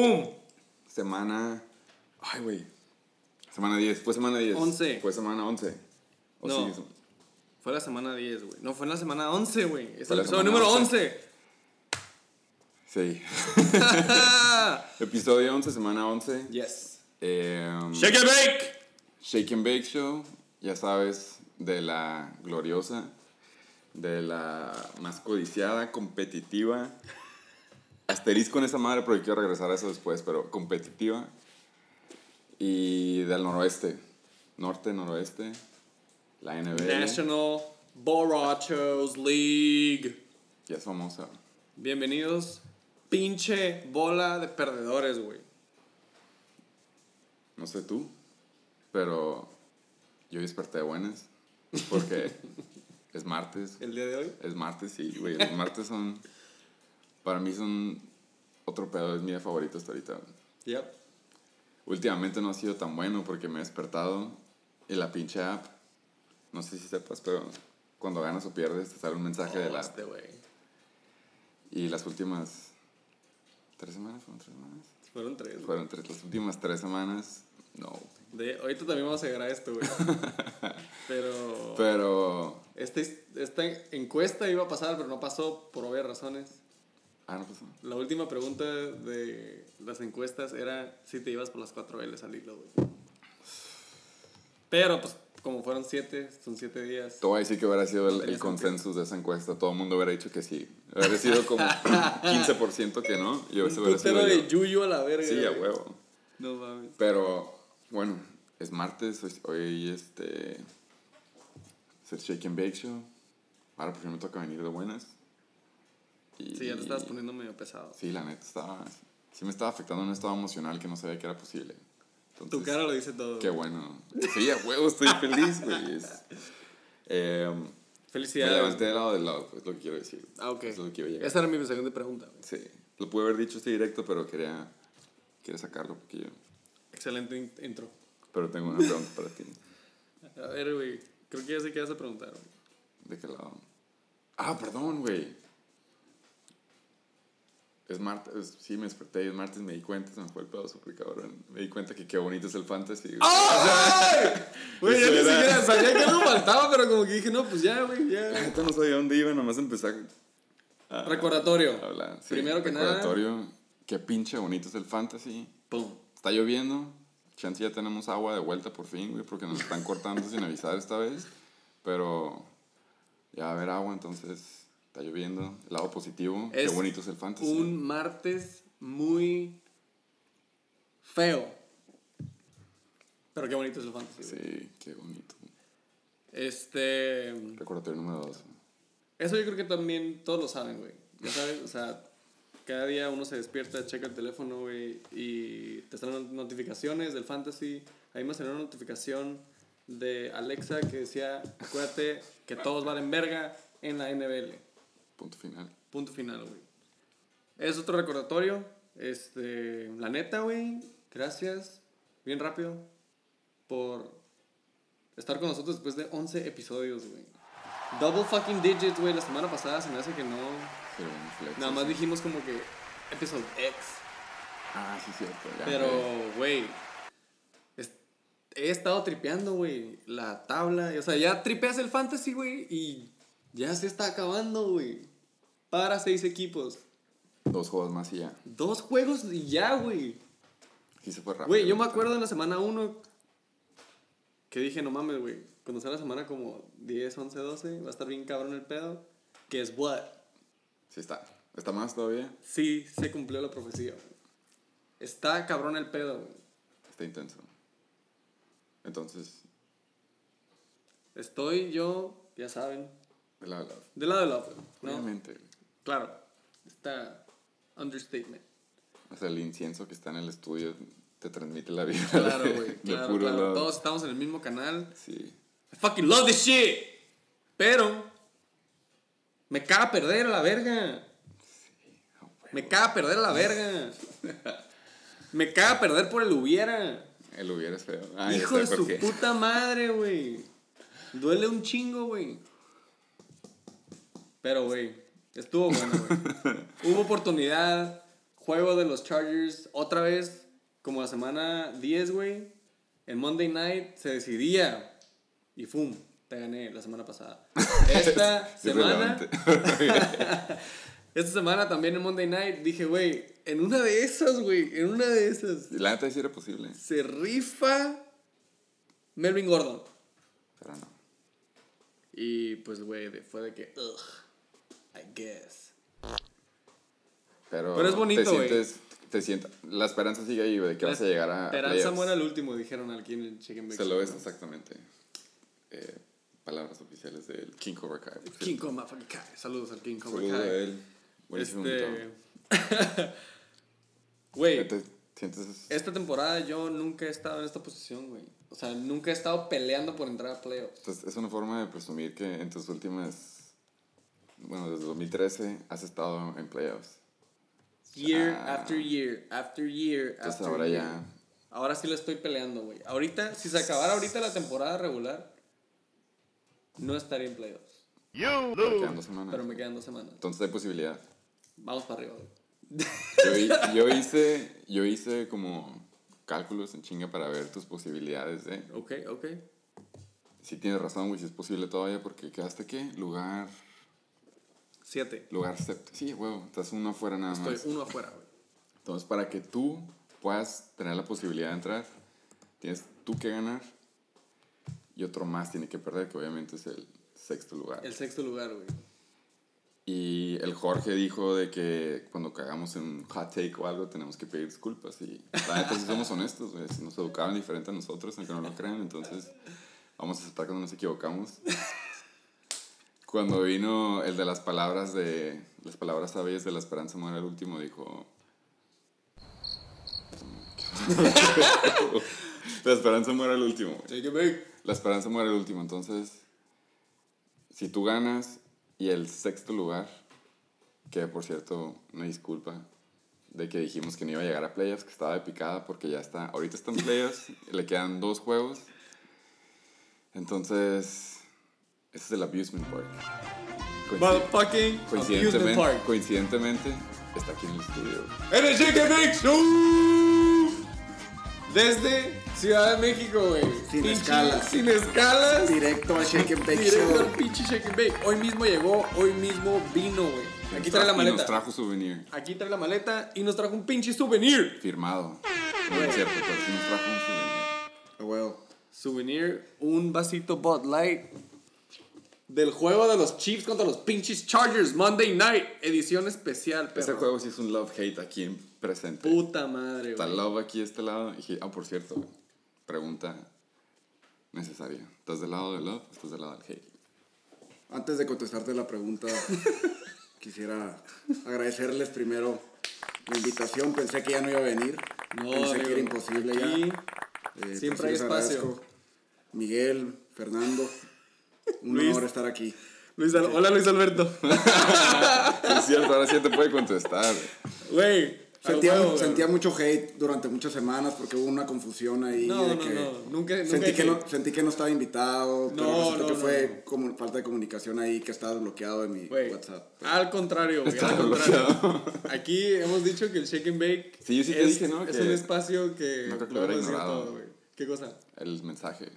¡Pum! Semana. Ay, güey. Semana 10. Fue semana 10. 11. Fue semana 11. ¿O No. sí? Fue la semana 10, güey. No, fue en la semana 11, güey. Es el episodio número 11. 11. Sí. Episodio 11, semana 11. yes. Eh, Shake and bake. Shake and Bake Show, ya sabes, de la gloriosa, de la más codiciada, competitiva. Asterisco en esa madre porque quiero regresar a eso después, pero competitiva. Y del noroeste, norte, noroeste, la NBL. National Borrachos League. Ya es famosa. Bienvenidos, pinche bola de perdedores, güey. No sé tú, pero yo desperté de buenas porque es martes. El día de hoy. Es martes, sí, güey. Los martes son. Para mí son otro pedo, es mi favorito hasta ahorita. Yep. Últimamente no ha sido tan bueno porque me he despertado y la pinche app. No sé si sepas, pero cuando ganas o pierdes te sale un mensaje de la app. Este. Y las últimas. ¿Tres semanas? ¿Fueron tres semanas? Fueron tres. Fueron tres. Las últimas tres semanas, no. De, ahorita también vamos a llegar a esto, güey. Pero. Pero. Esta, esta encuesta iba a pasar, pero no pasó por obvias razones. Ah, pasó. La última pregunta de las encuestas era si te ibas por las 4 L's al hilo, güey. Pero, pues, como fueron 7, son 7 días. Te voy a decir que hubiera sido el, el Tenía consensus de esa encuesta. Todo el mundo hubiera dicho que sí. Hubiera sido como 15% que no. Y Un ese hubiera sido de yo. yuyu a la verga. Sí, a huevo. No mames. Pero, bueno, es martes. Hoy, hoy, este. Es el Shake and Bake Show. Ahora por fin me toca venir de buenas. Y- Sí, ya te estabas poniendo medio pesado. Sí, la neta estaba. Sí, me estaba afectando en un estado emocional que no sabía que era posible. Tu Entonces, cara lo dice todo. Qué bueno. Sí, a huevo, estoy feliz, güey. Eh, me Felicidades. levanté de lado del lado, es lo que quiero decir. Ah, ok. Es lo que iba a llegar. Esa era mi segunda pregunta, güey. Sí, lo pude haber dicho este directo, pero quería, quería sacarlo porque yo. Excelente in- intro. Pero tengo una pregunta para ti. A ver, güey. Creo que ya sé qué vas a preguntar, güey. ¿De qué lado? Ah, perdón, güey. Es martes, sí, me desperté y es martes, me di cuenta, se me fue el pedo súper cabrón. Me di cuenta que qué bonito es el fantasy. güey. Güey, ya ni era- siquiera sabía que algo faltaba, pero como que dije, no, pues ya, güey, La ya. neta no sabía dónde iba, nomás empecé a Recordatorio. hablar. Sí, Primero que nada. recordatorio, Qué pinche bonito es el fantasy. Pum. Está lloviendo. Chance ya tenemos agua de vuelta por fin, güey, porque nos están cortando sin avisar esta vez. Pero ya va a haber agua, entonces está lloviendo. El lado positivo, Es qué bonito es el fantasy. Un martes muy feo. Pero qué bonito es el fantasy. güey. Sí, qué bonito. Este. Recordatorio número dos. Eso yo creo que también todos lo saben, güey. Ya sabes, o sea, cada día uno se despierta, checa el teléfono, güey, y te salen notificaciones del fantasy. Ahí me salió una notificación de Alexa que decía, acuérdate que todos valen verga en la NBL. Punto final. Punto final, güey. Es otro recordatorio. Este, la neta, güey, gracias, bien rápido, por estar con nosotros después de 11 episodios, güey. Double fucking digits, güey. La semana pasada se me hace que no. Pero flex, Nada más sí. dijimos como que episode X. Ah, sí, cierto. ya, Pero, güey. güey, es- he estado tripeando, güey, la tabla. O sea, ya tripeas el fantasy, güey, y ya se está acabando, güey. Para seis equipos. Dos juegos más y ya. Dos juegos y ya, güey. Sí se fue rápido. Güey, yo me acuerdo en la semana 1 que dije, no mames, güey. Cuando sea la semana como 10, 11, 12, va a estar bien cabrón el pedo. Que es what? Sí está. ¿Está más todavía? Sí, se cumplió la profecía, güey. Está cabrón el pedo, güey. Está intenso. Entonces, Estoy yo, ya saben, de lado a lado. del lado del lado, ¿no? Obviamente. Claro, está understatement. O sea, el incienso que está en el estudio te transmite la vida. Claro, güey. Claro, puro claro. Todos estamos en el mismo canal. Sí. I fucking love this shit. Pero me caga perder a la verga. Me caga perder a la verga. Me caga perder por el hubiera. El hubiera es feo. Ah, Hijo de su qué. puta madre, güey. Duele un chingo, güey. Pero, güey, estuvo bueno, güey. Hubo oportunidad. juego de los Chargers otra vez, como la semana 10, güey. En Monday Night se decidía y ¡fum! Te gané la semana pasada. Esta semana. esta semana también en Monday Night dije, güey, en una de esas, güey, en una de esas. La neta sí era posible, Se rifa Melvin Gordon. pero no. Y pues, güey, fue de que, ugh, I guess. Pero, Pero es bonito, te güey. sientes, te sientes, la esperanza sigue ahí, güey, de que vas a llegar a Esperanza playoffs. muere al último, dijeron en el Chicken Se lo ves exactamente. Eh, palabras oficiales del King Cobra Kai. King cierto. Cobra Kai. Saludos al King Cobra Saludo a Kai. él. Buenísimo Este. Güey, ¿Te sientes esta temporada yo nunca he estado en esta posición, güey. O sea, nunca he estado peleando por entrar a playoffs. Entonces, es una forma de presumir que en tus últimas, bueno, desde 2013 has estado en playoffs. Year Ah. after year, after year, Entonces after ahora year. ya, Ahora sí la estoy peleando, güey. Ahorita, si se acabara ahorita la temporada regular, no estaría en playoffs. pero quedan dos semanas. Pero me quedan dos semanas. Entonces hay posibilidad. Vamos para arriba, güey. Yo, yo hice, yo hice como cálculos en chinga para ver tus posibilidades de... Ok, ok. Si tienes razón, güey, si es posible todavía, porque quedaste, ¿qué? Lugar, Siete. lugar séptimo. Sí, huevo, estás uno afuera nada Estoy más. uno afuera, güey. Entonces, para que tú puedas tener la posibilidad de entrar, tienes tú que ganar y otro más tiene que perder, que obviamente es el sexto lugar. El sexto lugar, güey. Y el Jorge dijo de que cuando cagamos en un hot take o algo tenemos que pedir disculpas. Y la neta, si somos honestos, güey, si nos educaban diferente a nosotros, aunque no lo crean, entonces vamos a aceptar cuando nos equivocamos. Cuando vino el de las palabras de las palabras sabias de la esperanza muere el último, dijo. la esperanza muere el último, güey. La esperanza muere el último, entonces, si tú ganas y el sexto lugar, que por cierto, una disculpa de que dijimos que no iba a llegar a playoffs, que estaba de picada porque ya está, ahorita está en playoffs, le quedan dos juegos, entonces, ese es el Abusement Park. Coincid- coincidentemente, Park. coincidentemente, está aquí en el estudio. En el Chicken Bake Show. Desde Ciudad de México, güey. Sin Pinche- escalas. Sin escalas. Directo a Shake and Bake Directo al Show. pinche Shake and Bake. Hoy mismo llegó, hoy mismo vino, güey. Aquí trae la Y nos maleta. trajo souvenir, Aquí trae la maleta y nos trajo un pinche souvenir. firmado. No es cierto, pero sí nos trajo un souvenir. A huevo. Souvenir, un vasito Bud Light. Del juego de los Chiefs contra los pinches Chargers, Monday Night, edición especial, perro. Ese juego sí es un love-hate aquí en presente. Puta madre, Está güey. love aquí a este lado. Y, ah, por cierto, pregunta necesaria. ¿Estás del lado del love o estás del lado del hate? Antes de contestarte la pregunta, quisiera agradecerles primero la invitación. Pensé que ya no iba a venir. No, Pensé amigo. que era imposible ya. Eh, siempre pero hay espacio. agradezco. Miguel, Fernando, un Luis. honor estar aquí. Luis Hola Luis Alberto. Es cierto, ahora sí te puede contestar. Güey. Sentía, huevo, sentía mucho hate durante muchas semanas porque hubo una confusión ahí. No, de no, que no, nunca- nunca sentí, que no, hate. sentí que no estaba invitado. pero No, que fue como falta de comunicación ahí, que estaba bloqueado de mi Güey, WhatsApp. Al contrario, güey. Al contrario. Aquí hemos dicho que el Shake and Bake Sí, yo sí es, dije, ¿no? es Que un espacio que no creo que lo ignorado. todo. ¿Qué cosa? El mensaje.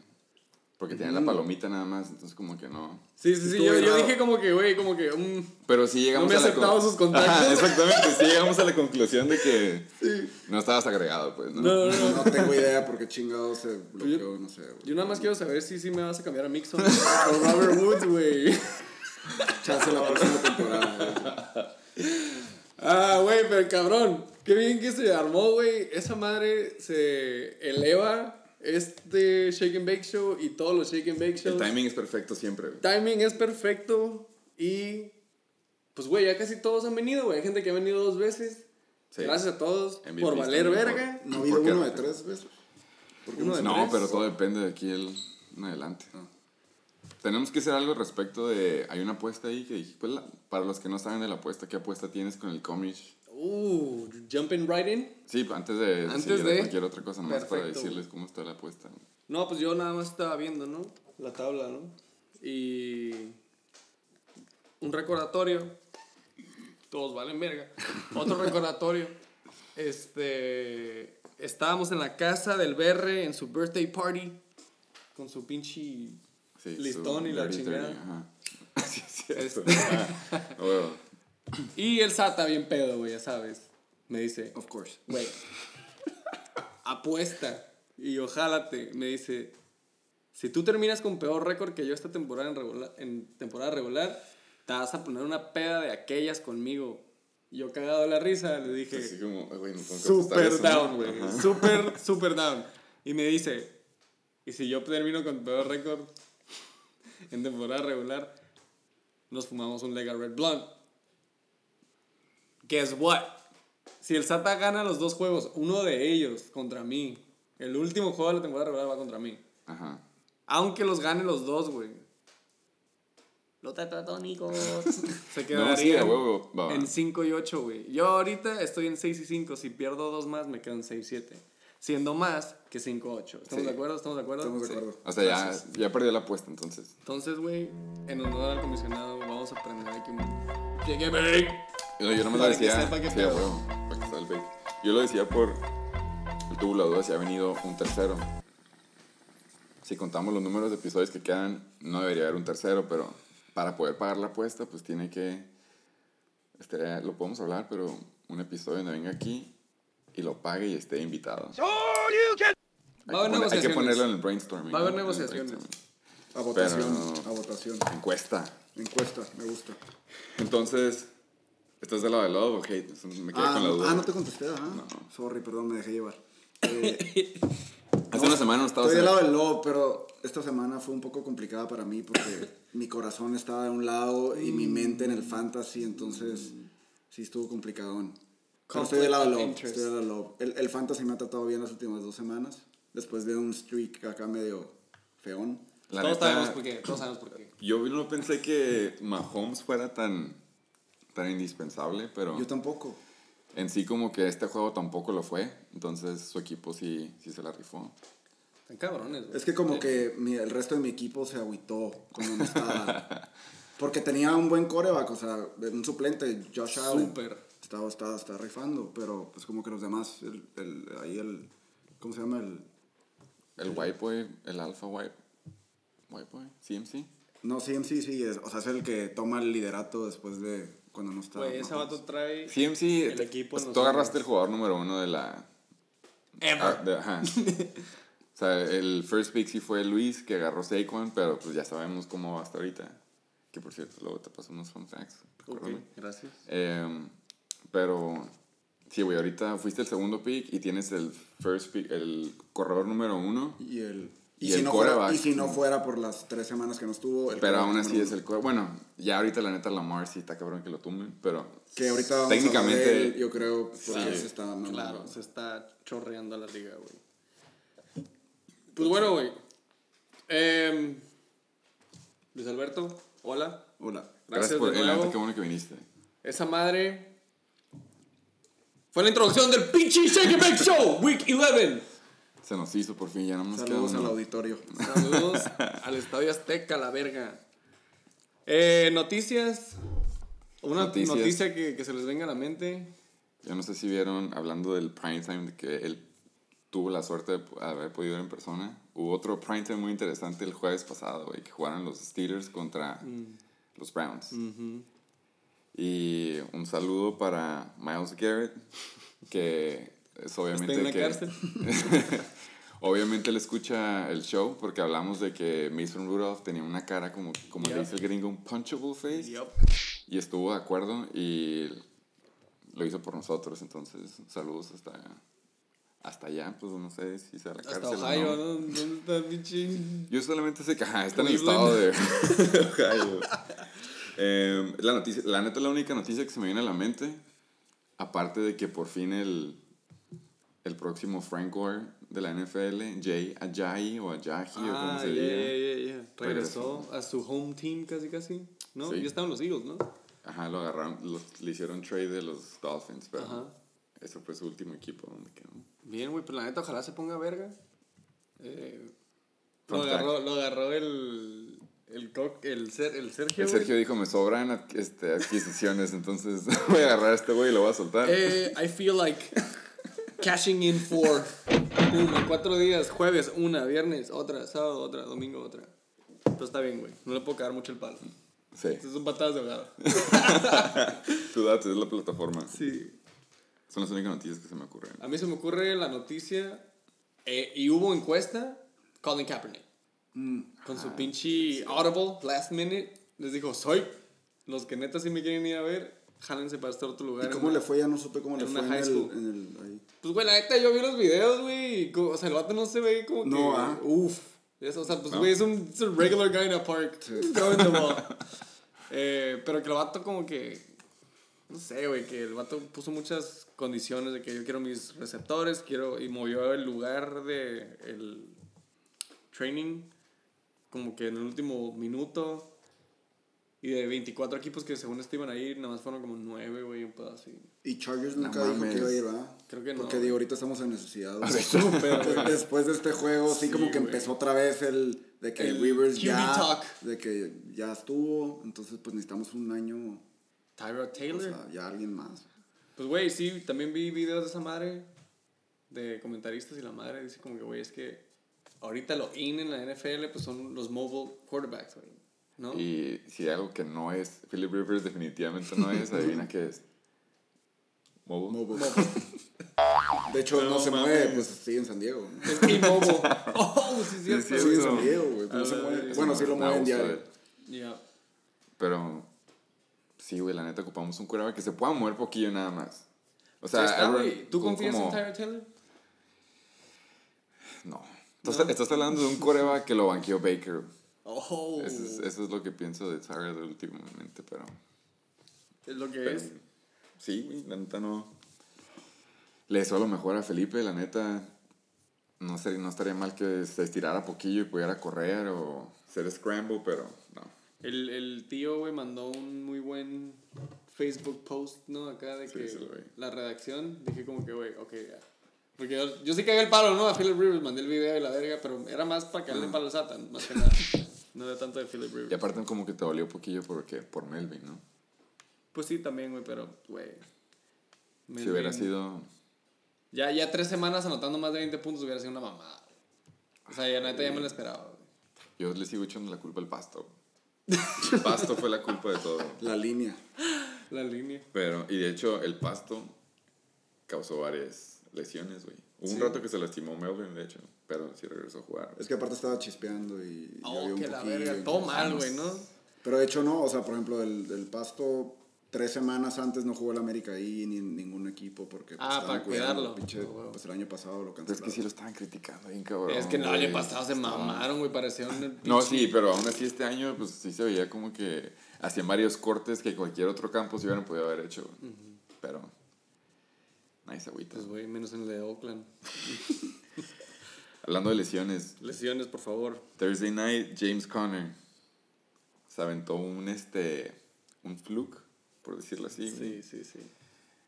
Porque tenía la palomita nada más, entonces como que no. Sí, sí, sí. Yo, yo dije como que, güey, como que. mm, Pero sí llegamos No me a aceptaba sus contactos. Ajá, exactamente, sí llegamos a la conclusión de que no estabas agregado, pues, ¿no? no, no, no. No tengo idea porque chingado se bloqueó, no sé. güey. Yo nada más quiero saber si sí me vas a cambiar a Mixon o Robert Woods, güey. Chance la próxima temporada. güey. Ah, güey, pero cabrón. Qué bien que se armó, güey. Esa madre se eleva este Shake and Bake Show y todos los Shake and Bake El Shows. timing es perfecto siempre, güey. timing es perfecto y pues güey, ya casi todos han venido, güey. Hay gente que ha venido dos veces. Sí. Gracias a todos MVP por valer verga. No ha habido ¿Por uno de tres veces. Uno de No, tres. pero todo depende de aquí el, en adelante. Tenemos que hacer algo respecto de... Hay una apuesta ahí que dije, pues, la- para los que no saben de la apuesta, ¿qué apuesta tienes con el Comish? Uh, jumping right in. Sí, antes de Antes de- cualquier otra cosa, nomás para Perfecto. decirles cómo está la apuesta. No, pues yo nada más estaba viendo, ¿no? La tabla, ¿no? Y un recordatorio. Todos valen verga. Otro recordatorio. este, estábamos en la casa del Berre en su birthday party con su pinche Sí, listón su y la chingada. ajá. Sí, es cierto. Este- Ah. Y el Sata bien pedo, güey, ya sabes. Me dice, Of course. güey, apuesta. Y ojalá te, me dice, si tú terminas con peor récord que yo esta temporada en, regular, en temporada regular, te vas a poner una peda de aquellas conmigo. Yo cagado de la risa, le dije, Así como, "Ay, güey, no super apostar eso, ¿no?" down, güey. Super, super down. Y me dice, ¿y si yo termino con peor récord en temporada regular? Nos fumamos un Lega Red Blunt. Guess what? Si el Sata gana los dos juegos, uno de ellos contra mí, el último juego de la temporada regular va contra mí. Ajá. Aunque los gane los dos, güey. Los tetatónicos. Se No, quedarían sí. Va, va. en 5 y 8, güey. Yo ahorita estoy en 6 y 5. Si pierdo dos más, me quedo en 6 y 7. Siendo más que 5 y 8. ¿Estamos Sí. de acuerdo? ¿Estamos de acuerdo? Estamos de Sí. acuerdo. O sea, ya, ya perdió la apuesta entonces. Entonces, güey, en honor al comisionado, vamos a aprender aquí un... No, yo no me lo Para que decía. sepa qué sí, huevo, para que sepa el fake. Yo lo decía por. Tuvo la duda si ha venido un tercero. Si contamos los números de episodios que quedan, no debería haber un tercero, pero para poder pagar la apuesta, pues tiene que. Este, lo podemos hablar, pero un episodio donde venga aquí y lo pague y esté invitado. Hay, Va a haber que, poner- hay que ponerlo en el brainstorming. Va a haber negociaciones. A votación. Pero- A votación. Encuesta. Encuesta, me gusta. Entonces, ¿estás del lado de love o hate? Me quedé Ah, con la no, duda. ah, no te contesté, ah. Sorry, perdón, me dejé llevar. Eh, Hace una semana no estabas Estoy del el- lado del lobo, pero esta semana fue un poco complicada para mí porque mi corazón estaba de un lado y mi mente en el fantasy, entonces sí estuvo complicado. Pero estoy del lado del lobo. Conflict of Estoy del lado del lobo. El, el fantasy me ha tratado bien las últimas dos semanas, después de un streak acá medio feón. La todos neta, sabemos por qué. Todos sabemos por qué. Yo no pensé que Mahomes fuera tan, tan indispensable, pero Yo tampoco. en sí como que este juego tampoco lo fue. Entonces su equipo sí, sí se la rifó. Están cabrones, güey. Es que como que mi- el resto de mi equipo se agüitó cuando no estaba. Porque tenía un buen coreback, o sea, un suplente, Josh Allen. Súper. Estaba, estaba, estaba rifando, pero pues como que los demás, el, el, ahí el, ¿cómo se llama? El, El White Boy, el Alpha White, White Boy, CMC. no, CMC sí, es, o sea, es el que toma el liderato después de cuando no está. Güey, ese vato trae... CMC, El equipo pues, tú agarraste el jugador número uno de la... Ever. ah, de- ajá. o sea, el first pick sí fue Luis, que agarró Saquon, pero pues ya sabemos cómo va hasta ahorita. Que por cierto, luego te paso unos fun facts. Ok, recuérdame. gracias. Em, pero sí, güey, ahorita fuiste el segundo pick y tienes el first pick, el corredor número uno. Y el, Y y, si el no fuera, y si no fuera por las tres semanas que no estuvo. el Pero aún así es el core. Bueno, ya ahorita la neta Lamar sí está cabrón que lo tumben, pero Que ahorita vamos a técnicamente él, yo creo, porque Sí, se está dando. Claro, se está chorreando a la liga, güey. Pues bueno, güey. Em, Luis Alberto, hola. Hola. gracias, Gracias, por el nuevo. qué bueno que viniste. Esa madre fue la introducción del pinche Shake and Bake Show, Week 11. Se nos hizo por fin, ya no nos Saludos al uno. auditorio. Saludos al Estadio Azteca, la verga. Eh, noticias. Una Noticias. noticia que, que se les venga a la mente. Yo no sé si vieron, hablando del prime time, de que él tuvo la suerte de haber podido ir en persona. Hubo otro prime time muy interesante el jueves pasado, güey, que jugaron los Steelers contra Mm. los Browns. Y un saludo para Miles Garrett, que es obviamente en la que... cárcel. Obviamente él escucha el show porque hablamos de que Mason Rudolph tenía una cara como, como le Yep. dice el gringo, un punchable face. Yup. Y estuvo de acuerdo y lo hizo por nosotros. Entonces, saludos hasta, hasta allá. Pues no sé si sea la Hasta cárcel Ohio, no. ¿no? ¿Dónde está pinche? Yo solamente sé que ajá, está en el estado de Ohio. Eh, la, noticia, la neta, la única noticia que se me viene a la mente, aparte de que por fin el, el próximo Frank Gore de la NFL, Jay Ajayi o Ajayi o como Ah, se diga, yeah, yeah, yeah. Regresó Regresó. a su home team casi casi. ¿No? Sí. Ya estaban los Eagles, ¿no? ajá, lo agarraron, lo- le hicieron trade de los Dolphins, pero Ajá. ese fue su último equipo donde quedó. Bien, güey, pero la neta, ojalá se ponga verga. Eh, lo, agarró, lo agarró el. El, co- el, Ser- el Sergio. El güey. Sergio dijo, me sobran este, adquisiciones, entonces voy a agarrar a este güey y lo voy a soltar. Eh, I feel like Cashing in four. Pum, en cuatro días. Jueves, una. Viernes, otra. Sábado, otra. Domingo, otra. Pero está bien, güey. No le puedo cagar mucho el palo. Sí. Estas son patadas de ahogado. Tú date, es la plataforma. Sí. Son las únicas noticias que se me ocurren. A mí se me ocurre la noticia. eh, y hubo encuesta. Colin Kaepernick. Con su pinche Audible, last minute. Les dijo, soy. Los que neta sí me quieren ir a ver, jálense para estar otro lugar. ¿Y cómo le fue? Ya no supe cómo le en fue una en high el, school. en el- ahí. Pues, güey, la neta, yo vi los videos, güey. O sea, el vato no se ve como que. No, ah. Uf. Es- o sea, pues, No. güey, es un, es un regular guy in a park. Throwing the ball. Eh, pero que el vato, como que. No sé, güey, que el vato puso muchas condiciones de que yo quiero mis receptores, quiero. Y movió el lugar de. El training, como que en el último minuto. Y de 24 equipos que según este iban a ir, nada más fueron como 9, güey, un pedazo así. Y Chargers No nunca dijo mames. que iba a ir, ¿verdad? Creo que no, Porque digo, ahorita estamos en necesidad. güey. Después de este juego, sí, Sí, como que güey. empezó otra vez el de que El QB ya, talk. de que ya estuvo, entonces pues necesitamos un año, Tyrod o Taylor. sea, ya alguien más. Pues, güey, sí, también vi videos de esa madre, de comentaristas y la madre dice como que, güey, es que ahorita lo in en la NFL, pues son los mobile quarterbacks, güey, ¿no? Y si hay algo que no es, Philip Rivers definitivamente no es, adivina qué es. Mobile. Mobile. De hecho, no, No se mames. mueve, pues sigue en San Diego. ¿no? Es immobile. oh, sí, Sí, es sí. Sigue en. San Diego, güey. pues, no Ah, se mueve. Bueno, sí lo Me mueven diario. Pero sí, güey, la neta ocupamos un curva que se pueda mover poquillo nada más. O sea, está, Aaron-. ¿Tú como- confías en como- Tyrod Taylor? No. Entonces, estás hablando de un coreba que lo banqueó Baker. Oh, Eso es, eso es lo que pienso de Tyrod últimamente, pero... es lo que pero es. sí, güey, la neta no... Le deseo lo mejor a Felipe, la neta... No, sería, no estaría mal que se estirara poquillo y pudiera correr o hacer scramble, pero no. El, el tío, güey, mandó un muy buen Facebook post, ¿no? Acá de que sí la redacción, dije como que, güey, ok, ya. Porque yo, yo sí cagué el palo, ¿no? A Philip Rivers mandé el video y la verga, pero era más para caerle palo al Satan, más que nada. No era tanto de Philip Rivers. Y aparte como que te dolió poquillo porque, por Melvin, ¿no? Pues sí, también, güey, pero, güey. Si hubiera sido... Ya, ya tres semanas anotando más de 20 puntos hubiera sido una mamada. O sea, ya neta ya me lo esperaba, güey. Yo le sigo echando la culpa al pasto. El pasto fue la culpa de todo. La línea. La línea. Pero, y de hecho, el pasto causó varias lesiones, güey. Hubo un rato que se lastimó Melvin, de hecho, pero sí regresó a jugar. Es que aparte estaba chispeando y. y Oh, un que la verga. Todo mal, güey, ¿no? Pero de hecho no, o sea, por ejemplo, el, el Pasto, tres semanas antes no jugó el América ahí ni en ningún equipo porque pues, Ah, para cuidarlo. pinche, Oh, wow. pues el año pasado lo Pero es cancelaron. que sí lo estaban criticando bien cabrón. Es que el año pasado se Estaba- mamaron, güey, parecieron el No, sí, pero aún así este año, pues sí se veía como que hacían varios cortes que cualquier otro campo se hubieran podido haber hecho. Pero, nice agüita. Pues, güey, menos en el de Oakland. Hablando de lesiones, Lesiones, por favor. Thursday night, James Conner se aventó un, este, un fluke, por decirlo así. Sí, sí, sí.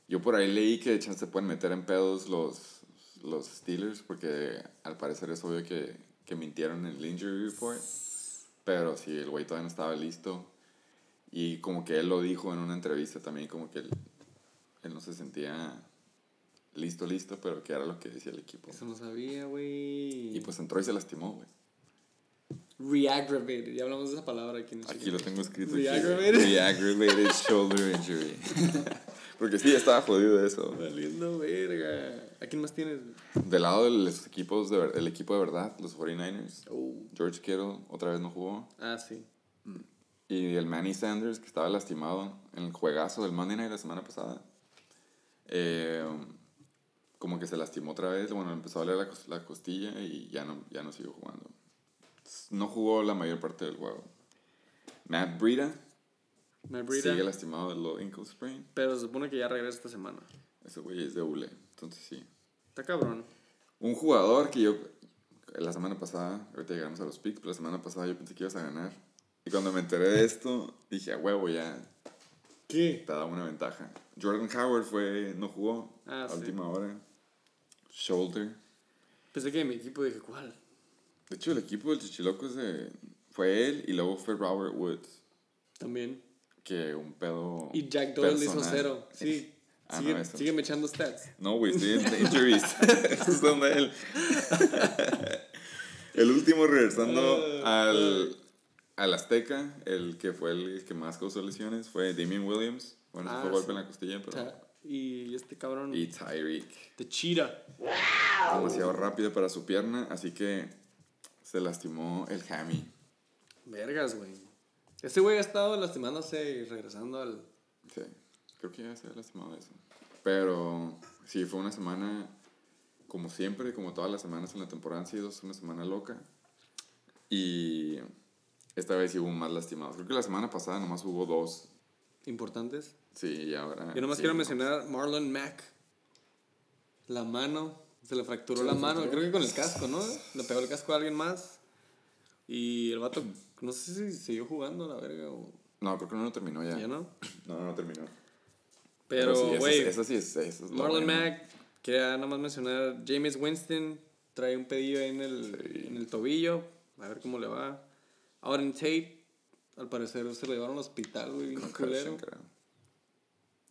Yo por ahí leí que chance se pueden meter en pedos los, los Steelers porque al parecer es obvio que, que mintieron en el injury report. Pero sí, el güey todavía no estaba listo. Y como que él lo dijo en una entrevista también, como que él, él no se sentía listo, listo, pero que era lo que decía el equipo. Eso no sabía, güey. Y pues entró y se lastimó, güey. Reaggravated. Ya hablamos de esa palabra aquí en el Aquí lo tengo escrito. Reaggravated. Reaggravated shoulder injury. Porque sí, estaba jodido de eso. Valiendo verga. ¿A quién más tienes? Del lado de los equipos, de, el equipo de verdad, los 49ers, Oh. George Kittle otra vez no jugó. Ah, sí. Y el Manny Sanders, que estaba lastimado en el juegazo del Monday Night la semana pasada. eh, como que se lastimó otra vez. Bueno, empezó a doler la, la costilla y ya no, ya no siguió jugando. No jugó la mayor parte del juego. Matt Breida Me Breida, sigue lastimado del low ankle sprain. Pero se supone que ya regresa esta semana. Ese güey es de hule. Entonces sí. Está cabrón. Un jugador que yo, la semana pasada, ahorita llegamos a los picks, pero la semana pasada yo pensé que ibas a ganar. Y cuando me enteré de esto, dije, a huevo, ya ¿Qué? te da una ventaja. Jordan Howard fue, no jugó Ah, a sí. última hora. Shoulder. Pensé que mi equipo dije, ¿cuál? De hecho, el equipo del Chichiloco es de- fue él y luego fue Robert Woods. También. Que un pedo. Y Jack Doyle hizo personal. cero. Sí. Ah, sigue, no, sígueme echando stats. No, güey, estoy en injuries. Esos son de él. El último regresando al, al Azteca, el que fue el que más causó lesiones, fue Damien Williams. Bueno, se Ah, fue golpe sí. en la costilla, pero... y este cabrón. Y Tyreek. The Cheetah. Demasiado rápido para su pierna, así que se lastimó el hammy. Vergas, güey. Este güey ha estado lastimándose y regresando al. Sí, creo que ya se ha lastimado eso. Pero sí, fue una semana, como siempre, como todas las semanas en la temporada han sido, una semana loca. Y esta vez sí hubo más lastimados. Creo que la semana pasada nomás hubo dos. Importantes. Sí, y ahora. Yo nomás sí, quiero no. mencionar Marlon Mack. La mano. Se le fracturó Se la le mano. fracturó. Creo que con el casco, ¿no? Le pegó el casco a alguien más. Y el vato, no sé si siguió jugando a la verga o. No, creo que no lo terminó ya. Ya no. No, no, no terminó. Pero, sí, eso es- güey. Eso, sí es. Eso es lo Marlon. Mack, quería nada más mencionar, James Winston trae un pedillo ahí en el, en el tobillo, a ver cómo le va. Auden Tate, al parecer se lo llevaron al hospital, güey, bien culero. Creo.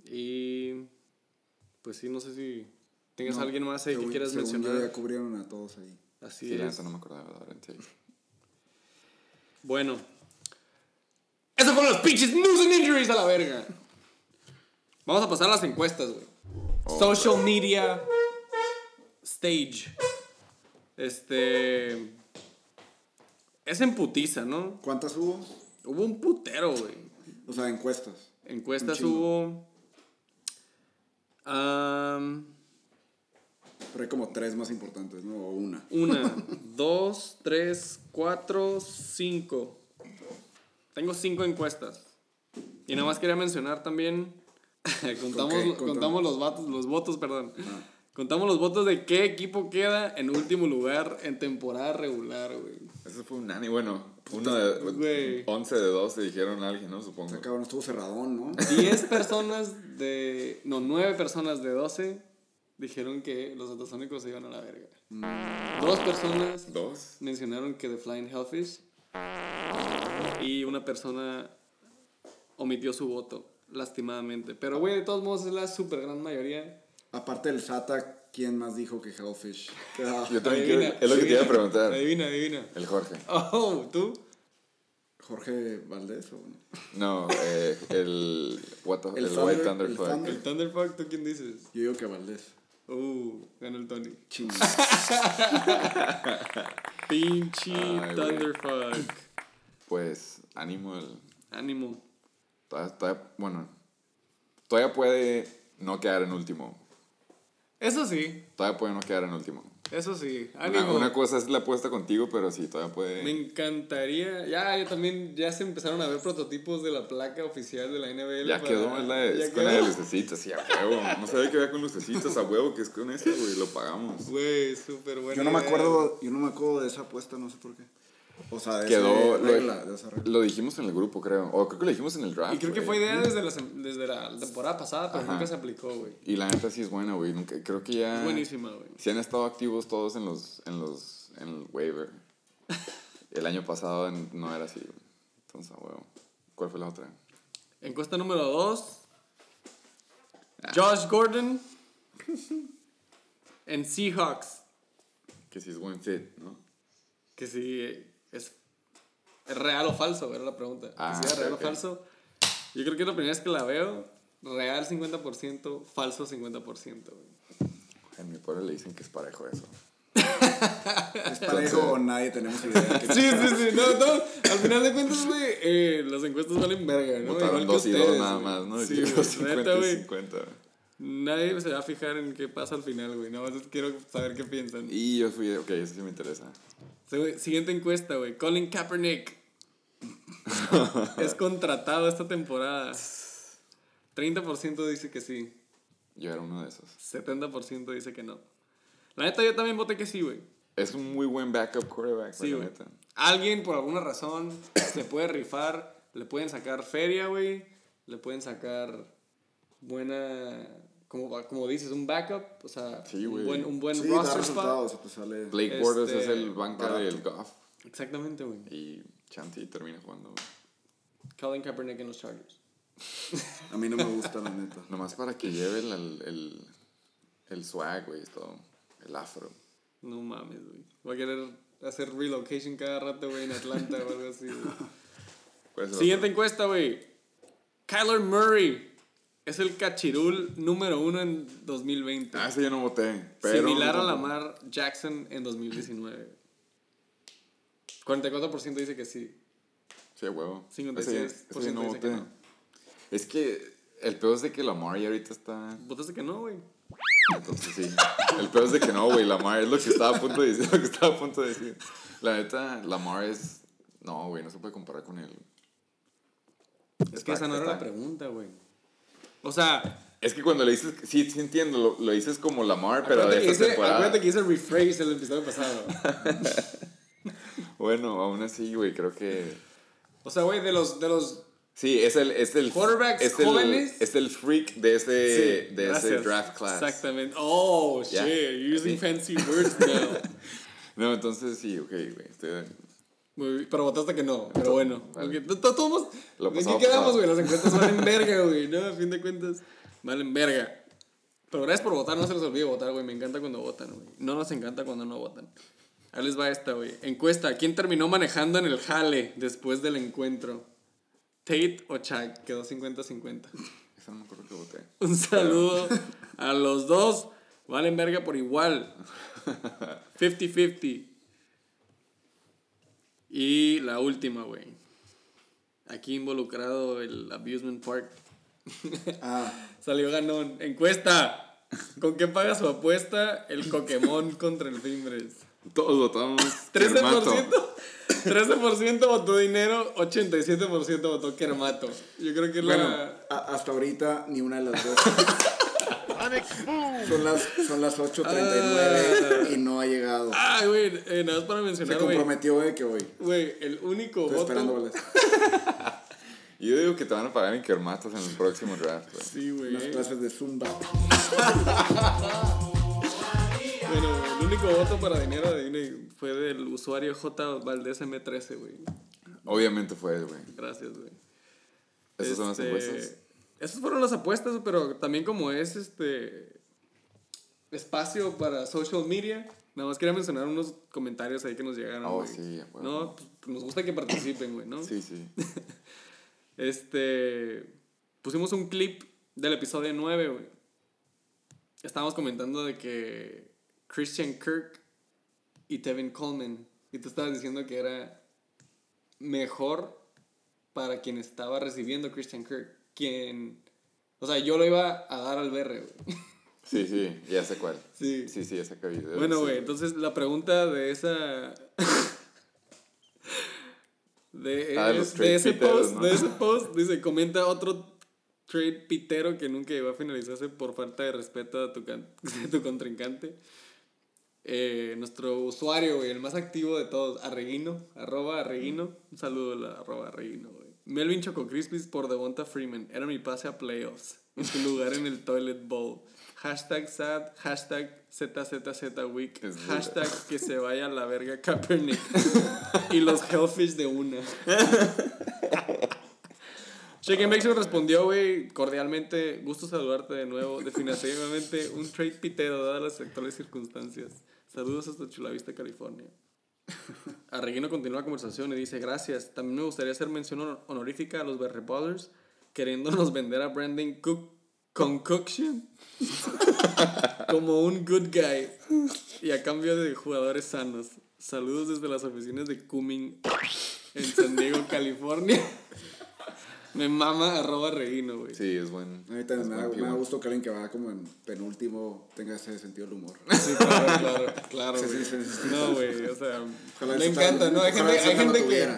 Y pues sí, no sé si tengas No, alguien más ahí que quieras según yo mencionar. ya cubrieron a todos ahí. Así Sí, la es. neta no me acordaba de Aaron Tate. Bueno. Esos fueron los pinches news and injuries a la verga. Vamos a pasar a las encuestas, güey. Oh, Social media stage. Este. Es en putiza, ¿no? ¿Cuántas hubo? Hubo un putero, güey. O sea, encuestas. Encuestas hubo. Am, Pero hay como tres más importantes, ¿no? O una. una, dos, tres, cuatro, cinco. Tengo cinco encuestas. Y nada más quería mencionar también. contamos, Ok, contamos los votos, los votos, perdón. Ah. Contamos los votos de qué equipo queda en último lugar en temporada regular, güey. Ese fue un nani. Bueno, uno de. Güey. 11 de 12 dijeron a alguien, ¿no? Supongo. O sea, cabrón, estuvo cerradón, ¿no? 10 personas de. No, 9 personas de 12 dijeron que los atasónicos se iban a la verga. Dos personas Dos. mencionaron que The Flying Hellfish. Y una persona omitió su voto, lastimadamente. Pero, güey, de todos modos es la super gran mayoría. Aparte del SATA, ¿quién más dijo que Hellfish quedaba? Yo también Adivina, quiero. Es lo que te iba a preguntar. Adivina, adivina. El Jorge. Oh, ¿tú? Jorge Valdés o No, eh, el. What the, El el, Thunder- White Thunder el. Thunder. ¿El Thunderfuck? ¿Tú quién dices? Yo digo que Valdés. Uh, ganó el Tony. Ching. Pinche. Thunderfuck. Pues, ánimo. El, Ánimo. todavía, todavía- bueno, todavía puede no quedar en último. Eso sí, Todavía puede no quedar en último. eso sí. Una, Ánimo. una cosa es la apuesta contigo, pero sí, todavía puede. Me encantaría. Ya, yo también. Ya se empezaron a ver prototipos de la placa oficial de la NBL. Ya para- quedó, es la de, ya es con la de quedó. lucecitas, sí, a huevo. No sabía que había con lucecitas, a huevo, que es con esa, güey, lo pagamos. Güey, súper bueno. Yo no me acuerdo, yo no me acuerdo de esa apuesta, no sé por qué. O sea, de Quedó, esa regla, de esa regla. lo, lo dijimos en el grupo, creo. O creo que lo dijimos en el draft. Y creo que fue idea desde desde la temporada pasada, pero Ajá. nunca se aplicó, güey. Y la neta sí es buena, güey. Nunca, creo que ya. Es buenísima, güey. Sí han estado activos todos en los, en los, en el waiver. El año pasado en- no era así, güey. Entonces, huevo. ¿Cuál fue la otra? Encuesta número 2. Josh Gordon. en Seahawks. Que si es buen fit, ¿no? Que si es, real o falso, era la pregunta. Ah, si era real ok. o falso. Yo creo que es la primera vez que la veo. Real 50%, falso 50%. güey. En mi pueblo le dicen que es parejo eso. ¿Es parejo o nadie tenemos idea? que- Sí, sí, sí. No, no. Al final de cuentas, güey, eh, las encuestas valen verga, ¿no? Votaron Igual que dos y dos ustedes, nada güey. más, ¿no? Sí, güey, los 50 neta, y güey. 50. Nadie se va a fijar en qué pasa al final, güey. Nada más quiero saber qué piensan. Y yo fui, ok, eso sí me interesa. Güey, Siguiente encuesta, güey. Colin Kaepernick. es contratado esta temporada. 30% dice que sí. Yo era uno de esos. 70% dice que no. La neta, yo también voté que sí, güey. Es un muy buen backup quarterback, Sí, la neta. Alguien, por alguna razón, se puede rifar. Le pueden sacar feria, güey. Le pueden sacar buena. Como, como dices, un backup. O sea, Sí, un buen, un buen Sí, roster spot. resultados, o te sale... Blake Este, Bortles es el banca barato. del Goff. Exactamente, güey. Y Chanti termina jugando. Colin Kaepernick en los Chargers. A mí no me gusta, la neta. Nomás para que lleve el, el, el, el swag, güey, todo. El afro. No mames, güey. Voy a querer hacer relocation cada rato, güey, en Atlanta o algo así. güey. ¿Cuál es el Siguiente encuesta, güey. Kyler Murray es el cachirul número uno en 2020. otro? Ah, ese yo no voté. Pero Similar a Lamar Jackson en 2019. 44% dice que sí. Sí, huevo. 56% Ese- ese no dice que voté. no. Es que el peor es de que Lamar ya ahorita está. ¿Votaste que no, güey? Entonces sí. El peor es de que no, güey. Lamar es lo que estaba a punto de decir. Lo que estaba a punto de decir. La neta, Lamar es. No, güey, no se puede comparar con él. Es que esa no era la pregunta, güey. O sea, Es que cuando le dices. Sí, sí entiendo. Lo, lo dices como Lamar, pero de esta hice, temporada. acuérdate que hice rephrase el episodio pasado. Bueno, aún así, güey, creo que. O sea, güey, de los, de los Sí, es el. Es el Quarterbacks es el, jóvenes. Es el freak de ese, de ese draft class. Exactamente. Oh, shit, you're using Sí. fancy words now. No, entonces sí, ok, güey. estoy- Muy pero votaste que no, pero bueno. Vale. Todos- ¿De qué quedamos, güey? Las encuestas valen verga, güey, ¿no? A fin de cuentas, valen verga. Pero gracias por votar, no se les olvide votar, güey. Me encanta cuando votan, güey. No nos encanta cuando no votan. Ahí les va esta, güey. Encuesta, ¿quién terminó manejando en el jale después del encuentro? ¿Tate o Chag? Quedó 50-50. Eso no me acuerdo que voté. Un saludo a los dos. Valen verga por igual. 50-50. Y la última, güey. Aquí involucrado el Abusement Park. Ah, Salió ganón. Encuesta. ¿Con qué paga su apuesta el Pokémon contra el Fimbres? Todos votamos. Kermato. 13%, 13% votó dinero, 87% votó Kermato. Yo creo que es bueno, la... hasta ahorita ni una de las dos. son las, son las 8.39 y no ha llegado. Ah, güey, eh, nada más para Se mencionar, güey. comprometió de que hoy. Güey, el único Estoy esperando voto... bolas. Yo digo que te van a pagar en Kermatos en el próximo draft, güey. Sí, güey. Unas clases de Zumba. Bueno, güey, el único voto para dinero de Disney fue del usuario J Valdés M13, güey. Obviamente fue él, güey. Gracias, güey. Esas son las Este, encuestas. Esas fueron las apuestas, pero también como es este espacio para social media, nada más quería mencionar unos comentarios ahí que nos llegaron. Oh, sí, a huevo. No, pues, nos gusta que participen, güey, ¿no? Sí, sí. Este. Pusimos un clip del episodio 9, güey. Estábamos comentando de que Christian Kirk y Tevin Coleman. Y tú estabas diciendo que era mejor para quien estaba recibiendo Christian Kirk. Quien. O sea, yo lo iba a dar al BR, güey. Sí, sí, ya sé cuál. Sí. Sí, sí, ya sé video. Bueno, sí. güey, entonces la pregunta de esa. de, Ah, es- de ese piteros, post, ¿no? de ese post, dice, comenta otro trade pitero que nunca llegó a finalizarse por falta de respeto a tu, can- de tu contrincante. Eh, nuestro usuario, güey, el más activo de todos, Arreguino, arroba Arreguino. Un saludo a la arroba Arreguino, güey. Melvin Choco Crispis por Devonta Freeman. Era mi pase a playoffs. En su lugar en el Toilet Bowl. Hashtag sad, hashtag ZZZ Week. Hashtag que se vaya a la verga Kaepernick. y los Hellfish de una. Chicken Bake respondió, güey, cordialmente. Gusto saludarte de nuevo. Definitivamente un trade pitero, dadas las actuales circunstancias. Saludos hasta Chulavista, California. Arreguino continúa la conversación y dice: Gracias. También me gustaría hacer mención honor- honorífica a los Berry Ballers, queriéndonos vender a Brandon Cook Concoction como un good guy y a cambio de jugadores sanos. Saludos desde las oficinas de Cumming en San Diego, California. Me mama arroba Reguino, güey. Sí, es buen. A mí también me da, buen me da pivot. gusto que alguien que va como en penúltimo tenga ese sentido del humor. Sí, claro, claro, claro, Sí, güey. sí, sí, sí. No, güey, o sea, Ojalá me ese encanta, ¿no? Hay gente, hay gente que...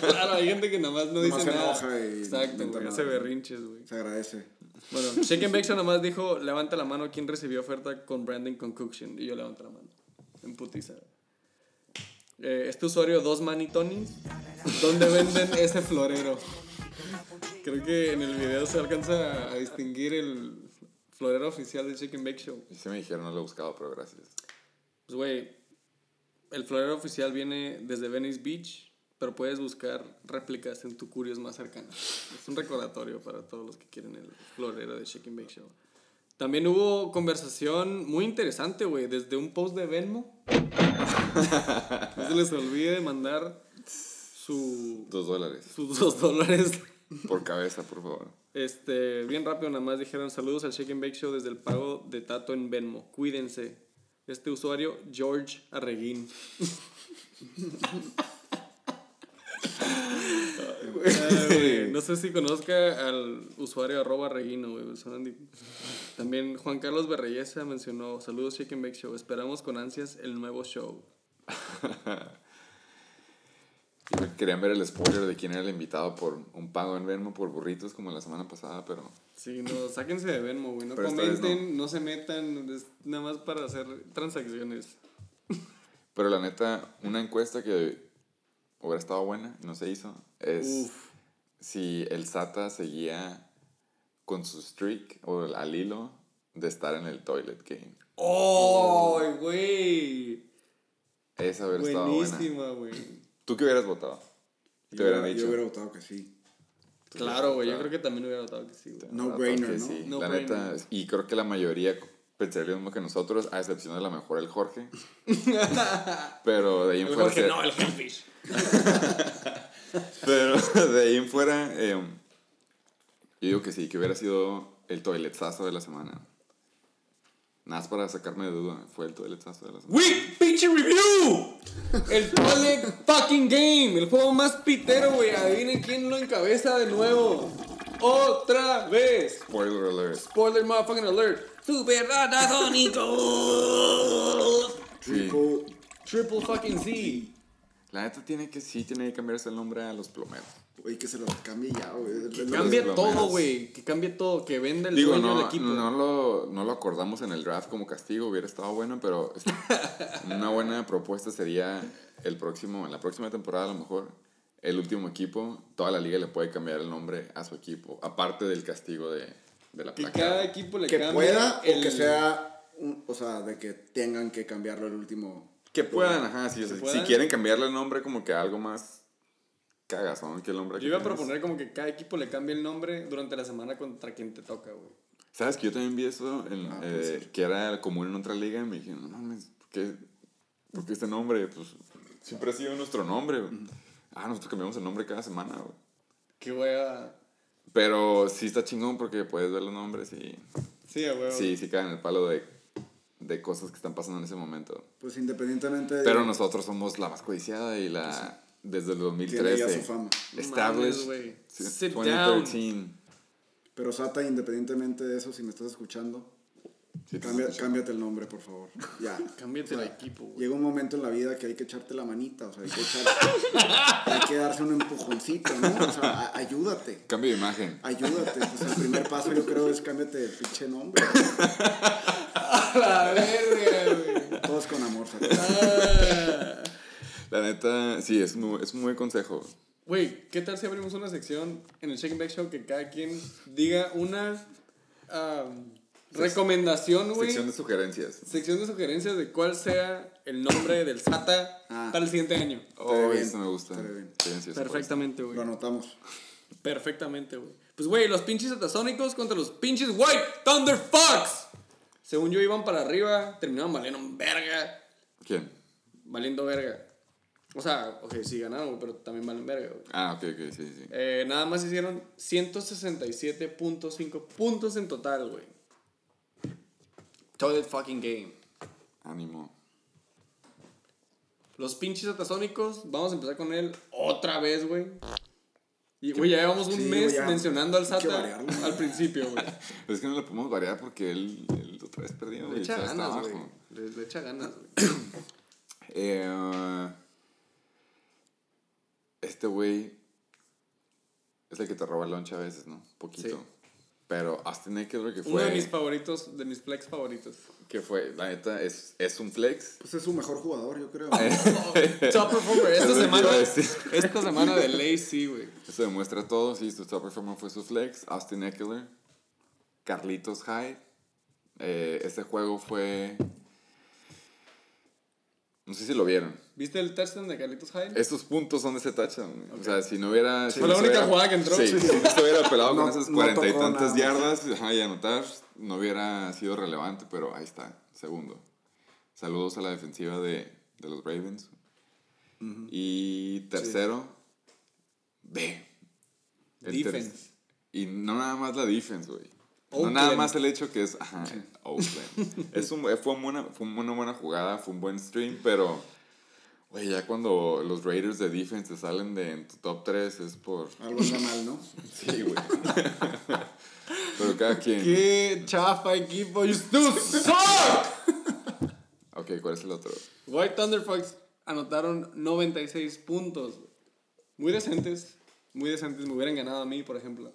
Claro, hay gente que nomás no Nomás dice se nada. enoja y Exacto, güey, hace berrinches, güey. Se agradece. Bueno, Shake and Bake Show nomás dijo, levanta la mano quién recibió oferta con Branding Concoction. Y yo levanto la mano. En putiza. Eh, este usuario, dos manitonis, ¿dónde venden ese florero? Creo que en el video se alcanza a distinguir el florero oficial del and Bake Show. Y sí me dijeron, no lo he buscado, pero gracias. Pues, güey, el florero oficial viene desde Venice Beach, pero puedes buscar réplicas en tu Curios más cercano. Es un recordatorio para todos los que quieren el florero de and Bake Show. También hubo conversación muy interesante, güey, desde un post de Venmo. no se les olvide mandar su, Dos dólares. sus dos dólares. Por cabeza, por favor. Este, bien rápido, nada más dijeron saludos al Shake and Bake Show desde el pago de Tato en Venmo. Cuídense. Este usuario, George Arreguín. Ay, no sé si conozca al usuario arroba Reguino, güey. di- También Juan Carlos Berreyesa mencionó, saludos Shake and Bake Show, esperamos con ansias el nuevo show. Querían ver el spoiler de quién era el invitado por un pago en Venmo por burritos como la semana pasada, pero Sí, no, sáquense de Venmo, güey. No Pero comenten, no. se metan, es nada más para hacer transacciones. Pero la neta, una encuesta que hubiera estado buena y no se hizo es Uf. si el SATA seguía con su streak o al hilo de estar en el toilet game. ¡Oh, güey! Esa hubiera estado buena. Buenísima, güey. ¿Tú qué hubieras votado? Te Yo, hubieran dicho. yo hubiera votado que sí. Claro, güey. Yo creo que también hubiera notado que sí, güey. No brainer, ¿no? sí, No la brainer. neta, y creo que la mayoría pensaría lo mismo que nosotros, a excepción de la mejor el Jorge. Pero de ahí en El fuera. Jorge, se- no, el Catfish. Pero de ahí en fuera, eh, yo digo que sí, que hubiera sido el toiletazo de la semana. Nada más para sacarme de duda, fue el toiletazo de la semana. Week Pinche Review. El Toilet Fucking Game. El juego más pitero, güey. Adivinen quién lo encabeza de nuevo. Otra vez. Spoiler alert. Spoiler motherfucking alert. Super Ratasónicos. Sí. Triple- Triple fucking Z. La neta tiene que sí, tiene que cambiarse el nombre a los plomeros. Güey, que se lo cambie ya, güey. Lo- Cambie todo, güey. Que cambie todo. Que venda el Digo, dueño no, del equipo. no, lo, no lo acordamos en el draft como castigo, hubiera estado bueno, pero una buena propuesta sería el próximo, en la próxima temporada a lo mejor, el último equipo, toda la liga le puede cambiar el nombre a su equipo, aparte del castigo de, de la Que placa. cada equipo le Que cambie pueda el- o que sea, un- o sea, de que tengan que cambiarlo el último. Que puedan, ajá, Que si puedan. quieren cambiarle el nombre como que algo más cagazón que el nombre Yo iba a proponer como que cada equipo le cambie el nombre durante la semana contra quien te toca, güey. ¿Sabes que yo también vi eso? en- Ah, eh, que era común en otra liga y me dijeron, no mames, ¿por qué, por qué este nombre? Pues siempre ha sido nuestro nombre. güey". Ah, nosotros cambiamos el nombre cada semana, güey. Que wea. Pero sí está chingón porque puedes ver los nombres y Sí, a huevo. sí, sí caen en el palo de, de cosas que están pasando en ese momento. Pues independientemente de. Pero nosotros somos la más codiciada y la desde el Tiene ya 2013. su fama. Established. Sit 2013. Pero Sata, independientemente de eso, si me estás escuchando, Sí, cambia- escucho. cámbiate el nombre, por favor. Ya. Cámbiate O sea, de equipo, güey. Llega un momento en la vida que hay que echarte la manita, o sea, hay que, echar- hay que darse un empujoncito, ¿no? O sea, a- ayúdate. Cambio de imagen. Ayúdate, pues el primer paso yo creo es cámbiate el pinche nombre. la verga, güey. Todos con amor, Sata. La neta, sí, es, muy, es un buen consejo. Güey, ¿qué tal si abrimos una sección en el Shake and Bake Show que cada quien diga una recomendación, güey? Sección de sugerencias. Sección de sugerencias de cuál sea el nombre del SATA Ah. para el siguiente año. Oh, bien, eso me gusta. bien. Perfectamente, Lo güey. anotamos. Perfectamente, güey. Pues, güey, los pinches atasónicos contra los pinches White Thunder Fox. Según yo, iban para arriba, terminaban valiendo verga. ¿Quién? Valiendo verga. O sea, ok, sí ganaron, pero también valen verga, güey. Ah, ok, ok, sí, sí. Eh, nada más hicieron 167.5 puntos en total, güey. Toilet fucking game. Ánimo. Los pinches atasónicos, vamos a empezar con él otra vez, güey. Y, güey, ya llevamos un Sí, mes ya. mencionando al SATA variarlo. al principio, güey. Es que no le podemos variar porque él, él otra vez perdió. Le güey, echa sea, está ganas, güey. Le, le echa ganas, güey. Eh, este güey es el que te roba el lunch a veces, ¿no? Poquito. Sí. Pero Austin Eckler, que Uno de mis fue, favoritos, de mis flex favoritos. que fue, la neta, es, es un flex. Pues es su mejor jugador, yo creo. Top performer. Esta semana, esta semana de ley, sí, güey. Eso demuestra todo. Sí, su top performer fue su flex. Austin Eckler. Carlitos Hyde. Eh, este juego fue No sé si lo vieron. ¿Viste el touchdown de Carlitos Hyde? Estos puntos son de ese touchdown. güey. O sea, si no hubiera. si Fue no la única hubiera- jugada que entró. Sí, Sí. si no se hubiera pelado No- con esas no cuarenta y tantas nada. yardas ajá, y anotar, no hubiera sido relevante, pero ahí está, segundo. Saludos a la defensiva de, de los Ravens. Y tercero, B. El ter- Defense. y no nada más la defense, güey. No Oakland. nada más el hecho que es, ajá, Oakland. es un, fue, una, fue una buena jugada, fue un buen stream, pero, güey, ya cuando los Raiders de defense te salen de en tu top 3 es por... Algo anda mal, ¿no? Sí, güey. pero cada quien... ¡Qué chafa equipo! ¡You still suck! Ok, ¿cuál es el otro? White Thunderfucks anotaron 96 puntos. Muy decentes. Muy decentes. Me hubieran ganado a mí, por ejemplo.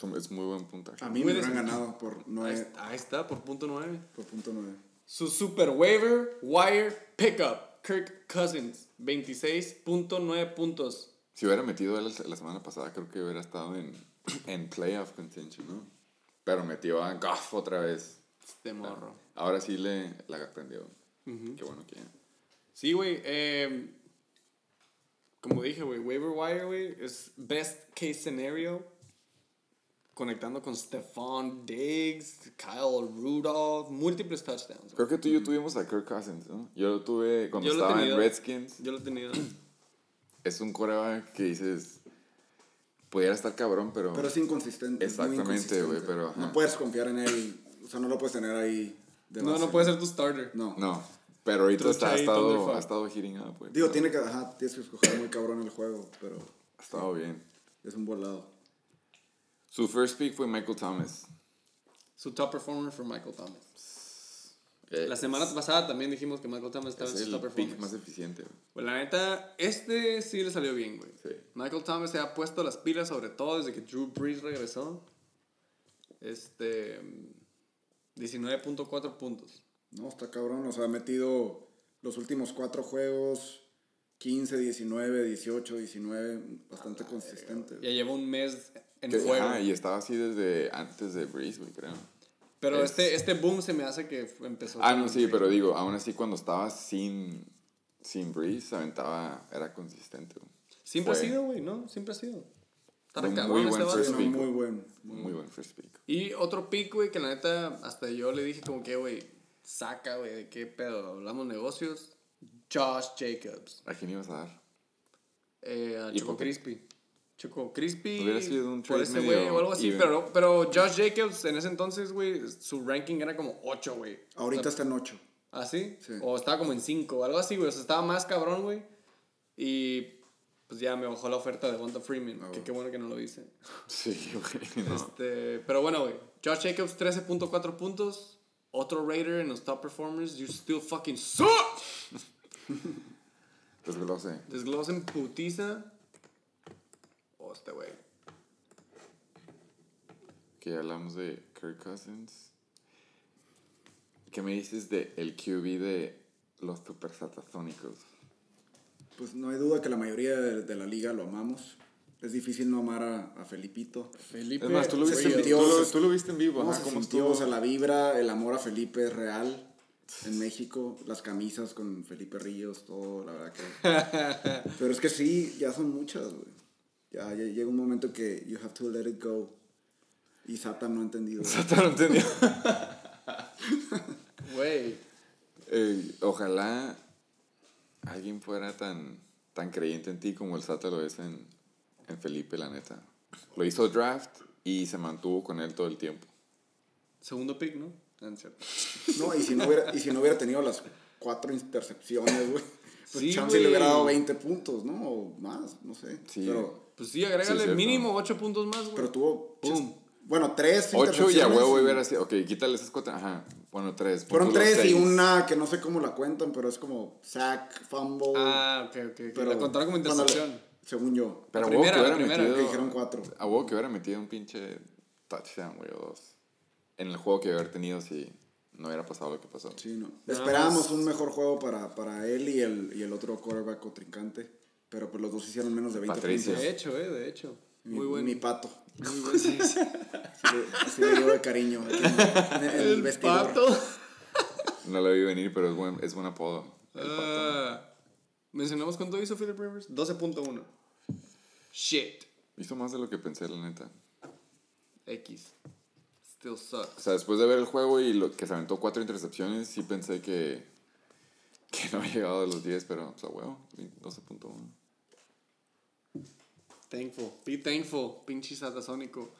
Pues es muy buen puntaje. A mí me hubieran ganado por Ahí, 9, está- ahí está, por punto 9. por punto 9. Su super waiver, wire, pickup. Kirk Cousins. 26.9 puntos. Si hubiera metido él la semana pasada, creo que hubiera estado en, en playoff contention, ¿no? Pero metió a Goff otra vez. Este morro. Ahora sí le la aprendió. Qué bueno que... Sí, güey. eh, como dije, güey, waiver wire, güey, es best case scenario. Conectando con Stephon Diggs, Kyle Rudolph, múltiples touchdowns. Creo que tú y yo tuvimos a Kirk Cousins, ¿no? Yo lo tuve cuando Yo estaba en. Redskins. Yo lo he tenido. Es un coreback que dices... Pudiera estar cabrón, pero... Pero es inconsistente. Exactamente, güey, pero, ajá. No puedes confiar en él. O sea, no lo puedes tener ahí de no, base. no puede ser tu starter. No. No, pero ahorita está, ha, estado, ha estado hitting up, güey. Digo, tiene que, ajá, tienes que escoger muy cabrón el juego, pero Ha estado bien. es un volado. Su first pick fue Michael Thomas. Su top performer fue Michael Thomas. Eh, La semana pasada también dijimos que Michael Thomas estaba es en su top el pick performance. más eficiente, güey. Pues la neta, este sí le salió bien, güey. Sí. Michael Thomas se ha puesto las pilas, sobre todo desde que Drew Brees regresó. Este. 19.4 puntos. No, está cabrón. O sea, ha metido los últimos cuatro juegos, 15, 19, 18, 19, bastante consistente. Ya lleva un mes en Que- juego. ajá, y estaba así desde antes de Breeze, güey, creo. pero es- este, este boom se me hace que empezó. Ah, no, sí, pero digo, aún así cuando estaba sin, sin Breeze, aventaba, era consistente, güey. Siempre Fue ha sido, güey, ¿no? Siempre ha sido. Muy cabrón buen este first pick. muy buen. Muy buen first pick. Y otro pick, güey, que la neta, hasta yo le dije como que, güey, saca, güey, de qué pedo, hablamos negocios. Josh Jacobs. ¿A quién ibas a dar? Eh, a ¿Y Choco por qué? Crispy. Choco Crispy. Hubiera sido un por trade ese medio güey o algo así. even. Pero, pero Josh Jacobs en ese entonces, güey, su ranking era como 8, güey. Ahorita está en 8. ¿Ah, sí? Sí. O estaba como en 5 o algo así, güey. O sea, estaba más cabrón, güey. Y pues ya me bajó la oferta de Wanda Freeman. Ah, que qué bueno que no lo hice. Sí, güey, no. Este, pero bueno, güey. Josh Jacobs, 13.4 puntos. Otro Raider en los top performers. You still fucking suck. Desglose. Desglosen putiza. Este güey. Que hablamos de Kirk Cousins. ¿Qué me dices de el QB de los Super Satasónicos? Pues no hay duda que la mayoría de, de la liga lo amamos. Es difícil no amar a, a Felipito. Felipe. Es más, tú lo viste, en, sintió- tú lo, tú lo viste en vivo, No, ajá, se ¿cómo sintió, estuvo? o sea, la vibra, el amor a Felipe es real. En México, las camisas con Felipe Ríos, todo, la verdad que... Pero es que sí, ya son muchas, güey. Ya, ya llega un momento que you have to let it go. Y Satan no ha entendido. No lo entendí. Güey. Eh, ojalá alguien fuera tan, tan creyente en ti como el Sata lo es en, en Felipe, la neta. Lo hizo draft y se mantuvo con él todo el tiempo. Segundo pick, ¿no? Ah, no. No, y si no hubiera, y si no hubiera tenido las cuatro intercepciones, güey. Pues Sí, chance le hubiera dado 20 puntos, ¿no? O más, no sé. Sí. Pero, Pues sí, agrégale Sí, mínimo 8 puntos más, güey. pero tuvo... Boom. Bueno, tres Ocho y a huevo hubiera sido. Ok, quítale esas cuatro. Ajá, bueno, tres. Fueron Ponle los tres y seis. una que no sé cómo la cuentan, pero es como sack, fumble. Ah, ok, ok. ok. pero la contaron como intercepción. según yo. Pero a La huevo que primera, hubiera primera, metido. que dijeron cuatro. A huevo que hubiera metido un pinche touchdown, güey, o dos. En el juego que hubiera tenido si no hubiera pasado lo que pasó. Sí, no. Nada Esperábamos más. un mejor juego para, para él y el, y el otro quarterback o trincante. Pero pues los dos hicieron menos de 20 Patricio. puntos. De hecho, eh, de hecho. Mi, Muy bueno. Mi pato. Muy bueno. Sí, sí. Así le, digo de cariño. en, en el, vestidor. pato. No lo vi venir, pero es buen, es buen apodo. El pato. Ah, ¿Mencionamos cuánto hizo Philip Rivers? 12.1. Shit. Hizo más de lo que pensé, la neta. X. Still sucks. O sea, después de ver el juego y lo que se aventó cuatro intercepciones, sí pensé que, que no había llegado a los 10, pero, o sea, huevo, 12.1. Thankful. Be thankful. Pinche satasónico.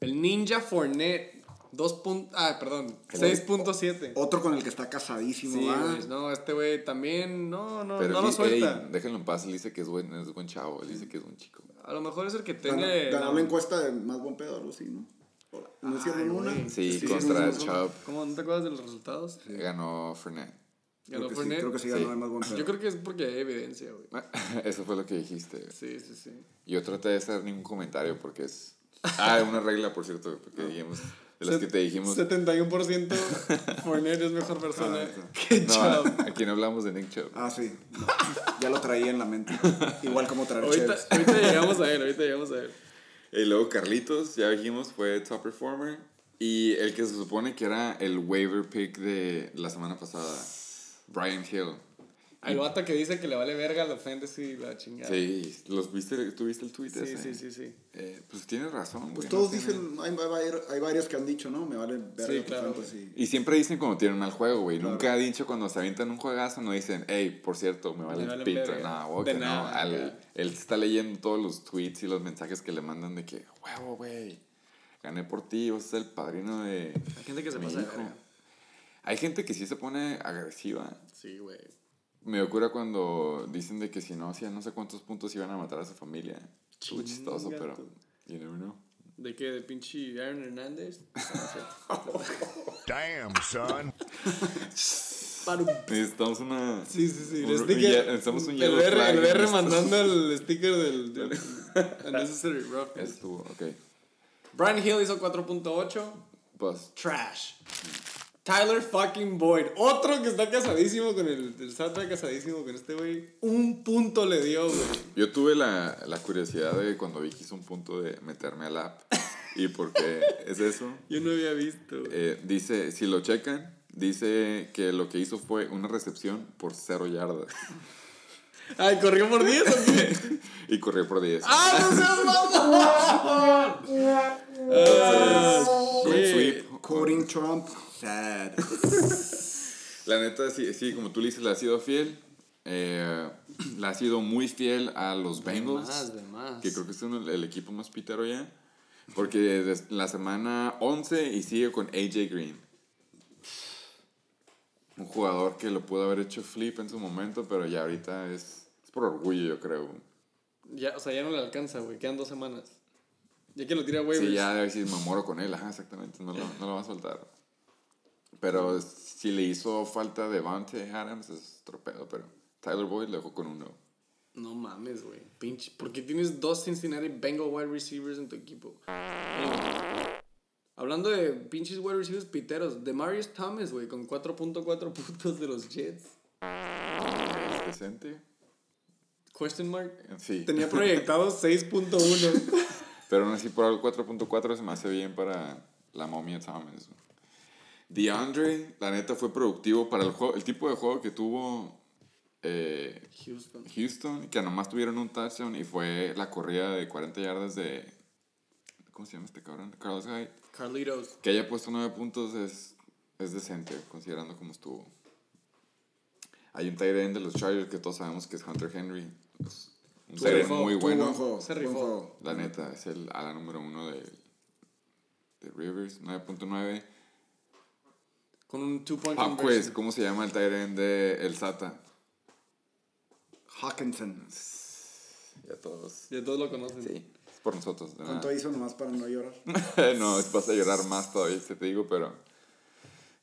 El Ninja Fournette. 2. Ah, perdón. 6.7. Otro con el que está casadísimo, Sí. No, este güey también. No, no, Pero no lo suelta. ey, déjenlo en paz, él dice que es buen, es buen chavo, él dice que es buen chico. A lo mejor es el que tiene. ganó la- la encuesta de más buen pedo, algo así, ¿no? ¿No hicieron una? Sí, Sí, contra sí, sí, Chubb ¿Cómo? ¿No te acuerdas de los resultados? ganó Fernet. Ganó Creo que, sí, creo que sí ganó Sí. más buen pedo. Yo creo que es porque hay evidencia, güey. Eso fue lo que dijiste. Sí, sí, sí. Yo traté de hacer ningún comentario porque es... Ah, una regla, por cierto, que dijimos, de las que te dijimos... 71% Fournette es mejor persona Ah, que No, Chubb. aquí no hablamos de Nick Chubb. Ah, sí. Ya lo traía en la mente. Igual como traer Ahorita, ahorita llegamos a él, ahorita llegamos a él. Y luego Carlitos, ya dijimos, fue top performer. Y el que se supone que era el waiver pick de la semana pasada, Brian Hill. El vato que dice que le vale verga la fantasy y la chingada. Sí, ¿los viste? ¿Tú viste el tweet sí, ese? sí, sí. sí. Eh, pues tienes razón, Pues güey, todos no dicen, hay, hay, hay varios que han dicho, ¿no? Me vale verga Sí, claro, fantasy. Y siempre dicen cuando tienen mal juego, güey. Nunca ha dicho cuando se avientan un juegazo, no dicen, hey, por cierto, me vale Me el vale pito. No, güey, De que no. nada, Al- acá. él está leyendo todos los tweets y los mensajes que le mandan de que, huevo, güey, gané por ti, vos sos el padrino de. Hay gente que se mi pasa de hijo". verga. Hay gente que sí se pone agresiva. Sí, güey. Me ocurre cuando dicen de que si no hacían no sé cuántos puntos iban a matar a su familia. Estuvo chistoso, pero you never know. ¿De qué? ¿De pinche Aaron Hernández? Damn, son. Necesitamos una. Sí, sí, sí. un- sticker. ye- necesitamos un el BR, el BR mandando el sticker del. del unnecessary roughness. Estuvo, ok. Brian Hill hizo 4.8. Pues, Trash. Tyler fucking Boyd. Otro que está casadísimo con el. El Satra casadísimo con este güey. Un punto le dio, güey. yo tuve la, la curiosidad de cuando vi que hizo un punto de meterme al app. ¿Y por qué es eso? Yo no había visto. Eh, dice, si lo checan, dice que lo que hizo fue una recepción por cero yardas. Ay, corrió por 10 o qué? Y corrió por 10. ¡Ah, no seas mamón! Ah, sweep. Quoting Trump, sad. La neta, sí, sí, como tú le dices, le ha sido fiel. Eh, le ha sido muy fiel a los Bengals. más, de más. Que creo que es uno- el equipo más pitero ya. Porque des- la semana 11 y sigue con AJ Green. Un jugador que lo pudo haber hecho flip en su momento, pero ya ahorita es, es por orgullo, yo creo. Ya, o sea, ya no le alcanza, güey. Quedan dos semanas. Ya que lo tira waivers. Sí, ya debe decir, me muero con él. Ajá, exactamente. No lo, no lo va a soltar. Pero si le hizo falta Devante Adams, es otro pedo. Pero Tyler Boyd le dejó con uno. No mames, güey. Pinche. ¿Por qué tienes dos Cincinnati Bengal wide receivers en tu equipo? Eh, Hablando de pinches wide receivers piteros, Demarius Thomas, güey, con 4.4 puntos de los Jets. Es decente. Question mark. Sí. Tenía proyectado 6.1. Pero aún así, por el 4.4 se me hace bien para la momia Thomas. DeAndre, la neta, fue productivo para el, juego, el tipo de juego que tuvo eh, Houston. Houston, que nomás tuvieron un touchdown y fue la corrida de 40 yardas de. ¿Cómo se llama este cabrón? Carlos Hyde. Carlitos. Que haya puesto 9 puntos es, es decente, considerando cómo estuvo. Hay un tight end de los Chargers que todos sabemos que es Hunter Henry. Es un tight end muy bueno. buen juego, Se rifó. La neta, es el ala número uno de, de Rivers, 9.9. Con un 2-point Pop quiz, conversion. ¿cómo se llama el tight end de El Sata? Hawkinson. Ya todos. Ya todos lo conocen. Sí, es por nosotros. de ¿Cuánto nada. hizo nomás para no llorar? no, es vas a llorar más todavía, se te digo, pero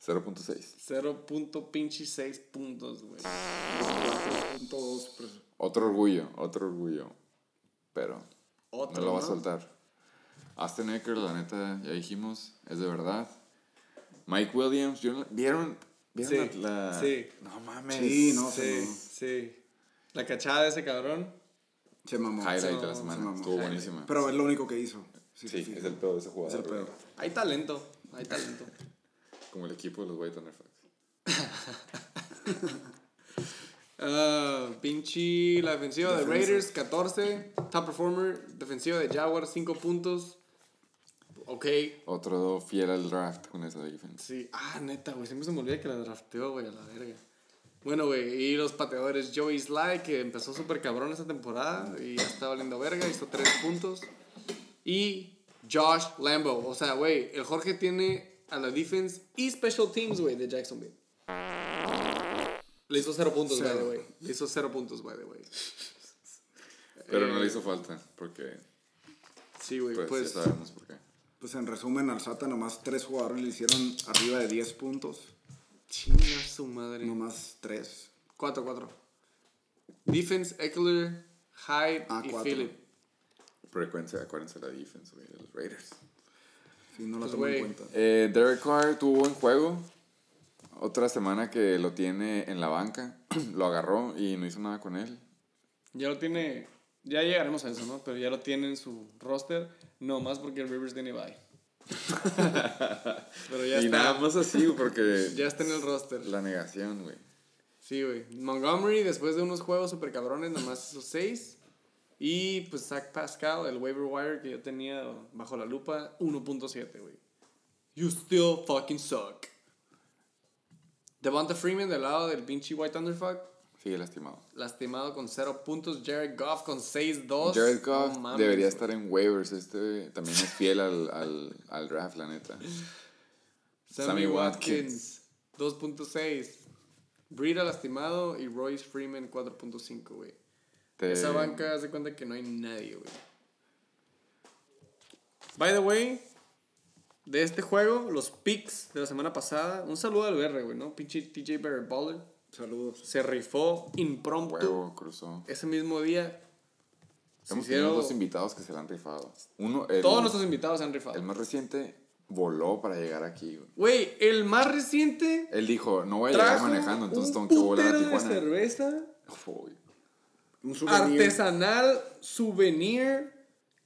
0.6. 0.6 puntos, güey. Punto dos, pues, Otro orgullo, otro orgullo. Pero Otro, no lo va a soltar. Aston Ecker, la neta, ya dijimos, es de verdad. Mike Williams, ¿yo- ¿vieron, vieron Sí, la, la- sí. No mames. Sí, no, Sí, se mamó. sí. La cachada de ese cabrón. Se mamó. Highlight se de la semana, se mamó. estuvo buenísima. Pero es lo único que hizo. Sí, Sí, sí, es el peor de ese Es jugador. el peor. güey. Hay talento. Hay talento. Como el equipo de los White Thunderfucks. Ah, pinche la defensiva de. Raiders, 14. Top performer, defensiva de Jaguars, 5 puntos. Ok. Otro fiel al draft con esa defensa. Sí. Ah, neta, güey. Siempre se me olvida que la drafteó, güey, a la verga. Bueno, güey, y los pateadores Joey Sly, que empezó súper cabrón esta temporada y ya está valiendo verga, hizo 3 puntos. Y Josh Lambo. O sea, güey, el Jorge tiene a la defense y special teams, güey, de Jacksonville. Le hizo 0 puntos, by Cero. the way. Le hizo 0 puntos, by the way. Pero no Eh, le hizo falta, porque Sí, güey, pues, pues. ya sabemos por qué. Pues en resumen, al Sata nomás tres jugadores le hicieron arriba de 10 puntos. Chinga su madre. Nomás tres. 4, 4. Defense, Eckler, Hyde Ah, y cuatro. Phillip. Frecuencia, acuérdense de la defensa, güey, de los Raiders. Sí, no la Pues, tomo en cuenta. Eh, Derek Carr tuvo buen juego. Otra semana que lo tiene en la banca. lo agarró y no hizo nada con él. Ya lo tiene. Ya llegaremos a eso, ¿no? Pero ya lo tiene en su roster. No más porque Rivers tiene bye. Pero ya y está. nada más así, güey, porque Ya está en el roster. la negación, güey. Sí, güey. Montgomery, después de unos juegos super cabrones, nomás hizo 6. Y pues Zach Pascal, el waiver wire que yo tenía bajo la lupa, 1.7, güey. You still fucking suck. Devonta Freeman del lado del pinche White Thunderfuck, Sigue lastimado. lastimado con 0 puntos. Jared Goff con 6-2. Jared Goff mames, debería estar en waivers. Este también es fiel al, al, al draft, la neta. Sammy, Sammy Watkins, 2.6. Breida lastimado y Royce Freeman 4.5, güey. Te- Esa banca hace cuenta que no hay nadie, güey. By the way, de este juego, los picks de la semana pasada. Un saludo al BR, güey, ¿no? Pinche TJ Barrett Baller. Saludos. Se rifó impromptu Huevo cruzó. ese mismo día. Hemos hicieron- tenido dos invitados que se la han rifado. Uno, el, Todos nuestros invitados se han el rifado. más reciente voló para llegar aquí, güey. Güey, el más reciente Él dijo, no voy a llegar manejando, entonces tengo que volar a putero de Tijuana. cerveza Uy. Un souvenir. artesanal, souvenir.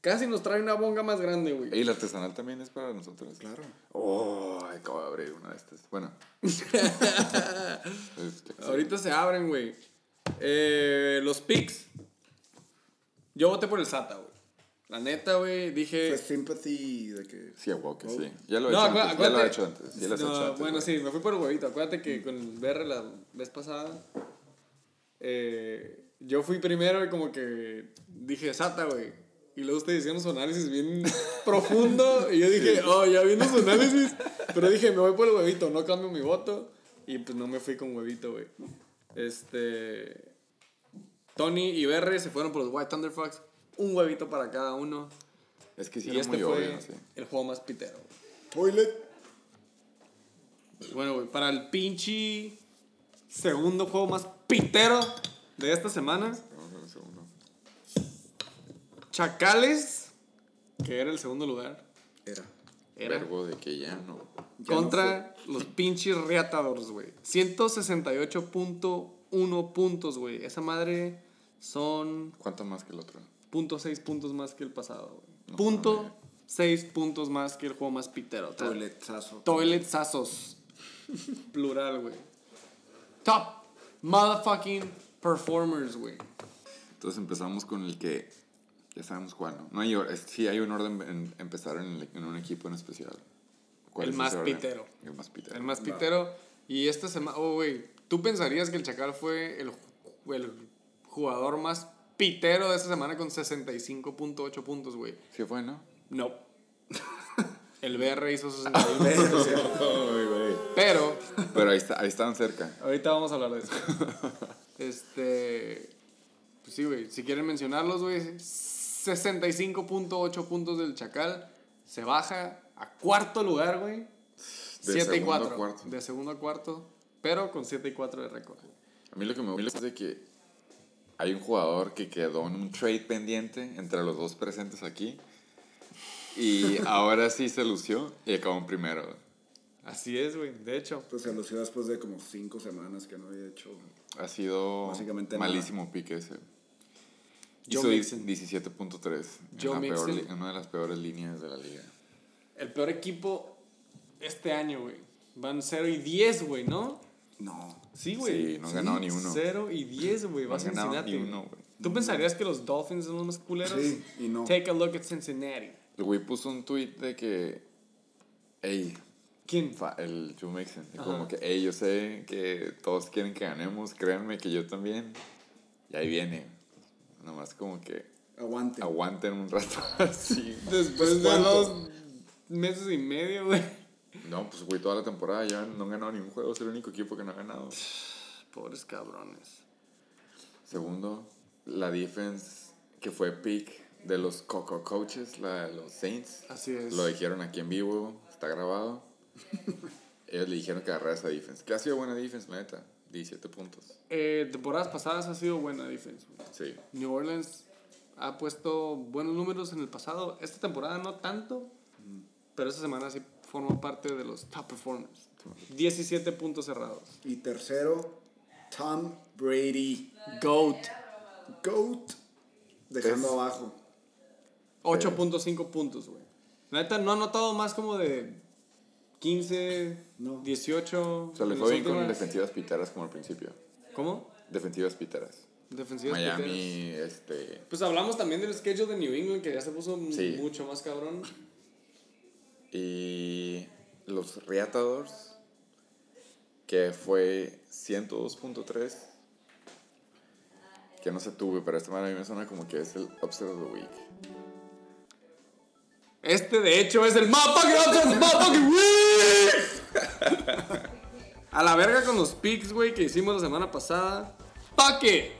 Casi nos trae una bonga más grande, güey. Y el artesanal también es para nosotros. Claro. Oh, acabo de abrir una de estas. Bueno. Este, Ahorita se abren, güey. Eh, los picks. Yo voté por el SATA, güey. La neta, güey, dije... Fue sympathy de que. Sí, a que sí. Ya lo he No, hecho antes. Ya lo he hecho antes. Ya lo has No, hecho antes, bueno, güey. sí, me fui por el huevito. Acuérdate que con el BR la vez pasada, eh, yo fui primero y como que dije SATA, güey. Y luego ustedes hicieron su análisis bien profundo. Y yo dije, oh, ya viendo su análisis. Pero dije, me voy por el huevito, no cambio mi voto. Y pues no me fui con huevito, güey. Este. Tony y BR se fueron por los White Thunderfucks. Un huevito para cada uno. Es que sí, y este muy fue obvio, sí. el juego más pitero. Toilet. Bueno, güey, para el pinche segundo juego más pitero de esta semana, Vamos a ver un segundo. Chacales, que era el segundo lugar, Era. era Verbo de que ya no. Ya contra los pinches Reatadores, güey. 168.1 puntos, güey. Esa madre son ¿Cuánto más que el otro? punto .6 puntos más que el pasado, güey. No punto mames. 6 puntos más que el juego más pitero. O sea, Toiletazo. Toiletsazos. Plural, güey. Top motherfucking performers, güey. Entonces empezamos con el que ya sabemos cuál, ¿no? no hay, sí hay un orden en empezar en, el- en un equipo en especial. ¿Cuál El es más pitero. El más pitero. El más pitero. Y esta semana, oh, güey, ¿tú pensarías que el Chacal fue el, el jugador más pitero de esta semana con 65.8 puntos, güey? Sí fue, ¿no? No. El BR hizo 61. Ay, güey. Pero, Pero ahí, está, ahí estaban cerca. ahorita vamos a hablar de eso. Este. Pues sí, güey. Si quieren mencionarlos, güey. 65.8 puntos del Chacal. Se baja a cuarto lugar, güey. De 7 y segundo a 4. cuarto. De segundo a cuarto. Pero con 7 y 4 de récord. A mí lo que me gusta es de que hay un jugador que quedó en un trade pendiente entre los dos presentes aquí. Y ahora sí se lució y acabó en primero. Así es, güey. De hecho. Pues se lució después de como cinco semanas que no había hecho. Ha sido Básicamente nada. malísimo pique ese. Joe Hizo Mixon. 17.3 Joe en, peor en una de las peores líneas de la liga. El peor equipo este año, güey. Van 0 y 10, güey, ¿no? No. Sí, güey. Sí, no han ganado ni uno. 0 y 10, güey. No Vas a Cincinnati. ni uno, güey. ¿Tú pensarías que los Dolphins son los más culeros? Sí, y no. Take a look at Cincinnati. El güey puso un tweet de que. Ey, ¿Quién? el Joe Mixon. Ajá. Como que, ey, yo sé que todos quieren que ganemos, créanme que yo también. Y ahí viene. Nomás como que Aguante. aguanten un rato así. Después de dos meses y medio, güey. No, pues güey, toda la temporada ya no han ganado ningún juego. Es el único equipo que no ha ganado. Pobres cabrones. Segundo, la defense que fue pick de los Coco Coaches, la de los Saints. Así es. Lo dijeron aquí en vivo, está grabado. Ellos le dijeron que agarrara esa defense. Que ha sido buena defense, la neta. 17 puntos. Eh, temporadas pasadas ha sido buena defensa. güey. Sí. New Orleans ha puesto buenos números en el pasado. Esta temporada no tanto, pero esta semana sí formó parte de los top performers. 17 puntos cerrados. Y tercero, Tom Brady. GOAT. GOAT. Dejando Es- abajo. 8.5 puntos, güey. La neta no ha anotado más como de 15, No. 18. O sea, le fue bien con defensivas piteras como al principio. ¿Cómo? Defensivas piteras. Defensivas Miami, este. Pues hablamos también del schedule de New England que ya se puso Sí. mucho más cabrón. Y los Reatadores, que fue 102.3. Que no se tuve, pero esta manera a mí me suena como que es el Upset of the Week. Este, de hecho, es el motherfucking upset, motherfucking week. A la verga con los picks, güey, que hicimos la semana pasada. ¿Pa' qué?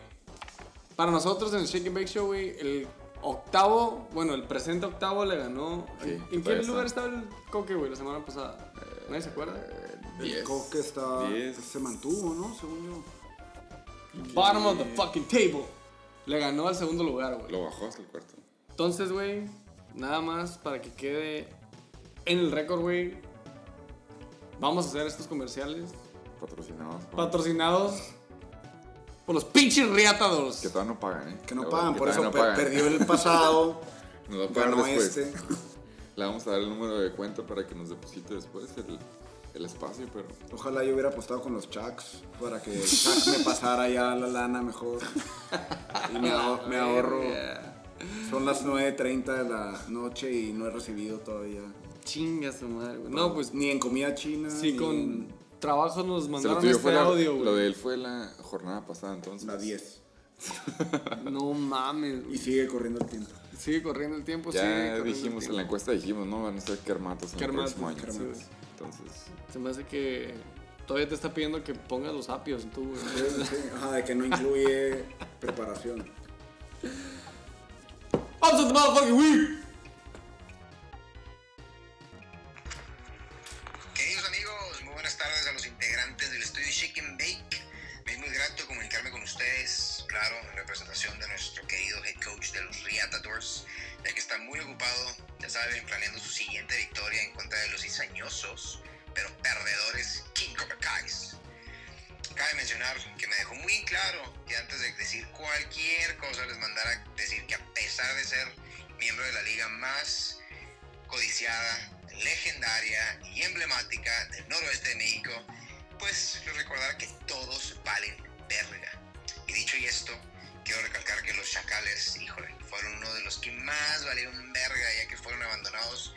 Para nosotros en el Shake and Bake Show, güey, el octavo, bueno, el presente octavo le ganó. Sí, ¿En qué lugar está. estaba el coque, güey, la semana pasada? ¿Nadie se acuerda? El 10. Coque está, Diez. se mantuvo, ¿no? Según yo. Bottom of the fucking table. Le ganó al segundo lugar, güey. Lo bajó hasta el cuarto. Entonces, güey, nada más para que quede en el récord, güey. Vamos a hacer estos comerciales Patrocinados. por- patrocinados por los pinches riatados. Que todavía no pagan, ¿eh? Que no pagan, por eso per- pagan. perdió el pasado. Nos va a pagar ganó después. este. Le vamos a dar el número de cuenta para que nos deposite después el, el espacio, pero Ojalá yo hubiera apostado con los Chucks para que Chuck me pasara ya la lana mejor. Y me, ahor- me ahorro. Son las 9.30 de la noche y no he recibido todavía. Chinga su madre, güey. No, pues Ni en comida china. sí, ni con en trabajo nos Se lo mandaron este fue la- audio, Lo güey. de él fue la jornada pasada, entonces. la 10. No mames, Y güey. sigue corriendo el tiempo. Sigue corriendo el tiempo, sigue Ya dijimos en la encuesta, dijimos, no, van a ser kermatos en Kermatos, el próximo año. kermatos. Sí, Entonces, Se me hace que todavía te está pidiendo que pongas los apios tú, güey. Sí, Ajá, de que no incluye preparación. Upset the motherfucking week. Claro, en representación de nuestro querido head coach de los Riatadores, ya que está muy ocupado, ya saben, planeando su siguiente victoria en contra de los cizañosos, pero perdedores King Cobra. Cabe mencionar que me dejó muy claro que antes de decir cualquier cosa les mandara decir que a pesar de ser miembro de la liga más codiciada, legendaria y emblemática del noroeste de México, pues recordar que todos valen verga. Y dicho y esto, quiero recalcar que los chacales, híjole, fueron uno de los que más valieron verga ya que fueron abandonados,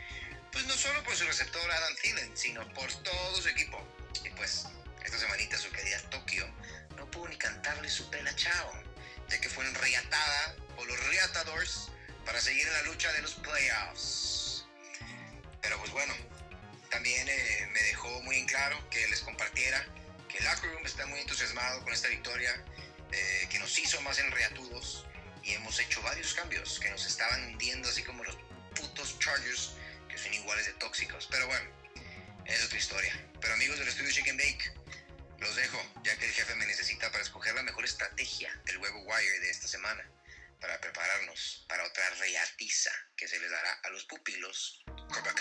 pues no solo por su receptor Adam Thielen, sino por todo su equipo. Y pues, esta semanita su querida Tokio no pudo ni cantarle su pela chao, ya que fue enriatada por los Riatadores para seguir en la lucha de los playoffs. Pero pues bueno, también eh, me dejó muy en claro que les compartiera que el locker está muy entusiasmado con esta victoria, eh, que nos hizo más enreatudos y hemos hecho varios cambios que nos estaban hundiendo así como los putos Chargers que son iguales de tóxicos. Pero bueno, es otra historia. Pero amigos del estudio Chicken Bake, los dejo ya que el jefe me necesita para escoger la mejor estrategia del huevo wire de esta semana para prepararnos para otra reatiza que se les dará a los pupilos Cobra.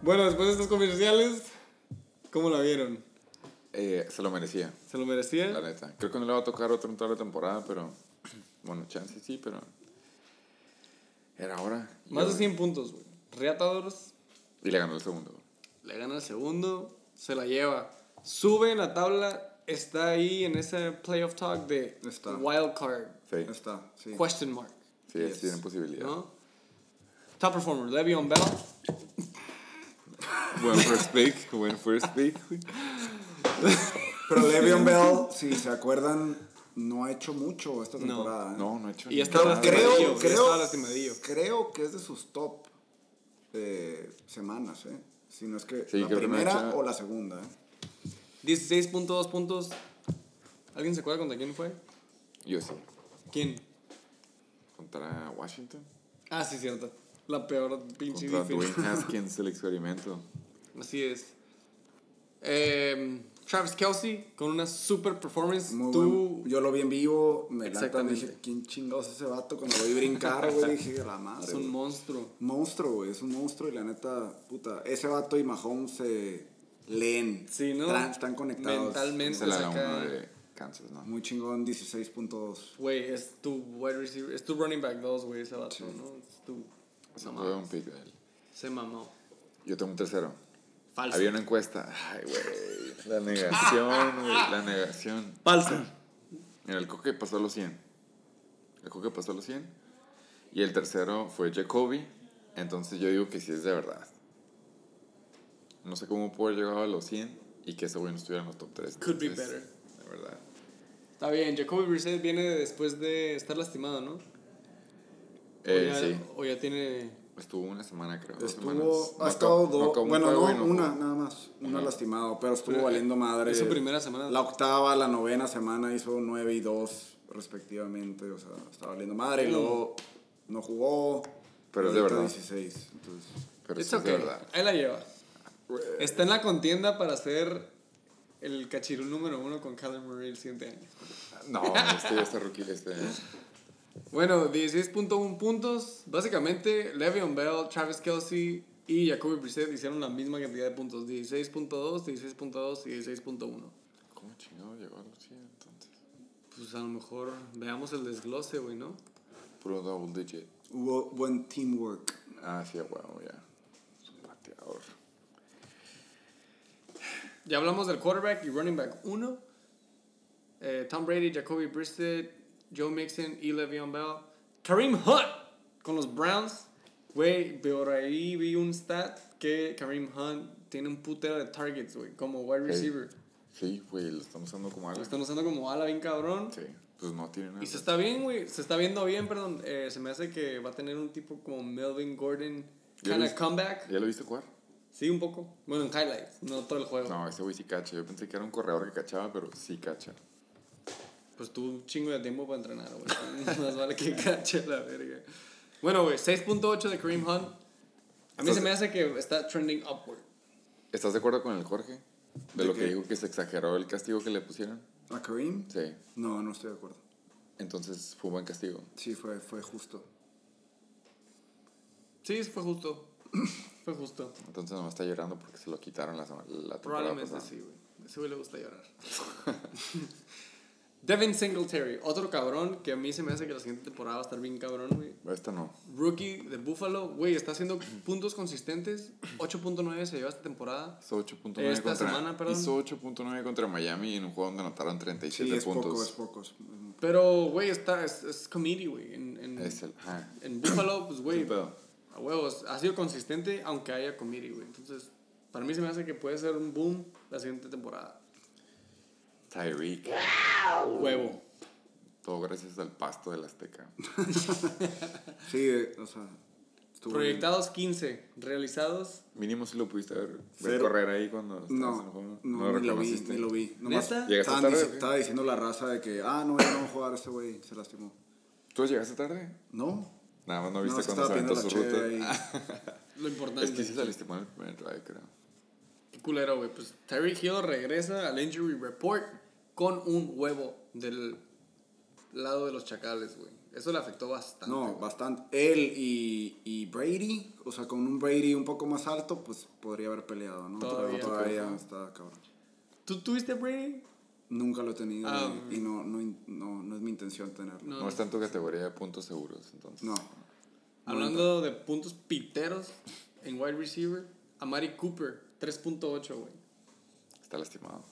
Bueno, después de estos comerciales, ¿cómo la vieron? eh, se lo merecía, ¿Se lo merecía? la neta. Creo que no le va a tocar otro en toda la temporada, pero bueno, chance sí, pero era hora. Más de 100 puntos, güey. Reatadores, Y le ganó el segundo. Le gana el segundo, se la lleva. Sube en la tabla, está ahí en ese playoff talk de Está. wild card, Sí, Está, sí. question mark, sí, Yes. tienen posibilidad. ¿no? Top performer, Le'Veon Bell. Buen first pick, buen first pick. Pero Le'Veon Bell, si se acuerdan, no ha hecho mucho esta temporada. ¿eh? No, no ha hecho Y ya lastimadillo, creo, creo, lastimadillo. creo que es de sus top eh, semanas, ¿eh? Si no es que Sí, la que primera hecho- o la segunda, ¿eh? 16.2 puntos. ¿Alguien se acuerda contra quién fue? Yo sí. ¿Quién? Contra Washington. Ah, sí, cierto. La peor pinche Contra. Dwayne Haskins, el experimento. Así es. Eh, Travis Kelsey con una super performance. Muy Tú, buen- yo lo vi en vivo, me lata, Exactamente. dije, ¿quién chingados es ese vato? Cuando lo vi brincar, güey, dije, la madre. es un güey". monstruo. monstruo, güey, es un monstruo y la neta, puta, ese vato y Mahomes se leen. Sí, ¿no? Están conectados. Mentalmente. Es el ala saca-. Muy chingón, 16.2. Güey, es tu wide receiver. Es tu running back 2, güey, ese vato, ¿no? Es tu. Ese mamá. fue un pick de él. Se mamó. Yo tengo un tercero. Falso. Había una encuesta. Ay, güey. La negación, güey. La negación. Falso. Mira, el Coque pasó a los 100. El Coque pasó a los 100. Y el tercero fue Jacoby. Entonces yo digo que sí es de verdad. No sé cómo pudo haber llegado a los 100 y que ese güey no estuviera en los top 3. Could be better. De verdad. Está bien, Jacoby Brissett viene después de estar lastimado, ¿no? Eh, o, ya, sí. o ya tiene. Estuvo una semana, creo. Estuvo, ha estado dos, bueno, no, y no una, nada más, una Ajá. lastimado, pero estuvo Pero, valiendo madre. es su primera semana. La octava, la novena semana hizo 9 y 2 respectivamente, o sea, estaba valiendo madre y luego no jugó. Pero es de verdad. 16, entonces. Pero It's es de okay. verdad. Ahí la lleva. Está en la contienda para ser el cachirul número uno con Kyler Murray el siguiente año. No, este ya está rookie. Este. Bueno, 16.1 puntos. Básicamente, Le'Veon Bell, Travis Kelsey y Jacoby Brissett hicieron la misma cantidad de puntos. 16.2, 16.2 y 16.1. ¿Cómo chingado llegó a los 100 entonces? Pues a lo mejor veamos el desglose, güey, ¿no? Puro double digit. Hubo buen teamwork. Ah, sí, a huevo, ya. Es un pateador. Ya hablamos del quarterback y running back 1. Eh, Tom Brady, Jacoby Brissett, Joe Mixon y Le'Veon Bell. Kareem Hunt con los Browns. Güey, por ahí vi un stat que Kareem Hunt tiene un putero de targets, güey, como wide receiver. Sí, güey, lo estamos usando como Lo algo. están usando como ala bien cabrón. Sí, pues no tiene nada. Y se está bien, güey. Se está viendo bien, perdón. Eh, se me hace que va a tener un tipo como Melvin Gordon kind lo of comeback. ¿Ya lo viste jugar? Sí, un poco. Bueno, en highlights, no todo el juego. No, ese güey sí cacha. Yo pensé que era un corredor que cachaba, pero sí cacha. Pues tuvo un chingo de tiempo para entrenar, güey. Más vale que cache la verga. Bueno, güey, 6.8 de Kareem Hunt. A mí se me hace que está trending upward. ¿Estás de acuerdo con el Jorge? De, ¿De lo que qué? dijo que se exageró el castigo que le pusieron. ¿A Kareem? Sí. No, no estoy de acuerdo. Entonces fue un buen castigo. Sí, fue, fue justo. Sí, fue justo. fue justo. Entonces nomás está llorando porque se lo quitaron la, la temporada Probablemente pasada. sí, güey. A ese güey le gusta llorar. Devin Singletary, otro cabrón que a mí se me hace que la siguiente temporada va a estar bien cabrón, güey. Esta no. Rookie de Buffalo, güey, está haciendo puntos consistentes. 8.9 se lleva esta temporada. Hizo 8.9 Esta contra, semana, perdón. hizo 8.9 contra Miami en un juego donde anotaron 37 Sí, es puntos. poco, es poco. es- Pero, güey, está, es, es comedy, güey. En, en, Es el. ajá. en Buffalo, pues, güey, a huevos, ha sido consistente aunque haya comedy, güey. Entonces, para mí se me hace que puede ser un boom la siguiente temporada. Tyreek. Huevo. Todo gracias al pasto del Azteca. Sí, eh, o sea. estuvo bien. Proyectados 15, realizados. Mínimo si lo pudiste ver, ver correr ahí cuando estabas en el No, juego. no, lo ni lo vi, ni lo vi. Nomás. ¿Llegaste tarde estaba diciendo la raza de que, ah, no, ya no va a jugar este güey, se lastimó. ¿Tú llegaste tarde? No, Nada más no no, viste se cuando se aventó su la ruta. Lo importante. Es que sí saliste mal en el primer drive, creo. Culero, güey. Pues Tyreek Hill regresa al injury report con un huevo del lado de los chacales, güey. Eso le afectó bastante. No, güey. bastante. Él y, y Brady, o sea, con un Brady un poco más alto, pues podría haber peleado, ¿no? Todavía. Pero todavía está cabrón. ¿Tú tuviste Brady? Nunca lo he tenido y, y no, no, no, no es mi intención tenerlo. No. No, está en tu categoría de puntos seguros, entonces. No. Hablando de puntos piteros en wide receiver, Amari Cooper, 3.8, güey. Está lastimado.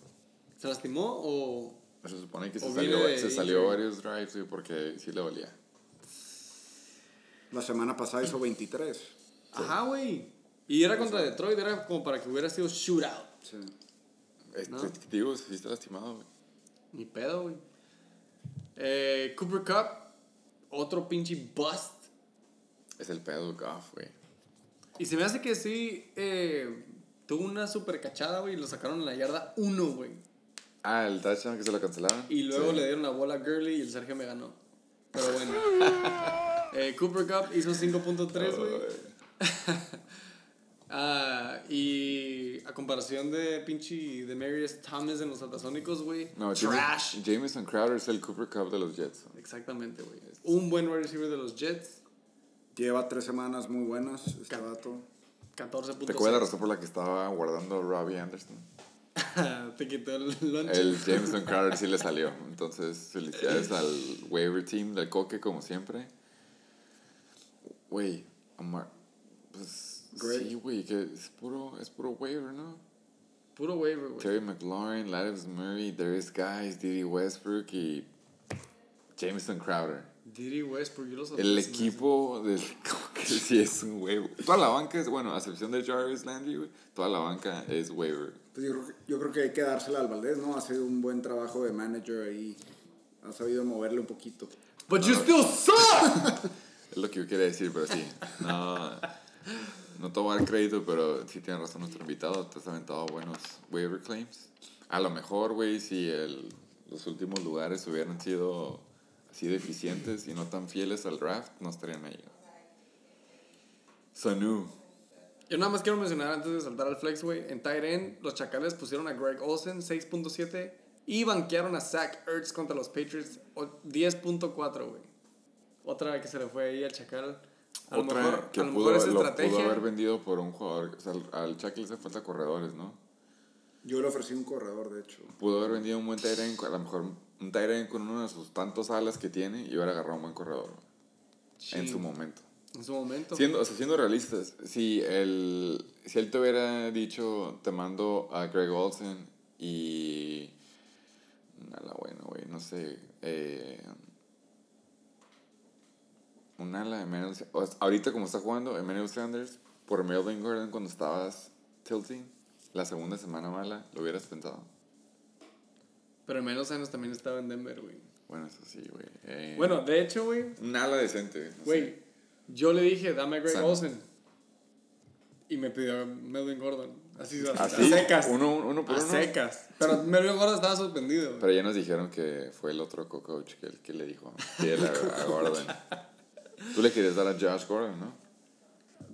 ¿Se lastimó o.? Se supone que se salió, de se salió varios drives, güey, porque sí le dolía. La semana pasada hizo 23. Ajá, güey. Y era contra Detroit, era como para que hubiera sido shootout. Sí. Este, No. Digo, sí está lastimado, güey. Ni pedo, güey. Eh, Cooper Cup, otro pinche bust. Es el pedo Goff, güey. Y se me hace que sí eh, tuvo una super cachada, güey, y lo sacaron en la yarda 1, güey. Ah, el touchdown que se lo cancelaron. Y luego Sí. le dieron la bola a Gurley y el Sergio me ganó. Pero bueno. Eh, Cooper Cup hizo 5.3, güey. Ah, y a comparación de pinche de Marius Thomas en los Atasónicos, güey. No, trash. James- Jameson Crowder es el Cooper Cup de los Jets. Exactamente, güey. Un buen wide receiver de los Jets. Lleva tres semanas muy buenas este vato. 14.6. ¿Te acuerdas la razón por la que estaba guardando Robbie Anderson? Te quitó el lunch. El Jameson Crowder sí le salió. Entonces, felicidades al waiver team del Coque, como siempre. Güey. Pues. Great. Sí, güey, que es puro, es puro waiver, ¿no? Puro waiver, güey. Terry McLaurin, Latavius Murray, Darius Guys, Didi Westbrook y Jameson Crowder. Diddy Westbrook, yo los El equipo del como que sí es un waiver. Toda la banca es, bueno, a excepción de Jarvis Landry, güey, toda la banca es waiver. Pues yo, creo que, yo creo que hay que dársela al Valdés, ¿no? Ha sido un buen trabajo de manager ahí. Ha sabido moverle un poquito. But you still suck! Es lo que yo quería decir, pero sí. No, no te voy a dar crédito, pero sí tiene razón nuestro invitado. Te has aventado buenos waiver claims. A lo mejor, güey, si el, los últimos lugares hubieran sido así de eficientes y no tan fieles al draft, no estarían ahí. Sanu. Yo nada más quiero mencionar antes de saltar al flex, güey. En tight end, los Chacales pusieron a Greg Olsen 6.7 y banquearon a Zach Ertz contra los Patriots o- 10.4, güey. Otra que se le fue ahí al Chacal. A lo Otra mejor, que a lo pudo, mejor es lo pudo estrategia. haber vendido por un jugador. O sea, al, al Chuck le hace falta corredores, ¿no? Yo le ofrecí un corredor, de hecho. Pudo haber vendido un buen tight end, a lo mejor un end con uno de sus tantos alas que tiene y hubiera agarrado un buen corredor en su momento. En su momento. Siendo, o sea, siendo realistas, si él, si él te hubiera dicho, te mando a Greg Olsen y... Nada bueno, güey, no sé. Eh, un ala de Emmanuel Ahorita como está jugando Emmanuel Sanders por Melvin Gordon cuando estabas tilting, la segunda semana mala, lo hubieras pensado. Pero en menos años también estaba en Denver, güey. Bueno, eso sí, güey. Eh, Bueno, de hecho, güey, un ala decente. no sé. güey, yo le dije, dame a Greg Sano. Olsen. Y me pidió a Melvin Gordon. Así, a, a Así, secas. uno, uno por a uno. secas. Pero Melvin Gordon estaba suspendido. Pero ya nos dijeron que fue el otro co-coach que, que le dijo fiel a, a Gordon. Tú le quieres dar a Josh Gordon, ¿no?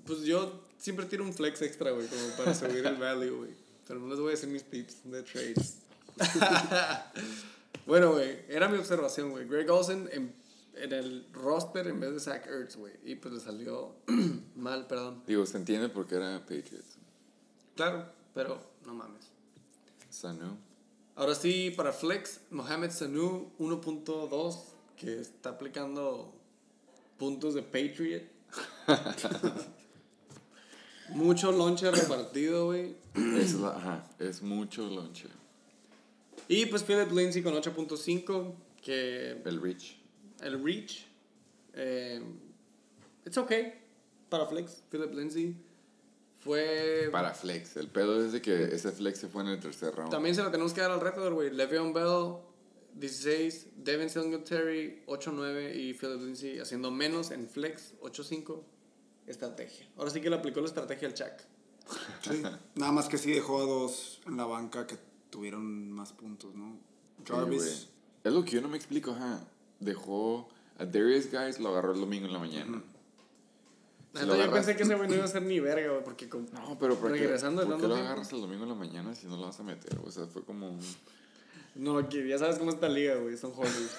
Pues yo siempre tiro un flex extra, güey, como para subir el value, güey. Pero no les voy a decir mis tips de trades. bueno, güey, era mi observación, güey. Greg Olsen en, en el roster en vez de Zach Ertz, güey. Y pues le salió mal, perdón. Digo, se entiende porque era Patriots. Claro, pero no mames. Sanu. Ahora sí, para flex, Mohamed Sanu 1.2, que está aplicando puntos de Patriot. Mucho lonche repartido, güey. Es, la- ajá, es mucho lonche. Y pues Philip Lindsay con 8.5, que El Rich. el reach, eh, it's okay para flex. Philip Lindsay fue... Para flex. El pedo es de que ese flex se fue en el tercer round. También se lo tenemos que dar al reto, güey. Le'Veon Bell, 16. Devin Singletary, 8-9. Y Philip Lindsay haciendo menos en flex, 8-5. Estrategia. Ahora sí que le aplicó la estrategia al Chuck. Sí. Nada más que sí dejó a dos en la banca que tuvieron más puntos, ¿no? Sí. Jarvis. es lo que yo no me explico, ajá. Dejó a Darius Guys, lo agarró el domingo en la mañana. Neta, lo yo pensé que ese güey no iba a ser ni verga, güey. Porque con- No, pero ¿por qué, regresando ¿por qué lo agarras el domingo en la mañana si no lo vas a meter? O sea, fue como un... No, que ya sabes cómo está la liga, güey. Son jóvenes.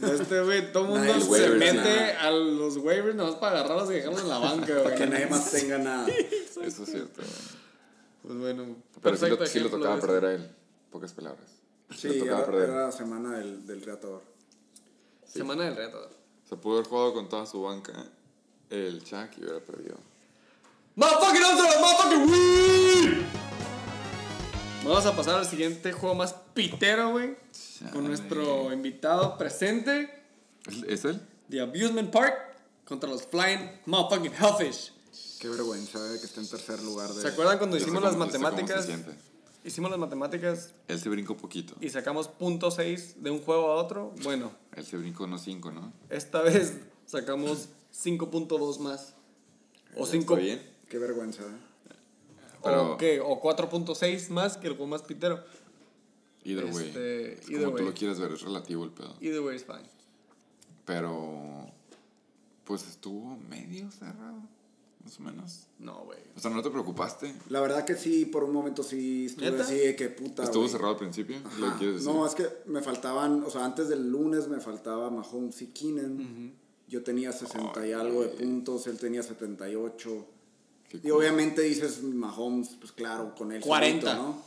este, güey, todo el mundo se waivers, mete nada. a los waivers nada más para agarrarlos y dejarlos en la banca, güey. Que nadie más tenga nada. Eso es cierto. güey. Pues bueno. Pero sí lo, sí lo tocaba perder a él. Pocas palabras. Sí, le tocaba era, perder. era la semana del, del reatador. Semana del reto. O sea, pudo haber jugado con toda su banca el Chuck y hubiera perdido. Motherfucking ultra, motherfucking weed. Vamos a pasar al siguiente juego más pitero, güey. Con nuestro invitado presente, ¿Es, es él? The Abusement Park, contra los Flying Motherfucking Hellfish. Qué vergüenza eh, que esté en tercer lugar. De... ¿Se acuerdan cuando hicimos cómo- las matemáticas? Hicimos las matemáticas Él se brincó poquito. y sacamos punto .6 de un juego a otro. Bueno, Él se brincó unos 5, ¿no? esta vez sacamos 5.2 más. O 5 ¿Está bien? Qué vergüenza. eh. Pero- o qué, o 4.6 más que el juego más pitero. Either way. Este, Es either como tú way. lo quieres ver, es relativo el pedo. Either way is fine. Pero. Pues estuvo medio cerrado. Más o menos. No, güey. O sea, ¿no te preocupaste? La verdad que sí, por un momento sí estuve ¿Neta? así de que puta. ¿Estuvo cerrado al principio? ¿Es lo quieres decir? No, es que me faltaban, o sea, antes del lunes me faltaba Mahomes y Keenan. Yo tenía 60 y algo de puntos, él tenía 78. Qué Y cool. obviamente dices Mahomes, pues claro, con él. 40. solito, ¿no?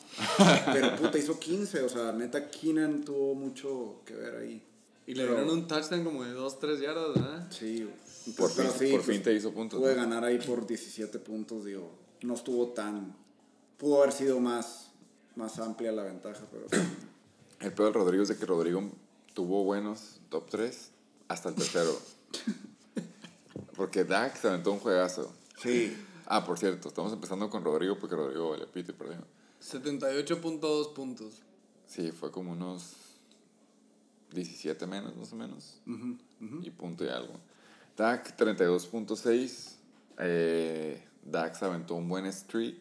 Pero puta, hizo 15, o sea, neta Keenan tuvo mucho que ver ahí. Y le dieron un touchdown como de 2, 3 yardas, ¿verdad? Sí, güey. Por fin- por fin pues, te hizo puntos, Pude ¿no? ganar ahí por 17 puntos, digo. No estuvo tan. Pudo haber sido más, más amplia la ventaja, pero. El peor del Rodrigo es de que Rodrigo tuvo buenos top 3 hasta el tercero. Porque Dak se aventó un juegazo. Sí. Ah, por cierto, estamos empezando con Rodrigo porque Rodrigo vale pito y perdió. 78.2 puntos. Sí, fue como unos 17 menos, más o menos. Y punto y algo. Dak 32.6. Eh, se aventó un buen streak.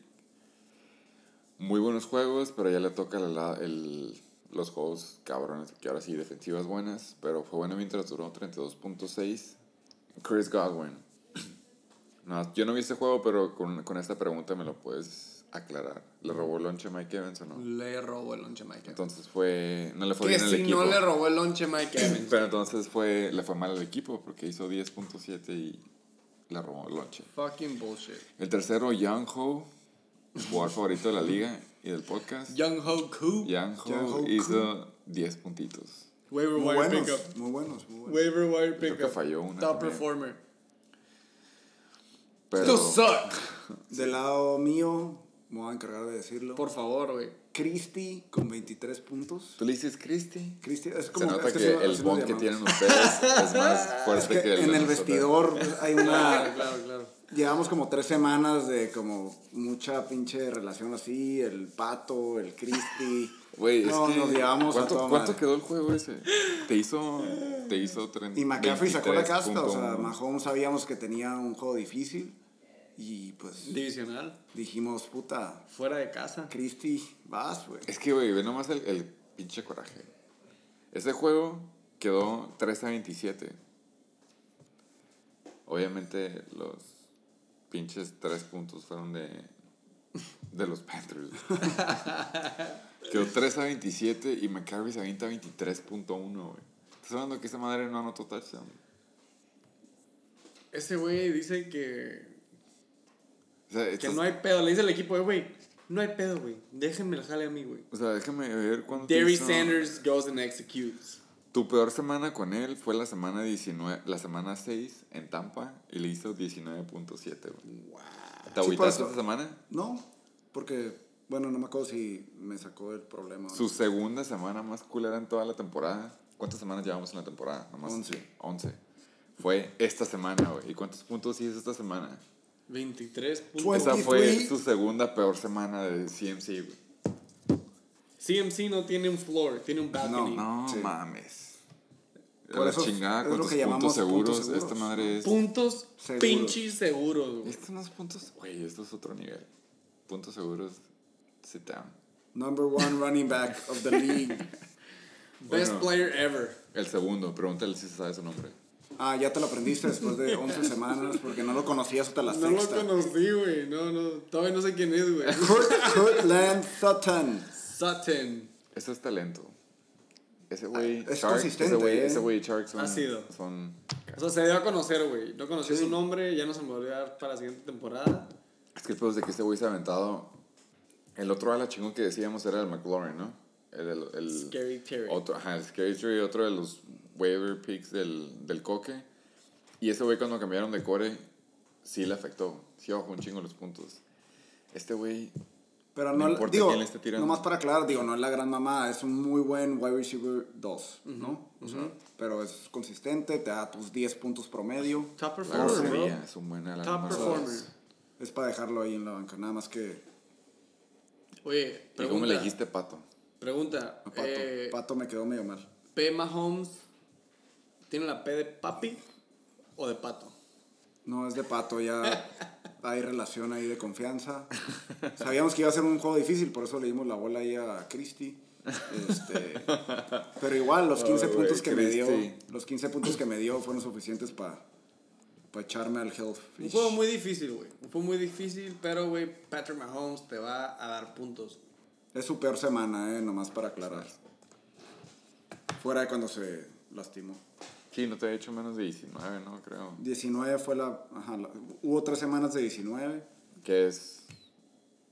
Muy buenos juegos, pero ya le toca la- el- los juegos cabrones, que ahora sí, defensivas buenas. Pero fue bueno mientras duró 32.6. Chris Godwin. No, yo no vi este juego, pero con, con esta pregunta me lo puedes aclarar. ¿Le robó el lonche a Mike Evans o no? Le robó el lonche Mike Evans. Entonces fue. No le fue Que bien si equipo. no le robó el lonche Mike Evans. Pero entonces fue, le fue mal al equipo porque hizo 10.7 y le robó el lonche. Fucking bullshit. El tercero, Young Ho, jugador favorito de la liga y del podcast. Young Ho Koo. Young Young Ho hizo 10 puntitos. Waiver Muy wire buenos, pickup. muy buenos, muy buenos. Waiver wire Creo pickup. que falló una Top también. performer. Pero Still suck. Del lado mío, me voy a encargar de decirlo. Por favor, güey. Christie con 23 puntos. tú le dices Christy. Christie es Se como nota es que, sí, el bond que tienen ustedes es más fuerte Es que que, el en de el vestidor hay Claro, una. claro, claro. Llevamos como tres semanas de como mucha pinche relación así, el pato, el Christie. Güey, es no, que. nos llevamos a ¿cuánto, toda ¿Cuánto madre. quedó el juego ese? Te hizo. Te hizo 30. Y McCaffrey sacó la casta, o sea, 23.1. Mahomes sabíamos que tenía un juego difícil. Y pues Divisional. dijimos, puta, Fuera de casa. Christie, vas, güey. Es que, güey, ve nomás el, el pinche coraje. Ese juego quedó 3 a 27. Obviamente los pinches 3 puntos fueron de, de los Panthers. quedó 3 a 27 y McCarvey se avienta 23.1, güey. Estás hablando que esa madre no anotó touchdown. Ese güey dice que, O sea, que estás- no hay pedo. Le dice al equipo, güey, no hay pedo, güey. Déjenme el jale a mí, güey. o sea, déjame ver cuándo te Derry hizo- Sanders goes and executes. Tu peor semana con él fue la semana 19, la semana 6 en Tampa y le hizo 19.7, güey. Wow. ¿Te agüitaste esta semana? No, porque, bueno, no me acuerdo si me sacó el problema. o no. Su segunda semana más culera en toda la temporada. ¿Cuántas semanas llevamos en la temporada? Nomás Once. 11. Fue esta semana, güey. ¿Y cuántos puntos hizo esta semana? 23 Pues- puntos. Esa fue 23. su segunda peor semana de CMC, güey. CMC no tiene un floor, tiene un balcony. No Sí. mames. Por la eso chingada, es lo ¿cuántos que puntos seguros? puntos seguros. Esta madre es... Puntos Seguros. pinches seguros, güey. Estos no son puntos... Güey, esto es otro nivel. Puntos seguros, sit down. Number one running back of the league. Best Bueno. player ever. El segundo, pregúntale si se sabe su nombre. Ah, ya te lo aprendiste después de 11 semanas porque no lo conocías hasta la No lo conocí, güey. No, no. Todavía no sé quién es, güey. Kurt, Kurtland Sutton. Sutton. Eso es talento. Ese güey, Ah, es Sharks, consistente, ese güey, ¿eh? ese güey y Sharks son, Ha sido. son O sea, se dio a conocer, güey. No conocí Sí. su nombre, ya no se me va a olvidar para la siguiente temporada. Es que es de que este güey se ha aventado. El otro ala chingón que decíamos era el McLaurin, ¿no? El, el, el Scary Terry. Otro, ajá, el Scary Terry, otro de los waiver picks del, del coque. Y ese güey cuando cambiaron de core sí le afectó. Sí bajó un chingo los puntos. Este güey, Pero No no, digo, quién le esté tirando. nomás para aclarar, digo, no es la gran mamá, es un muy buen wide receiver 2, ¿no? O sea, pero es consistente, te da tus 10 puntos promedio. Top performer, bro. es un buen Top más performer. dos. Es para dejarlo ahí en la banca, nada más que Oye, ¿Y cómo pregunta. le dijiste pato? Pregunta. a Pato, eh, Pato me quedó medio mal. P. Mahomes, ¿tiene la P de papi o de pato? No, es de Pato, ya hay relación ahí de confianza. Sabíamos que iba a ser un juego difícil, por eso le dimos la bola ahí a Christy. Este, pero igual, los 15 Ay, puntos que me dio, los 15 puntos que me dio fueron suficientes para echarme al health. Un juego muy difícil, güey. Un juego muy difícil, pero, güey, Patrick Mahomes te va a dar puntos. Es su peor semana, eh, nomás para aclarar. Fuera de cuando se lastimó. Sí, no te he hecho menos de 19, ¿no? Creo. 19 fue la, ajá, la- Hubo tres semanas de 19. Que es.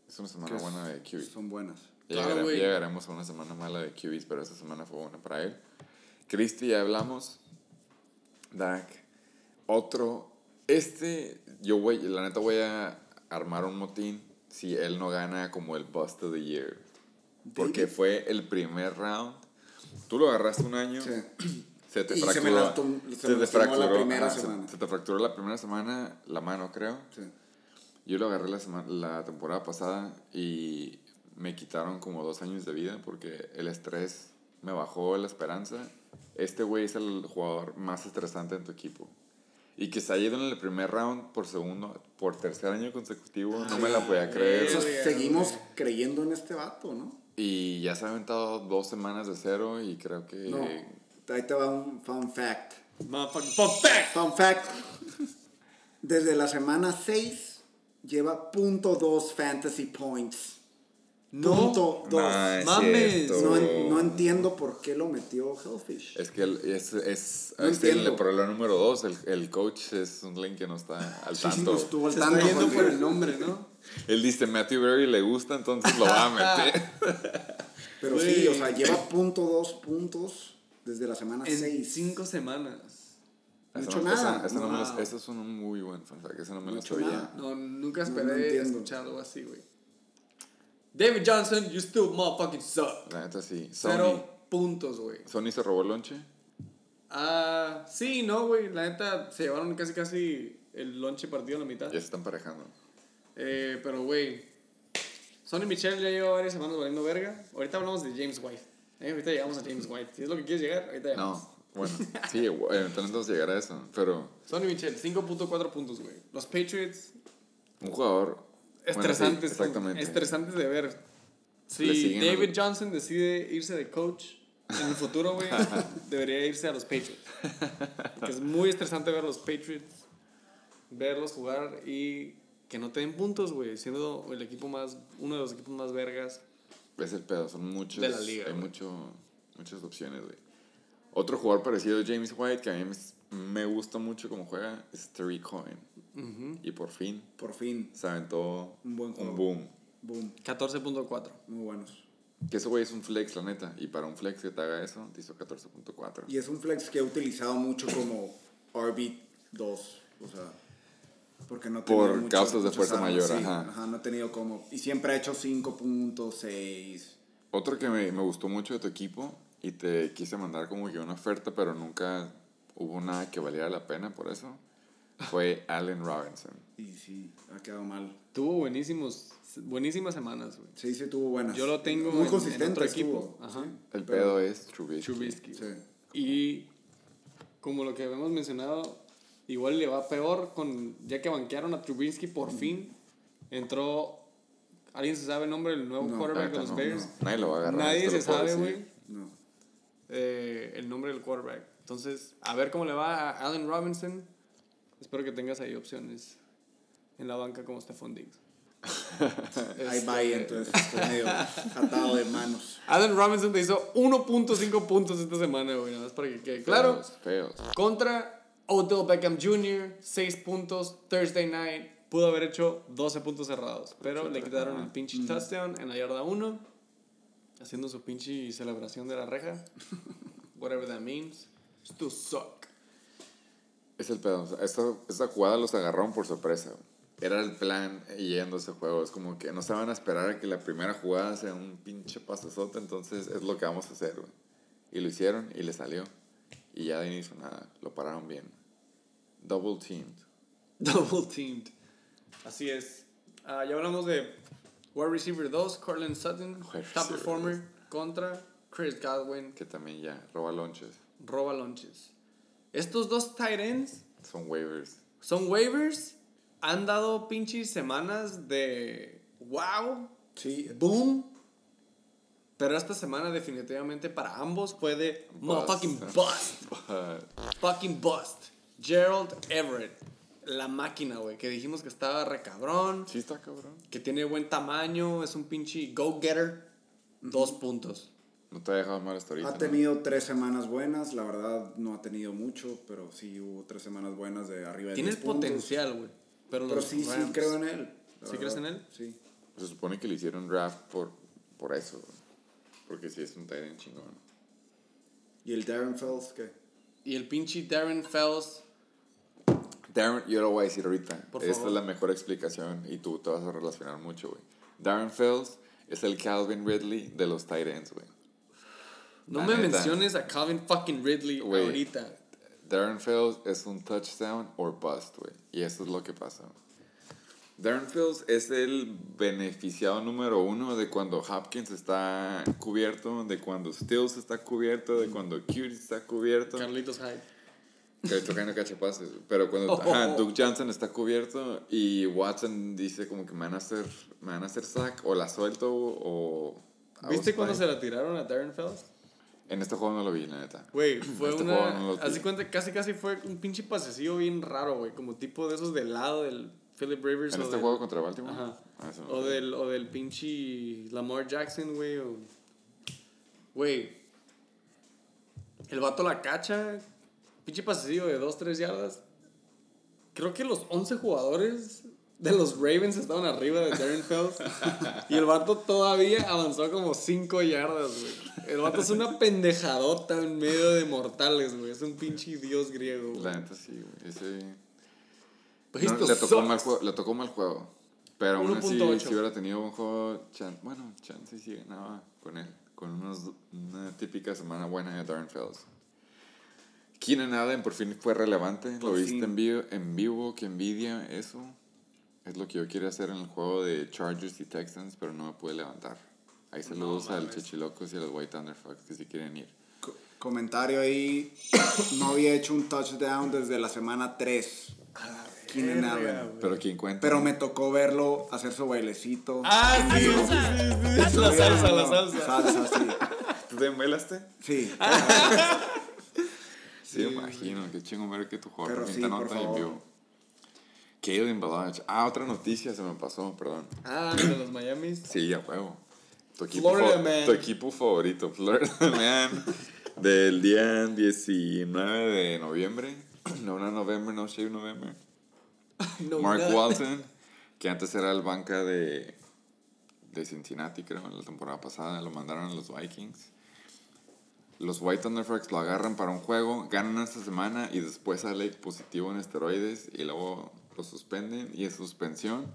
Es una semana buena de QBs. Son buenas. Claro, llegare- güey. llegaremos a una semana mala de QBs, pero esta semana fue buena para él. Cristi, ya hablamos. Dak. Otro. Este, yo voy, la neta voy a armar un motín si él no gana como el Bust of the Year. Porque fue el primer round. Tú lo agarraste un año. Sí. Se te Y se me fracturó. lastum- se se me te lastimó la fracturó. primera se- semana. se te fracturó la primera semana la mano, creo. Sí. Yo lo agarré la, semana, la temporada pasada y me quitaron como dos años de vida porque el estrés me bajó la esperanza. Este güey es el jugador más estresante en tu equipo. Y que se haya ido en el primer round por segundo, por tercer año consecutivo, no me la podía creer. O sea, seguimos creyendo en este vato, ¿no? Y ya se ha aventado dos semanas de cero y creo que... No. Ahí te va un fun fact. Fun fact. Fun fact. Desde la semana 6 lleva .2 fantasy points. No. Punto dos. Nah, es Mames. No, no entiendo por qué lo metió Hellfish. Es que el- es, es, No es el problema número dos. El, el coach es un link que no está al Sí, sí, tanto. no estuvo al Se tanto. está yendo por el nombre, ¿no? Él dice Matthew Berry le gusta, entonces lo va a meter. Pero sí, o sea, lleva .2 puntos desde la semana En 6. cinco semanas. No hecho nada. esa- esa es un muy buen fan fact, ese no me lo hecho sabía. No, nunca esperé escuchar algo así, güey. David Johnson, you still motherfucking suck. La neta sí. Cero Sony. puntos, güey. Sony se robó el lonche. Ah, sí, no, güey. La neta, se llevaron casi, casi el lonche partido a la mitad. Ya se están parejando. Eh, pero, güey. Sonny Michel ya lleva varias semanas valiendo verga. Ahorita hablamos de James White. Eh, ahorita llegamos a James White. Si es lo que quieres llegar, ahorita llegamos. No, bueno, sí, eventualmente vamos a llegar a eso. Pero Sonny Michel, 5.4 puntos, güey. Los Patriots, un jugador. bueno, sí, estresantes. exactamente. Estresantes de ver. Si David los- Johnson decide irse de coach en el futuro, güey, debería irse a los Patriots. Porque es muy estresante ver a los Patriots, verlos jugar y que no te den puntos, güey, siendo el equipo más, uno de los equipos más vergas. Es el pedo, son muchos. De la liga, Hay mucho, muchas opciones, güey. Otro jugador parecido a James White que a mí me, me gusta mucho como juega es Terry Cohen. Y por fin Por fin, se aventó Un buen juego. un boom. boom, 14.4. muy buenos. Que ese güey es un flex, la neta. Y para un flex que te haga eso, te hizo 14.4. Y es un flex que he utilizado mucho como RB2, o sea, porque no Por causas de fuerza armas, mayor, sí, ajá. no he tenido como, y siempre ha hecho 5.6. Otro que me, me gustó mucho de tu equipo y te quise mandar como que una oferta, pero nunca hubo nada que valiera la pena por eso, fue Allen Robinson. Y sí, ha quedado mal. Tuvo buenísimos, buenísimas semanas, güey. Sí, sí, tuvo buenas. Yo lo tengo muy en- en consistente otro estuvo, equipo, ajá. sí. El Pero- pedo es Trubisky. Trubisky. Sí. Y como lo que habíamos mencionado, igual le va peor con ya que banquearon a Trubisky por fin. Entró. ¿Alguien se sabe el nombre del nuevo No, quarterback de los no, Bears? no. Nadie lo va a agarrar. Nadie se sabe, güey, eh, el nombre del quarterback. Entonces, a ver cómo le va a Allen Robinson. Espero que tengas ahí opciones en la banca como Stephon Diggs. Ahí va, Este, entonces medio atado de manos. Allen Robinson te hizo 1.5 puntos esta semana, güey, nada más para que quede claro. Feos, feos. Contra Odell Beckham Jr., 6 puntos, Thursday night. Pudo haber hecho 12 puntos cerrados, pero le quitaron el pinche touchdown en la yarda 1, haciendo su pinche celebración de la reja. Whatever that means. Still suck. Es el pedo. esta, esta jugada los agarraron por sorpresa. Era el plan yendo a ese juego. Es como que no se van a esperar a que la primera jugada sea un pinche pasazote. Entonces es lo que vamos a hacer, güey. Y lo hicieron y le salió. Y ya de inicio nada. Lo pararon bien. Double teamed. Double teamed. Así es. Ah, ya hablamos de wide receiver 2, Cortland Sutton, Wide top performer contra Chris Godwin, Que también ya roba lonches. roba lunches. Estos dos tight ends Son waivers. son waivers. Han dado pinches semanas de wow, Sí, boom. Pero esta semana definitivamente para ambos fue de motherfucking bust. Fucking bust. Gerald Everett. La máquina, güey. Que dijimos que estaba recabrón. Sí está cabrón. Que tiene buen tamaño. Es un pinche go-getter. Dos puntos. No te ha dejado mal hasta ahorita. ha ¿no? tenido tres semanas buenas. La verdad, no ha tenido mucho, pero sí hubo tres semanas buenas de arriba de Tiene 10 potencial, güey. Pero, Pero sí, sí creo en él. ¿Sí crees en él? Sí. Se supone que le hicieron draft por, por eso. güey. Porque sí es un tight end chingón. ¿Y el Darren Fells qué? Y el pinche Darren Fells. Darren, yo lo voy a decir ahorita. Por Esta favor. es la mejor explicación y tú te vas a relacionar mucho, güey. Darren Fells es el Calvin Ridley de los tight ends, güey. No La me neta. menciones a Calvin fucking Ridley Güey. ahorita. Darren Fells es un touchdown or bust, güey. Y eso es lo que pasa. Darren Fells es el beneficiado número uno de cuando Hopkins está cubierto, de cuando Stills está cubierto, de cuando Cutie está cubierto. Carlitos Hyde. Que toca no cachapases. Pero cuando Oh, ajá, oh. Duke Johnson está cubierto y Watson dice como que me van a hacer, me van a hacer sack o la suelto o... ¿Viste cuando se la tiraron a Darren Fells? En este juego no lo vi, la neta. Güey, fue Este una. no de vi. cuenta, casi casi fue un pinche pasecillo bien raro, güey. Como tipo de esos del lado del Philip Rivers. En o este del- juego contra Baltimore. Ajá. Ah, O del, o del pinche Lamar Jackson, güey. Güey. El vato la cacha. Pinche pasecillo de 2-3 yardas. Creo que los 11 jugadores de los Ravens estaban arriba de Darren Fells. y el vato todavía avanzó como 5 yardas, güey. El vato es una pendejadota en medio de mortales, güey. Es un pinche dios griego, güey. La neta sí, güey. Ese... But No, he still le, tocó mal juego, le tocó mal juego. Pero aún así, 1.8. si hubiera tenido un juego, chan, bueno, chance sí ganaba con él. Con unos, una típica semana buena de Darren Fells. Keenan Allen por fin fue relevante. Por Lo viste fin. en vivo, en vivo, que envidia eso. Es lo que yo quería hacer en el juego de Chargers y Texans, pero no me pude levantar. Ahí saludos al Chechilocos y a los White Thunderfucks que si quieren ir. Co- comentario ahí. no había hecho un touchdown desde la semana 3. Keenan Allen. Pero quien cuenta. Pero me tocó verlo hacer su bailecito. Ah, sí, sí, sí, sí, sí. La salsa, la salsa. Salsa, sí. ¿Tú te bailaste? Sí. Sí, imagino, qué chingo ver que tu jugador por anota en vivo. Kalen Balaj. Ah, otra noticia se me pasó, perdón. Ah, de los Miamis. Sí, a huevo. Tu equipo, Florida Man. tu equipo favorito, Florida Man, del día 19 de noviembre. No, no, noviembre, no, shave November. No, Mark nada. Walton, que antes era el banca de, de Cincinnati, creo, en la temporada pasada, lo mandaron a los Vikings. Los White Thunderfucks lo agarran para un juego, ganan esta semana y después sale positivo en esteroides y luego lo suspenden y en suspensión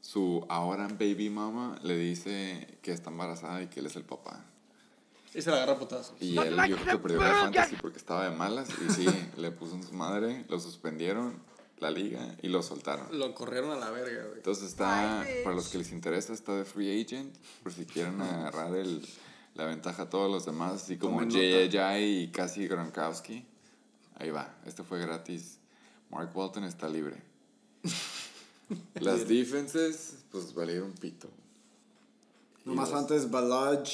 su ahora baby mama le dice que está embarazada y que él es el papá. Y se la agarra a putazos. Y él yo creo que perdió la fantasy porque estaba de malas y sí, le puso en su madre, lo suspendieron la liga y lo soltaron. Lo corrieron a la verga, güey. Entonces está, para los que les interesa, está de free agent, por si quieren agarrar el, la ventaja a todos los demás, así como. Ajay y casi Gronkowski. Ahí va, este fue gratis. Mark Walton está libre. Las defenses, pues valieron pito. Nomás los- antes, Balaj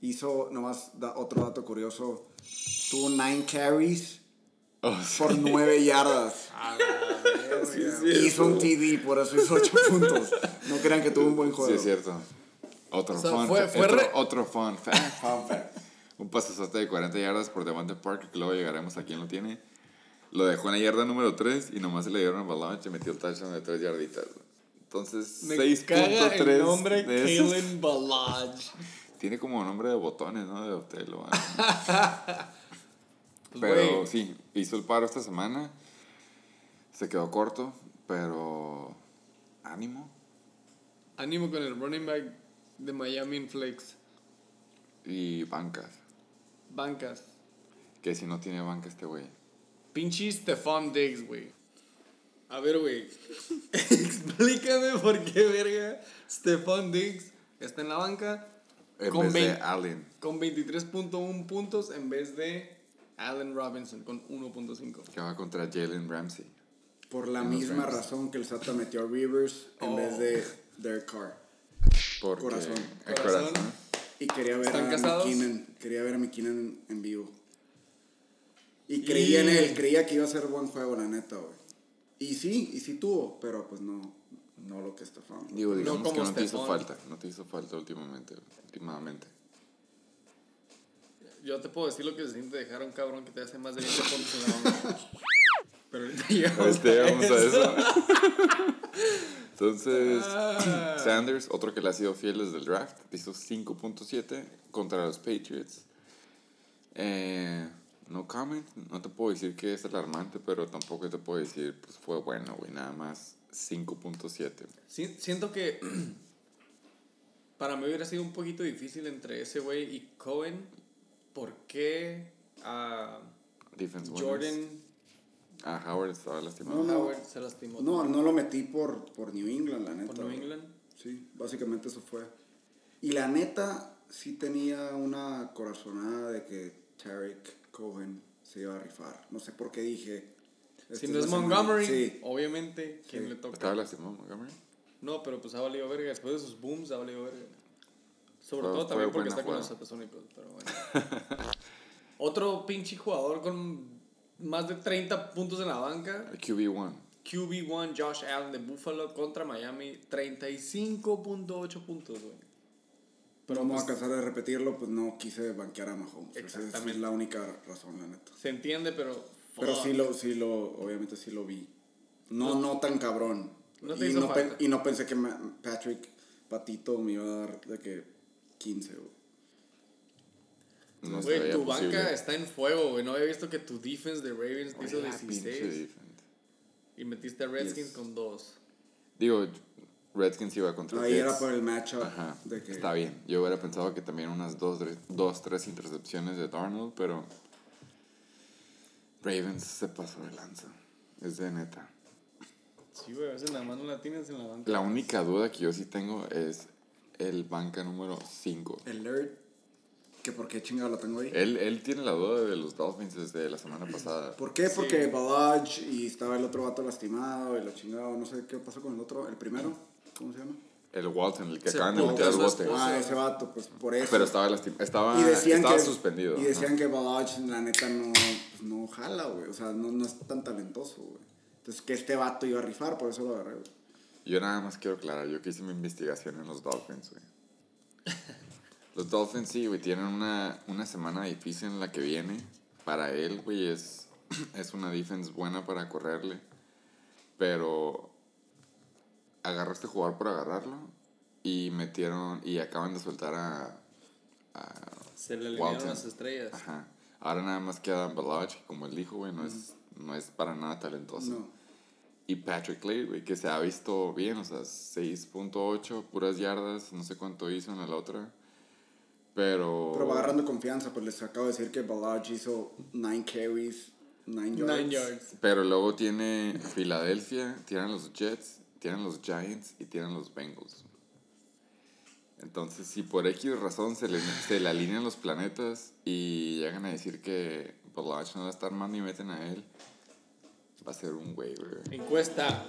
hizo, nomás da- otro dato curioso, tuvo 9 carries Oh, sí. por 9 yardas. Sí, es cierto. Hizo un TD, por eso hizo 8 puntos. No crean que tuvo un buen Sí, juego. es cierto. Otro O sea, fun, fue- fue otro, re- otro fun fact. Fun fact. Un pasazote de 40 yardas por Devante Parker, que luego llegaremos a quién lo tiene. Lo dejó en la yarda número 3 y nomás se le dieron a Balance y metió el touchdown de 3 yarditas. Entonces, Me 6.3 caga el nombre de. Kalen Balaj. Tiene como nombre de botones, ¿no? De hotel o algo. Pues, Pero sí, hizo el paro esta semana. Se quedó corto, pero ánimo. ánimo con el running back de Miami en Flex. Y bancas. Bancas. Que si no tiene banca este güey. Pinche Stefan Diggs, güey. A ver, güey. Explícame por qué, verga, Stefan Diggs está en la banca En Con vez de 20. Allen. con 23.1 puntos en vez de Allen Robinson con 1.5. Que va contra Jalen Ramsey. Por la En misma Rams. razón que el Sata metió a Rivers en Oh. vez de Derek Carr. Porque Corazón. el Corazón. corazón. Y quería ver ¿Están a? McKinnon. Quería ver a McKinnon en, vivo. Y creía en él, creía que iba a ser buen juego, la neta, güey. Y sí, y sí tuvo, pero pues no, no lo que Estefan. Digo, digamos como que no te hizo falta. No te hizo falta últimamente. Últimamente. Yo te puedo decir lo que se siente dejar a un cabrón que te hace más de 20 puntos en la banca. Pero ahorita llegamos, Este, a vamos a eso. eso. Entonces, Ah. Sanders, otro que le ha sido fiel desde el draft, hizo 5.7 contra los Patriots. Eh, no comment, no te puedo decir que es alarmante, pero tampoco te puedo decir, pues fue bueno, güey, nada más 5.7. Sí, siento que para mí hubiera sido un poquito difícil entre ese güey y Cohen. ¿Por qué a Defense winners. Jordan Ah, Howard estaba lastimado. No, no. Howard se lastimó? No, no lo metí por, por New England, la neta. ¿Por New. England? Sí, básicamente eso fue. Y la neta, sí tenía una corazonada de que Tarek Cohen se iba a rifar. No sé por qué dije. Si esta no es. Montgomery, Sí. obviamente, ¿quién Sí. le toca? ¿Estaba lastimado Montgomery? No, pero pues ha valido verga. Después de sus booms ha valido verga. Sobre Fue- todo también porque está con los jugada. Satasónicos, pero bueno. Otro pinche jugador con más de 30 puntos en la banca. El QB1. QB1 Josh Allen de Buffalo contra Miami. 35.8 puntos, güey. Pero no pues, a cansar de repetirlo, pues no quise banquear a Mahomes. Esa es- Esa es Exactamente. la única razón, la neta. Se entiende, pero... Pero sí lo, sí lo, obviamente sí lo vi. No, no tan cabrón. No te y, hizo no pen- falta. y no pensé que Patrick Patito me iba a dar de que 15, güey. No Güey, tu posible. banca está en fuego, güey. No había visto que tu defense de Ravens te hizo Oye, la pinche 16. defense. Y metiste a Redskins Yes. con 2. Digo, Redskins iba contra Ahí era por el matchup Ajá, de que está bien. Yo hubiera pensado que también unas dos, tres, dos, tres intercepciones de Darnold, pero Ravens se pasó de lanza. Es de neta. Sí, güey, a veces nada más no la tienes en la banca. La única duda que yo sí tengo es el banca número 5. el nerd, que por qué chingado lo tengo ahí. Él, él tiene la duda de los Dolphins desde la semana pasada. ¿Por qué? Sí. Porque Balaj y estaba el otro vato lastimado y lo chingado, no sé qué pasó con el otro, el primero, ¿cómo se llama? El Walton, el que acaban de meter al bote. Ah, ese vato, pues por eso. Pero estaba lastimado. Estaba, y decían estaba que, suspendido. Y decían que Balaj, la neta, no, pues, no jala, güey. O sea, no, no es tan talentoso, güey. Entonces, que este vato iba a rifar, por eso lo agarré, güey. Yo nada más quiero aclarar, yo que hice mi investigación en los Dolphins, güey. Los Dolphins sí, güey, tienen una, una semana difícil en la que viene. Para él, güey, es, es una defense buena para correrle. Pero agarró a este jugador por agarrarlo y metieron y acaban de soltar a... a Se le alinearon las estrellas. Ajá. Ahora nada más queda Balaj, como él dijo, güey, no es, no es para nada talentoso. No. Y Patrick güey, que se ha visto bien, o sea, 6.8, puras yardas, no sé cuánto hizo en la otra. Pero. Pero va agarrando confianza, pues les acabo de decir que Balaj hizo 9 carries, 9 yards. 9 yards. Pero luego tiene Filadelfia, tienen los Jets, tienen los Giants y tienen los Bengals. Entonces, si por X razón se le, se le alinean los planetas y llegan a decir que Balaj no va a estar mal ni meten a él, va a ser un güey, güey. Encuesta.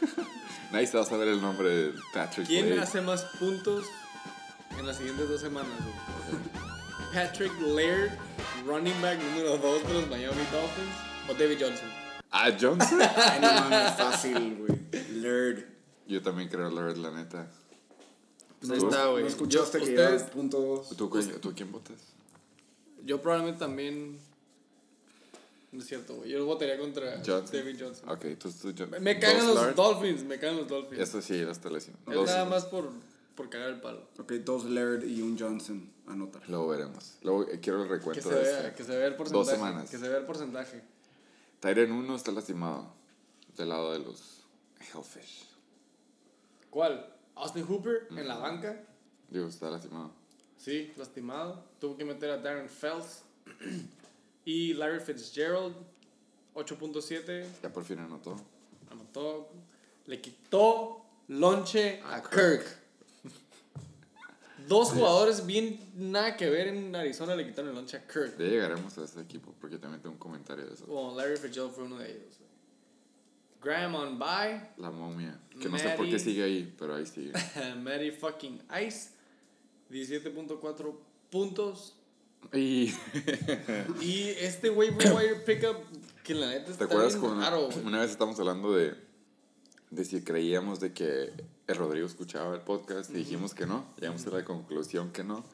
Nadie se va a saber el nombre de Patrick ¿Quién hace más puntos en las siguientes dos semanas, güey? Patrick Laird, running back número 2 de los Miami Dolphins, o David Johnson. Ah, Johnson. Ay, no mames, fácil, güey. Nerd. Yo también creo Lord, la neta. Pues ahí ¿Tú? está, güey. ¿No escuchaste Yo- que ustedes, ya punto dos? ¿Tú, cu- ¿Tú quién votas? yo probablemente también. No es cierto, güey. Yo votaría contra Johnson. David Johnson. Ok, tú, tú John- Me cagan dos los Lard. Dolphins, me cagan los Dolphins. Eso sí, las televisiones. es Dos- nada más por. por cagar el palo. Ok, dos Laird y un Johnson. Anotar. Luego veremos. Luego eh, quiero el Que recuento se, de vea, este. que se vea el porcentaje. Dos semanas. Que se vea el porcentaje. Tyren 1 está lastimado. Del lado de los Hellfish. ¿Cuál? Austin Hooper en la banca. Digo, está lastimado. Sí, lastimado. Tuvo que meter a Darren Fells. Y Larry Fitzgerald, 8.7. Ya por fin anotó. Anotó. Le quitó lonche a Kirk. Dos jugadores bien nada que ver en Arizona le quitaron el lonche a Kirk. Ya llegaremos a este equipo porque también tengo un comentario de eso. Bueno, Larry Fitzgerald fue uno de ellos. Graham on bye. La momia. Que no sé por qué sigue ahí, pero ahí sigue. Mary fucking Ice. 17.4 puntos. Y Y este waiver wire pickup que la neta ¿Te está acuerdas bien con raro, una vez estábamos hablando de, de si creíamos de que el Rodrigo escuchaba el podcast y dijimos que no? Llegamos a la conclusión que no.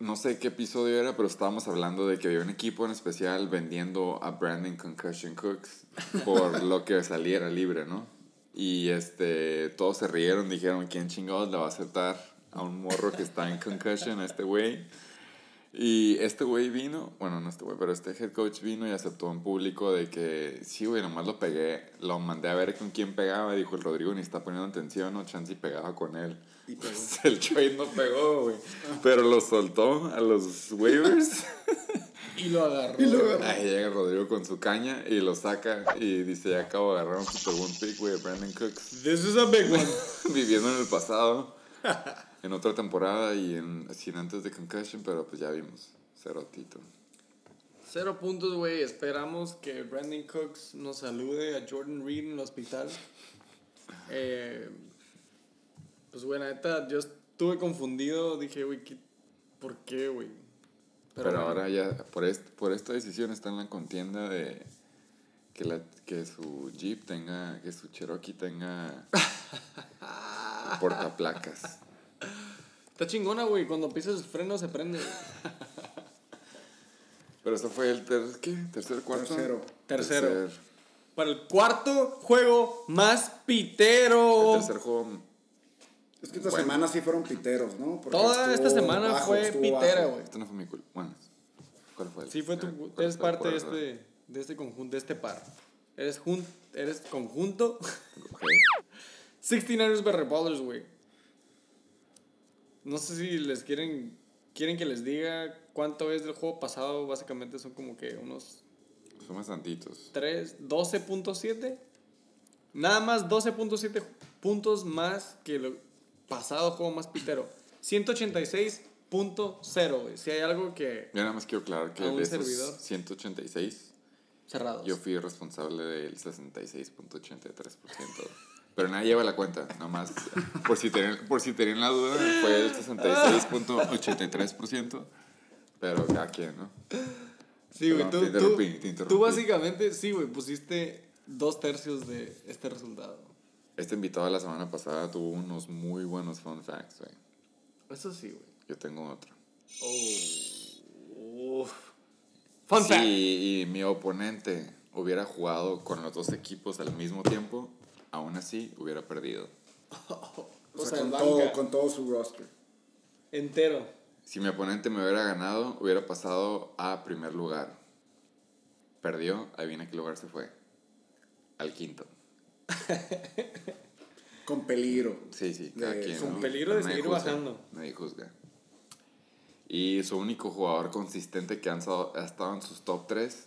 No sé qué episodio era, pero estábamos hablando de que había un equipo en especial vendiendo a Brandon Concussion Cooks por lo que saliera libre, ¿no? Y este, todos se rieron, dijeron, ¿quién chingados le va a aceptar a un morro que está en concussion a este güey? Y este güey vino, bueno, no este güey, pero este head coach vino y aceptó en público de que sí, güey, nomás lo pegué, lo mandé a ver con quién pegaba, dijo el Rodrigo ni está poniendo atención, no, chance y pegaba con él. Y pegó. el trade no pegó, güey, pero lo soltó a los waivers. Y lo agarró. Y lo agarró. Ahí llega Rodrigo con su caña y lo saca y dice, ya acabo de agarrar un super buen pick, güey, Brandon Cooks. This is a big one. Viviendo en el pasado, en otra temporada y en, sin antes de concussion, pero pues ya vimos, cero tito. Cero puntos, güey. Esperamos que Brandon Cooks nos salude a Jordan Reed en el hospital. Eh, pues, güey, la neta, yo estuve confundido. Dije, güey, ¿qué- ¿por qué, güey? Pero, bueno. ahora ya, por, est- por esta decisión está en la contienda de que, la, que su Jeep tenga, que su Cherokee tenga portaplacas. Está chingona, güey. Cuando pisas el freno se prende. Pero eso fue el ter, ¿qué? tercer, cuarto. Tercero. Tercero. Tercer, Para el cuarto juego más pitero. el tercer juego. Es que esta Bueno. semana sí fueron piteros, ¿no? Porque Toda esta semana bajo, fue pitera, güey. Esto no fue mi culpa. Bueno, ¿cuál fue? el- Sí, fue tu, el- eres parte de este, de este conjunto, de este par. Eres, jun, eres conjunto. Ok. 69ers Berry Ballers, güey. No sé si les quieren, quieren que les diga cuánto es del juego pasado. Básicamente son como que unos Son bastantitos. 3, 12.7. Nada más 12.7 puntos más que el pasado juego más pitero. 186.0, güey. Si hay algo que... Yo nada más quiero aclarar que de esos servidor. 186, Cerrados. yo fui responsable del 66.83%. Pero nadie lleva la cuenta, nomás. Por si tenían, por si tenían la duda, fue el 66.83%. Pero cada quien, ¿no? Sí, güey, tú, te tú, interrumpí, te interrumpí. tú básicamente, sí, güey, pusiste dos tercios de este resultado. Este invitado la semana pasada tuvo unos muy buenos fun facts, güey. Eso sí, güey. Yo tengo otro. Oh. Fun si fact. y mi oponente hubiera jugado con los dos equipos al mismo tiempo, aún así hubiera perdido. O, O sea, sea, con, todo, con todo su roster. Entero. Si mi oponente me hubiera ganado, hubiera pasado a primer lugar. Perdió, adivina qué lugar se fue. Al quinto. Con peligro. Sí, sí, cada De- quien. con ¿no? peligro de Nadie seguir juzga, bajando. Nadie juzga. Y su único jugador consistente que han estado- ha estado en sus top 3,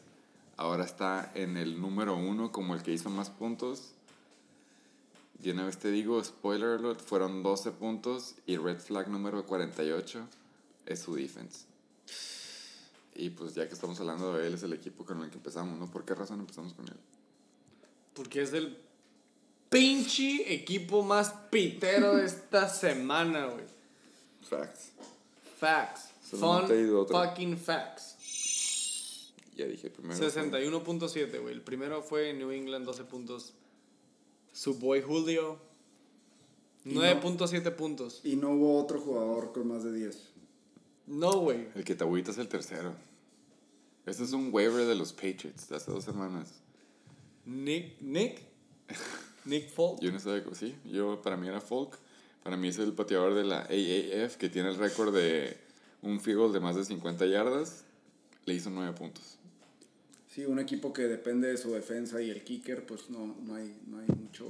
ahora está en el número 1 como el que hizo más puntos. Y una vez te digo, spoiler alert, fueron 12 puntos y red flag número 48 es su defense. Y pues ya que estamos hablando de él, es el equipo con el que empezamos, ¿no? ¿Por qué razón empezamos con él? Porque es el pinche equipo más pitero de esta semana, güey. Facts. Facts. Otro. fucking facts. Ya dije primero. 61.7, güey. El primero fue New England, 12 puntos. Su boy Julio, Y no- 9.7 puntos. Y no hubo otro jugador con más de 10. No, güey. El que te agüita es el tercero. Este es un waiver de los Patriots de hace dos semanas. Nick, Nick, Nick Folk. Yo no sabía cómo sí. Yo, para mí era Folk. Para mí es el pateador de la AAF que tiene el récord de un field goal de más de 50 yardas. Le hizo 9 puntos. Sí, un equipo que depende de su defensa y el kicker, pues no, no, hay, no hay mucho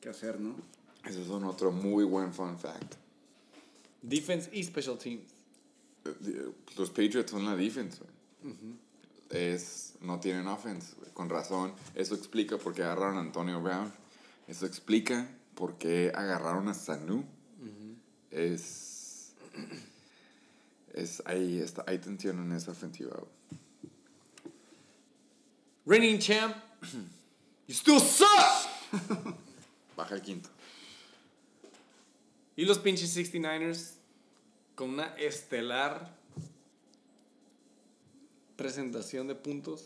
que hacer, ¿no? Ese es un otro muy buen fun fact. Defense y special teams. Eh, Los Patriots son la defense, güey. Es, no tienen offense, güey. Con razón. Eso explica por qué agarraron a Antonio Brown. Eso explica por qué agarraron a Sanu. Es. Es, hay, está, hay tensión en esa ofensiva, güey. Reigning champ. You still suck. Baja el quinto. Y los pinches 69ers con una estelar presentación de puntos.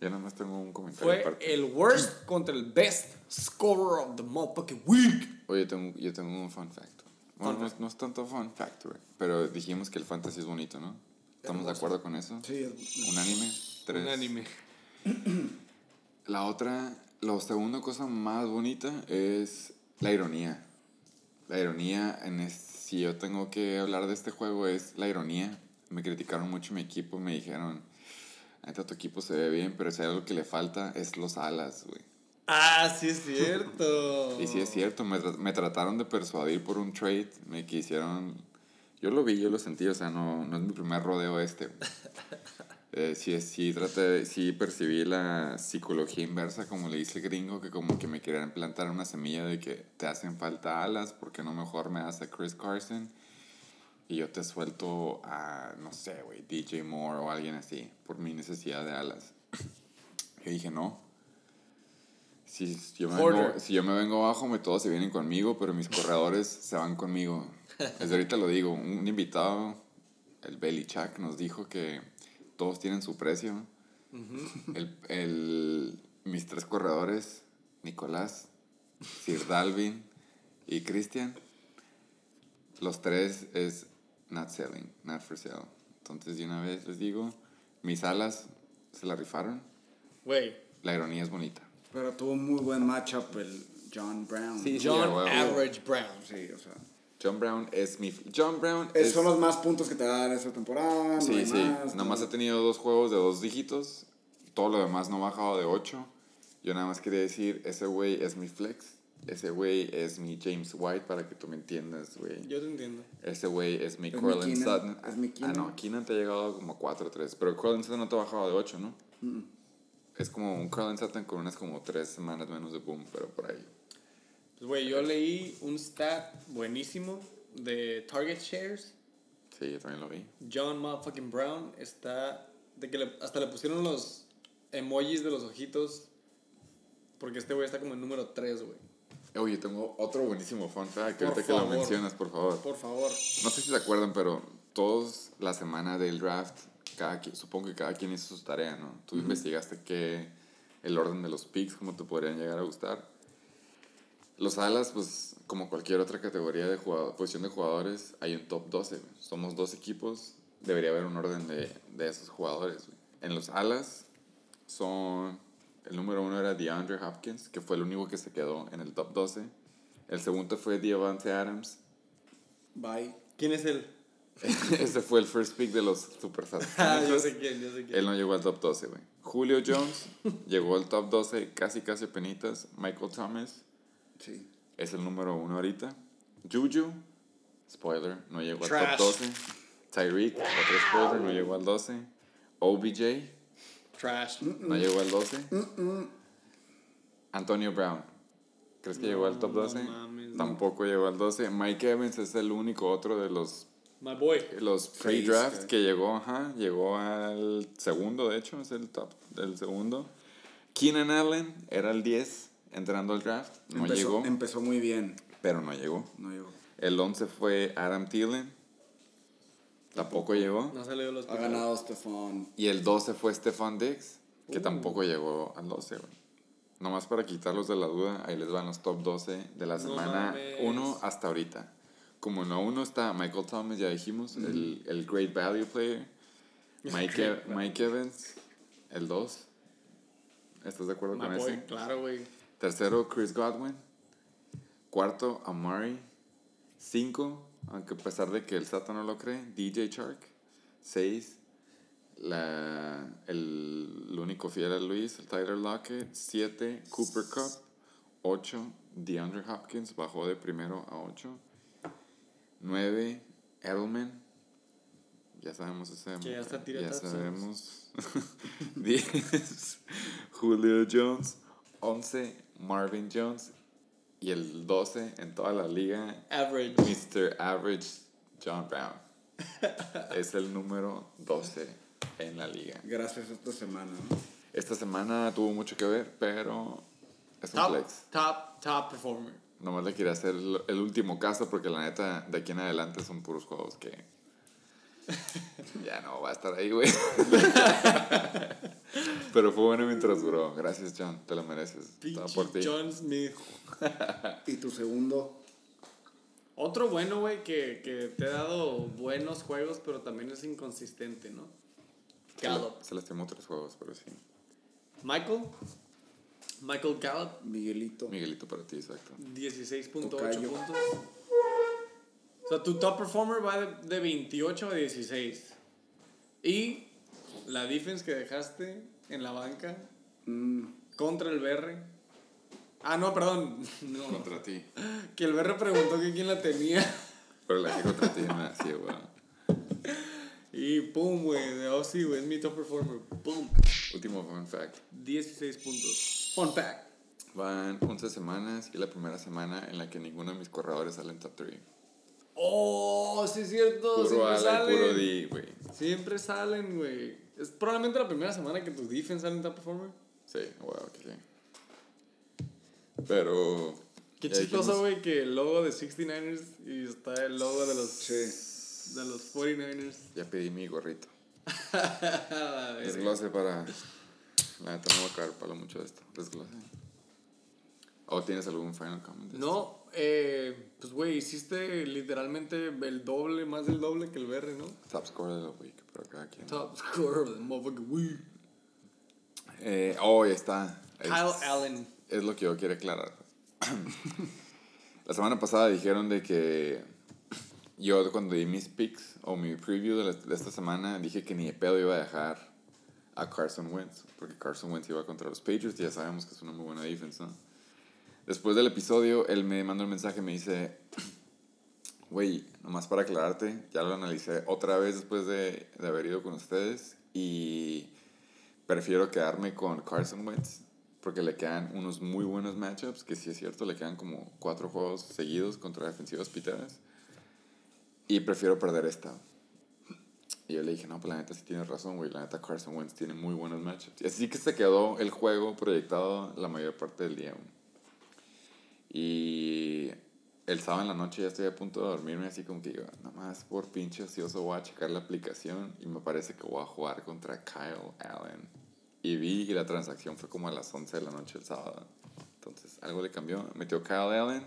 Ya nada más tengo un comentario Fue aparte. el worst contra el best scorer of the motherfucking week. Oye, yo tengo, yo tengo un fun fact. Bueno, no, es- no es tanto fun fact, güey. Pero dijimos que el fantasy es bonito, ¿no? ¿Estamos de acuerdo con eso? Sí, es- Unánime. Tres. Un anime. La otra, la segunda cosa más bonita es la ironía. La ironía, en es- si yo tengo que hablar de este juego, es la ironía. Me criticaron mucho mi equipo, me dijeron, neta, tu equipo se ve bien, pero si hay algo que le falta es los alas, güey. Ah, sí es cierto. Y sí es cierto, me, me trataron de persuadir por un trade, me quisieron... Yo lo vi, yo lo sentí, o sea, no, no es mi primer rodeo este. Eh, sí, sí, traté, sí percibí la psicología inversa, como le dice el gringo, que como que me querían plantar una semilla de que te hacen falta alas, porque no mejor me das a Chris Carson y yo te suelto a, no sé, güey, DJ Moore o alguien así, por mi necesidad de alas. Yo dije, no. Si yo, me vengo, si yo me vengo abajo, me, todos se vienen conmigo, pero mis corredores se van conmigo. Desde ahorita lo digo, un invitado, el Belly Chuck, nos dijo que todos tienen su precio. el, el- mis tres corredores, Nicolás, Sir Dalvin y Cristian, los tres es not selling, not for sale. Entonces, de una vez les digo, mis alas se la rifaron. Güey. La ironía es bonita. Pero tuvo muy buen matchup el John Brown. Sí, John. Average Brown. Sí, o sea. John Brown es mi... John Brown es-. Son los más puntos que te va a dar esta temporada. no Sí, hay sí. más, Nada más no- he tenido dos juegos de dos dígitos. Todo lo demás no ha bajado de 8. Yo nada más quería decir, ese güey es mi flex. Ese güey es mi James White, para que tú me entiendas, güey. Yo te entiendo. Ese güey es mi Corlin. Sutton. Es mi Ah, Keenan. no, Keenan te ha llegado como 4-3. Pero Corlin Sutton no te ha bajado de 8, ¿no? Es como un Corlin Sutton con unas como 3 semanas menos de boom, pero por ahí. Güey, yo leí un stat buenísimo de Target Shares. Sí, yo también lo vi. John motherfucking Brown está. De que le- hasta le pusieron los emojis de los ojitos. Porque este güey está como en número 3, güey. Oye, tengo otro buenísimo fun fact. Por Ahorita que lo favor. mencionas, por favor. Por favor. No sé si se acuerdan, pero todos la semana del draft, cada, qui- supongo que cada quien hizo su tarea, ¿no? Tú investigaste que el orden de los picks, como te podrían llegar a gustar. Los alas, pues, como cualquier otra categoría de jugador, posición de jugadores, hay un top 12. güey. Somos dos equipos, debería haber un orden de, de esos jugadores. güey. En los alas son... El número uno era DeAndre Hopkins, que fue el único que se quedó en el top 12. El segundo fue Devante Adams, Bye. ¿Quién es él? Ese fue el first pick de los Super Ah, yo sé quién, yo sé quién. Él no llegó al top 12, güey. Julio Jones llegó al top 12 casi, casi penitas. Michael Thomas Sí. es el número uno ahorita. Juju, spoiler, no llegó al Trash. top 12. Tyreek, otro spoiler, no llegó al 12. OBJ, Trash. no llegó al 12. Antonio Brown, ¿crees que llegó al top no 12? mames, no. Tampoco llegó al 12. Mike Evans es el único otro de los My boy. los pre-drafts eh. que llegó, ajá, llegó al segundo, de hecho, es el top del segundo. Keenan Allen era el 10 entrando al draft, no empezó, llegó, Empezó muy bien. pero no llegó. No llegó. El 11 fue Adam Thielen, tampoco llegó. No salió los Ha ganado Stephon. Y el 12 fue Stefan Diggs, que Uh. tampoco llegó al 12, güey. Nomás para quitarlos de la duda, ahí les van los top 12 de la semana mames. 1 hasta ahorita. Como en la 1 está Michael Thomas, ya dijimos, el, el Great Value Player. Mike, Great E- Mike Evans, el 2. ¿Estás de acuerdo My con boy, ese? claro, güey. Tercero, Chris Godwin. Cuarto, Amari. 5, aunque a pesar de que el Sato no lo cree, DJ Shark. 6, la, el, el único fiel a Luis, el Tyler Lockett. 7, Cooper Cup. 8, DeAndre Hopkins bajó de primero a 8. 9, Edelman. Ya sabemos ese. Que ya está Ya tiratazos. sabemos. 10, Julio Jones. 11, Marvin Jones. Y el 12 en toda la liga, Average. Mr. Average John Brown. es el número 12 en la liga. Gracias esta semana, ¿no? Esta semana tuvo mucho que ver, pero es un Top, flex. top, top performer. Nomás le quería hacer el, el último caso porque la neta, de aquí en adelante son puros juegos que ya no va a estar ahí, güey. Pero fue bueno mientras duró. Gracias, John. Te lo mereces. Todo por ti. John Smith. Y tu segundo, Otro bueno, güey, que, que te ha dado buenos juegos, pero también es inconsistente, ¿no? Se, Gallup. se lastimó tres juegos, pero sí. Michael. Michael Gallup. Miguelito. Miguelito para ti, exacto. 16.8 Tocayo. puntos. O sea, tu top performer va de, de 28 a 16. Y la defense que dejaste en la banca Mm, contra el BR. Ah, no, perdón. No. Contra ti. Que el BR preguntó que quién la tenía. Pero la dije contra ti, así, güey. Y pum, güey. De oh, sí, güey. Es mi top performer. Pum. Último fun fact. 16 puntos. Fun fact. Van 11 semanas y la primera semana en la que ninguno de mis corredores sale en top 3. Oh, sí es cierto. Puro siempre ala y salen. puro D, güey. Siempre salen, güey. Es probablemente la primera semana que tu defense sale en top performer. Sí, wow, que sí. Pero. Qué chistoso, güey, que el logo de 69ers y está el logo de los, sí. de los 49ers. Ya pedí mi gorrito. Desglose para. La neta no voy a caer palo mucho de esto. Desglose. ¿O tienes algún final comment? No, eh, pues, güey, hiciste literalmente el doble, más del doble que el BR, ¿no? Top score de la week, pero cada quien. Top scorer of the motherfucking week. Eh, oh, ya está. Es, Kyle Allen. es lo que yo quiero aclarar. la semana pasada dijeron de que yo cuando di mis picks o mi preview de, la- de esta semana dije que ni de pedo iba a dejar a Carson Wentz, porque Carson Wentz iba contra los Patriots y ya sabemos que es una muy buena defensa. ¿no? Después del episodio, él me mandó un mensaje y me dice, güey, nomás para aclararte, ya lo analicé otra vez después de, de haber ido con ustedes y prefiero quedarme con Carson Wentz porque le quedan unos muy buenos matchups, que sí es cierto, le quedan como cuatro juegos seguidos contra defensivas piteras. Y prefiero perder esta. Y yo le dije, no, pues la neta sí tienes razón, güey. La neta Carson Wentz tiene muy buenos matchups. Y así que se quedó el juego proyectado la mayor parte del día. Y el sábado en la noche ya estoy a punto de dormirme así como que digo, nomás por pinche ocioso voy a checar la aplicación y me parece que voy a jugar contra Kyle Allen. Y vi y la transacción fue como a las 11 de la noche el sábado. Entonces algo le cambió. Metió Kyle Allen.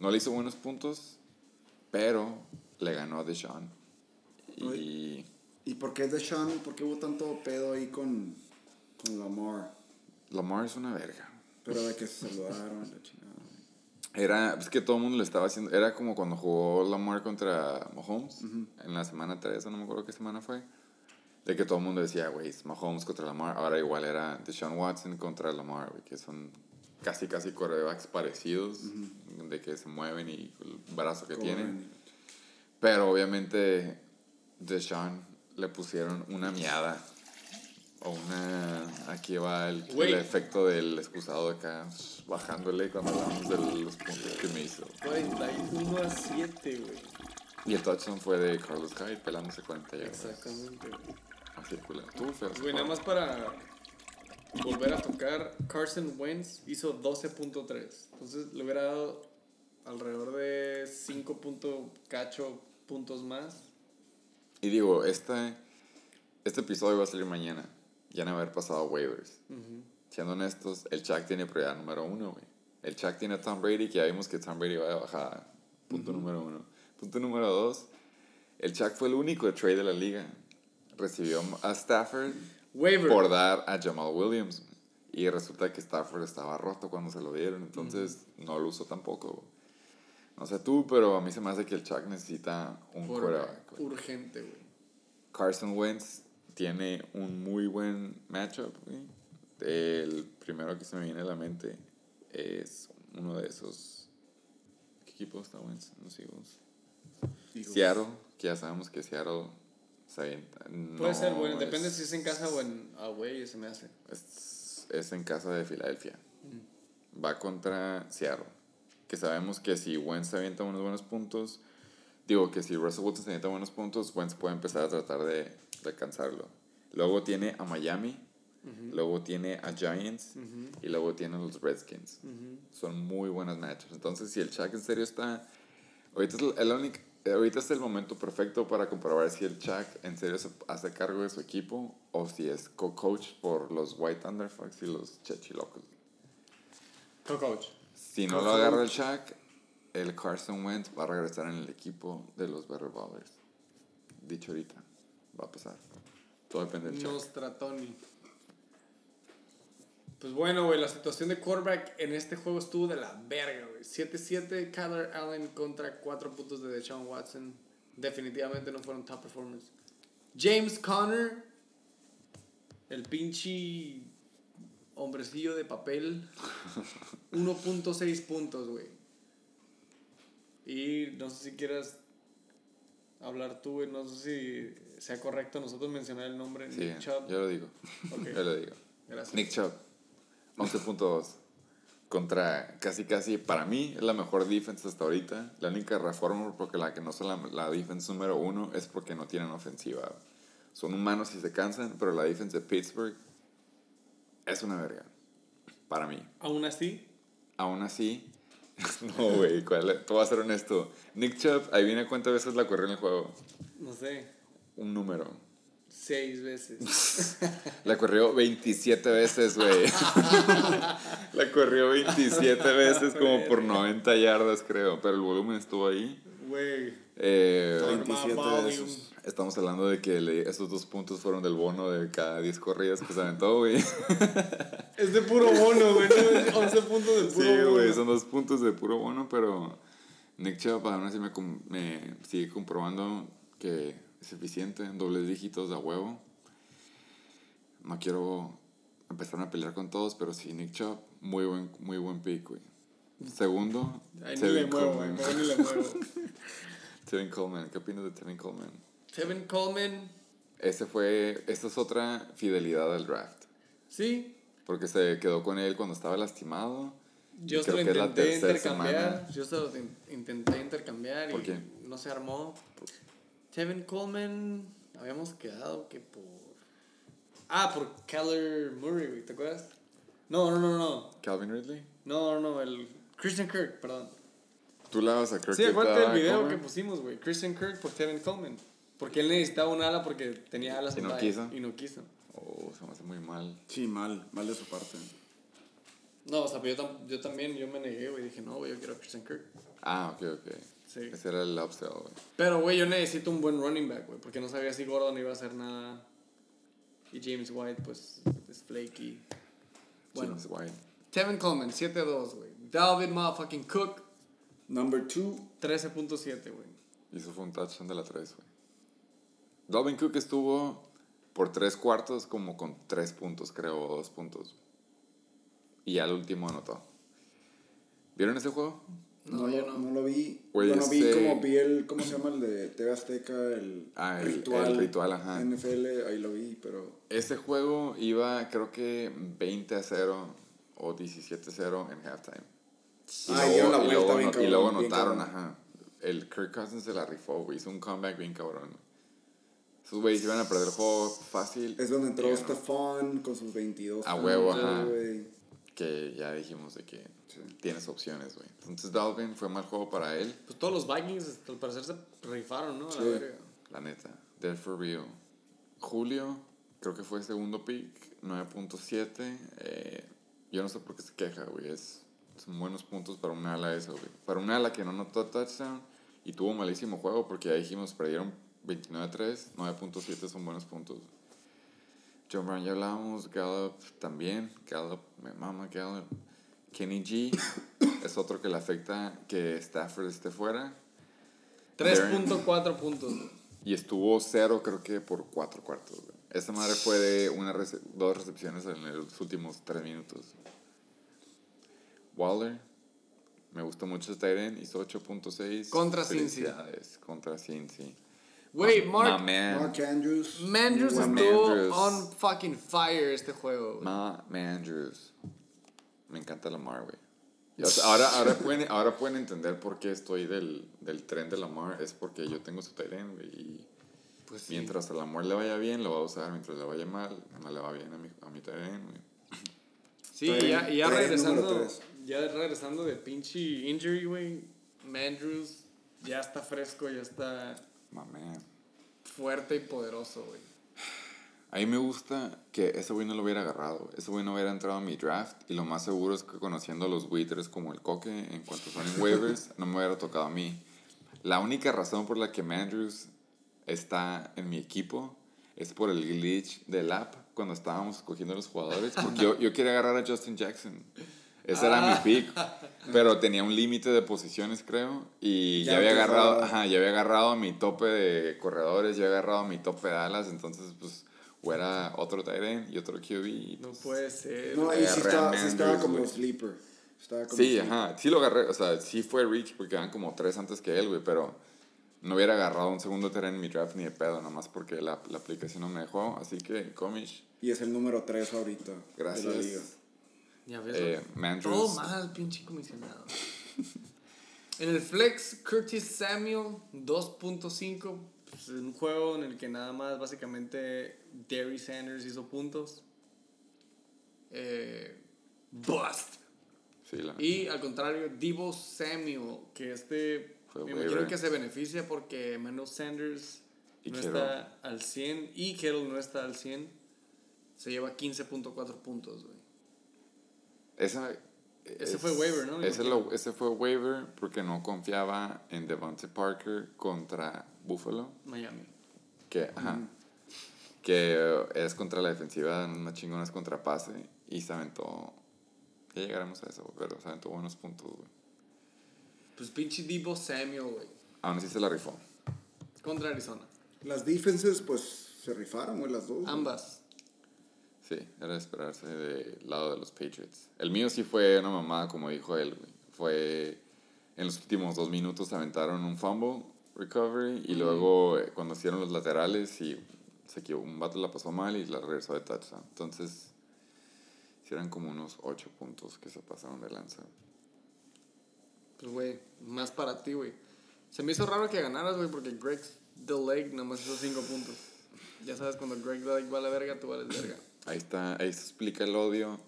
No le hizo buenos puntos, pero le ganó a Deshaun. Y ¿Y por qué Deshaun? ¿Por qué hubo tanto pedo ahí con, con Lamar? Lamar es una verga. Pero de que se saludaron, la chingada. Era, es que todo el mundo le estaba haciendo, era como cuando jugó Lamar contra Mahomes en la semana 3, no me acuerdo qué semana fue. De que todo el mundo decía, güey, es Mahomes contra Lamar. Ahora igual era Deshaun Watson contra Lamar, güey, que son casi, casi quarterbacks parecidos, de que se mueven y el brazo que tienen. Pero obviamente Deshaun le pusieron una miada. O una. Aquí va el, efecto del excusado acá, bajándole cuando hablamos de los puntos que me hizo. 41 a 7, güey. Y el touchdown fue de Carlos Hyde pelándose 40 yardas. Exactamente, güey. Así culero. Tú, feo. Güey, nada más para volver a tocar, Carson Wentz hizo 12.3. Entonces le hubiera dado alrededor de 5 punto cacho puntos más. Y digo, este, este episodio va a salir mañana. Ya no haber pasado waivers. Siendo honestos, el Chuck tiene prioridad número uno, güey. El Chuck tiene a Tom Brady, que ya vimos que Tom Brady va de bajada. Punto número uno. Punto número dos, el Chuck fue el único trade de la liga. Recibió a Stafford Waiver. por dar a Jamal Williams. Y resulta que Stafford estaba roto cuando se lo dieron, entonces no lo usó tampoco. No sé tú, pero a mí se me hace que el Chuck necesita un quarterback. güey. Urgente, güey. Carson Wentz tiene un muy buen matchup, güey. El primero que se me viene a la mente es uno de esos. ¿Qué equipo está Wentz? Los Eagles. Eagles. Seattle, que ya sabemos que Seattle se avienta. Puede No ser, bueno, es- depende si es en casa o en away, se me hace. Es, es en casa de Filadelfia. Va contra Seattle. Que sabemos que si Wentz se avienta unos buenos puntos, digo que si Russell Wilson se avienta buenos puntos, Wentz puede empezar a tratar de alcanzarlo. Luego tiene a Miami, luego tiene a Giants y luego tiene a los Redskins. Son muy buenas matchups. Entonces, si el Chuck en serio está. Ahorita es, el, único- ahorita es el momento perfecto para comprobar si el Chuck en serio se hace cargo de su equipo o si es co-coach por los White Thunderfucks y los Chechilocos. Co-coach. Si no lo agarra el Chuck, el Carson Wentz va a regresar en el equipo de los Ballers. Dicho ahorita, va a pasar. Todo depende del. Nostratoni. Pues bueno, güey, la situación de quarterback en este juego estuvo de la verga, güey. 7-7, Kyler Allen contra 4 puntos de Deshaun Watson. Definitivamente no fueron top performers. James Conner, el pinche hombrecillo de papel. 1.6 puntos, güey. Y no sé si quieras hablar tú, güey. No sé si sea correcto nosotros mencionar el nombre. Sí, Nick Chubb. yo lo digo. Ok. Yo lo digo. Gracias. Nick Chubb, 11.2. Contra casi, casi, para mí, es la mejor defense hasta ahorita. La única reforma porque la que no son la, la defense número uno es porque no tienen ofensiva. Son humanos y se cansan, pero la defense de Pittsburgh es una verga. Para mí. Aún así, Aún así, no, güey, ¿cuál- tú vas a ser honesto. Nick Chubb, ahí viene cuántas veces la corrió en el juego. no sé, Un número. seis veces. La corrió 27 veces, güey. la corrió 27 veces como por 90 yardas, creo. Pero el volumen estuvo ahí. Güey. Eh, 27 Volume. veces. estamos hablando de que le- esos dos puntos fueron del bono de cada 10 corridas que se aventó, güey. Es de puro bono, güey. No, es 11 puntos del puro Sí, bono. güey, son dos puntos de puro bono, pero Nick Chubb aún así me, com- me sigue comprobando que es eficiente en dobles dígitos de a huevo. No quiero empezar a pelear con todos, pero sí, Nick Chubb, muy buen, muy buen pick, güey. Segundo, ni le Tevin güey. Coleman. Ni le muevo. Tevin Coleman, ¿qué opinas de Tevin Coleman? Kevin Coleman, Ese fue, esta es otra fidelidad al draft. sí. Porque se quedó con él cuando estaba lastimado. Yo se lo creo que es la intenté intercambiar. semana. Yo se lo intenté intercambiar ¿Por y qué? no se armó. Kevin Coleman, habíamos quedado que por. Ah, por Keller Murray, güey, ¿te acuerdas? No, no, no, no. Calvin Ridley. No, no, no, el Christian Kirk, perdón. Tú la vas a Kirk. Sí, acuérdate del video Coleman? que pusimos, güey. Christian Kirk por Kevin Coleman. Porque él necesitaba un ala porque tenía alas Y no quiso. Y no quiso. Oh, se me hace muy mal. Sí, mal, mal de su parte. No, o sea, pero yo, tam- yo también, yo me negué, güey. Dije, no, güey, yo quiero a Christian Kirk. Ah, ok, ok. Sí. Ese era el upsell, güey. Pero, güey, yo necesito un buen running back, güey. Porque no sabía si Gordon iba a hacer nada. Y James White, pues, es flaky. Bueno, James White. Kevin Coleman, 7-2, güey. Dalvin motherfucking Cook, Number two, 13.7, güey. Y eso fue un touchdown de la 3, güey. Dalvin Cook estuvo por tres cuartos como con tres puntos, creo, o dos puntos. Y al último anotó. ¿Vieron ese juego? No, no, yo lo, no. no lo vi. Güey, bueno, vi este- como vi el, ¿cómo se llama el de TV Azteca? El, Ah, el- ritual. el ritual, ajá. NFL, ahí lo vi, pero Ese juego iba, creo que 20 a 0 o 17 a 0 en halftime. Y Ah, luego, dieron la y vuelta luego, bien no- y cabrón, luego bien anotaron, cabrón. ajá. El Kirk Cousins se la rifó, güey. Hizo un comeback bien cabrón. Esos güeyes iban a perder el juego fácil. es donde entró y ganó. Stefan con sus 22 A huevo, ajá. güey. Que ya dijimos de que tienes opciones, güey. Entonces Dalvin fue mal juego para él, Pues todos los Vikings, al parecer, se rifaron, ¿no? Sí. la neta. Dead for real. Julio, creo que fue segundo pick, 9.7. Eh, yo no sé por qué se queja, güey. Es, son buenos puntos para un ala eso, güey. Para un ala que no notó touchdown y tuvo malísimo juego porque ya dijimos, perdieron 29-3, 9.7 son buenos puntos. John Brown ya hablábamos, Gallup también, Gallup, me mama Gallup. Kenny G, es otro que le afecta que Stafford esté fuera. 3.4 puntos, güey. Y estuvo cero, creo que por cuatro cuartos. güey. Esta madre fue de una rece- dos recepciones en los últimos tres minutos. Waller, me gustó mucho este Tyren, hizo 8.6. Contra Cincy. Contra Cincy. Güey, Mark man. Mark Andrews. Mandrews estuvo Mandrews. on fucking fire este juego. Ma Mandrews. Me encanta Lamar, güey. Y, o sea, ahora, ahora, pueden, ahora pueden entender por qué estoy del, del tren de Lamar. Es porque yo tengo su Tyren, güey. Y Pues sí. mientras a Lamar le vaya bien, lo va a usar. Mientras le vaya mal, no le va bien a mi, a mi Tyren, güey. Sí, Tyren- ya, ya regresando. Ya regresando de pinche injury, güey. Mandrews ya está fresco, ya está Man. fuerte y poderoso, güey. A mí me gusta que ese güey no lo hubiera agarrado. Ese güey no hubiera entrado a mi draft. Y lo más seguro es que conociendo a los waiters como el coque, en cuanto son en waivers, no me hubiera tocado a mí. La única razón por la que Mandrews está en mi equipo es por el glitch del app cuando estábamos escogiendo a los jugadores. Porque yo, yo quería agarrar a Justin Jackson. Ese era mi pick. Pero tenía un límite de posiciones, creo. Y ya, Ya había agarrado, ajá, ya había agarrado mi tope de corredores, ya había agarrado mi tope de alas. Entonces, pues, o era otro Tyren y otro QB. y, No pues, puede ser. No, ahí sí Agarré a estaba, sí estaba como güey. sleeper. Estaba como Sí, sleeper. ajá. Sí lo agarré. O sea, sí fue Rich porque eran como tres antes que él, güey. Pero no hubiera agarrado un segundo Tyren en mi draft ni de pedo, nomás porque la, la aplicación no me dejó. Así que, Comish, Y es el número 3 ahorita. De la liga. Ya ves. Eh. Todo mal, pinche comisionado. en el flex, Curtis Samuel, 2.5. Pues, un juego en el que nada más básicamente Derry Sanders hizo puntos. Eh, bust. Sí, Y al contrario, Debo Samuel, que este Fue me imagino que se beneficia porque Emmanuel Sanders Y no Kittle. está al 100 y Kittle no está al 100. Se lleva 15.4 puntos, güey. Esa, Ese fue waiver, ¿no? Ese, lo- ese fue waiver porque no confiaba en Devontae Parker contra Buffalo. Miami. Que, ajá, que eh, es contra la defensiva, una chingona es contra pase. Y se aventó. Ya llegaremos a eso, pero se aventó buenos puntos, güey. Pues pinche Debo Samuel, güey. Aún así se la rifó. Contra Arizona. Las defenses, pues, se rifaron, güey, las dos. Ambas. Sí, era de esperarse del lado de los Patriots. El mío sí fue una mamada, como dijo él, güey. Fue. En los últimos dos minutos aventaron un fumble recovery y luego eh, cuando hicieron los laterales y se equivocó, un vato la pasó mal y la regresó de touchdown. Entonces, eran como unos ocho puntos que se pasaron de lanza. Pues, güey, más para ti, güey. Se me hizo raro que ganaras, güey, porque Greg The Leg nomás hizo 5 puntos. Ya sabes, cuando Greg The Leg va a la verga, tú vales verga. Ahí está, ahí se explica el odio.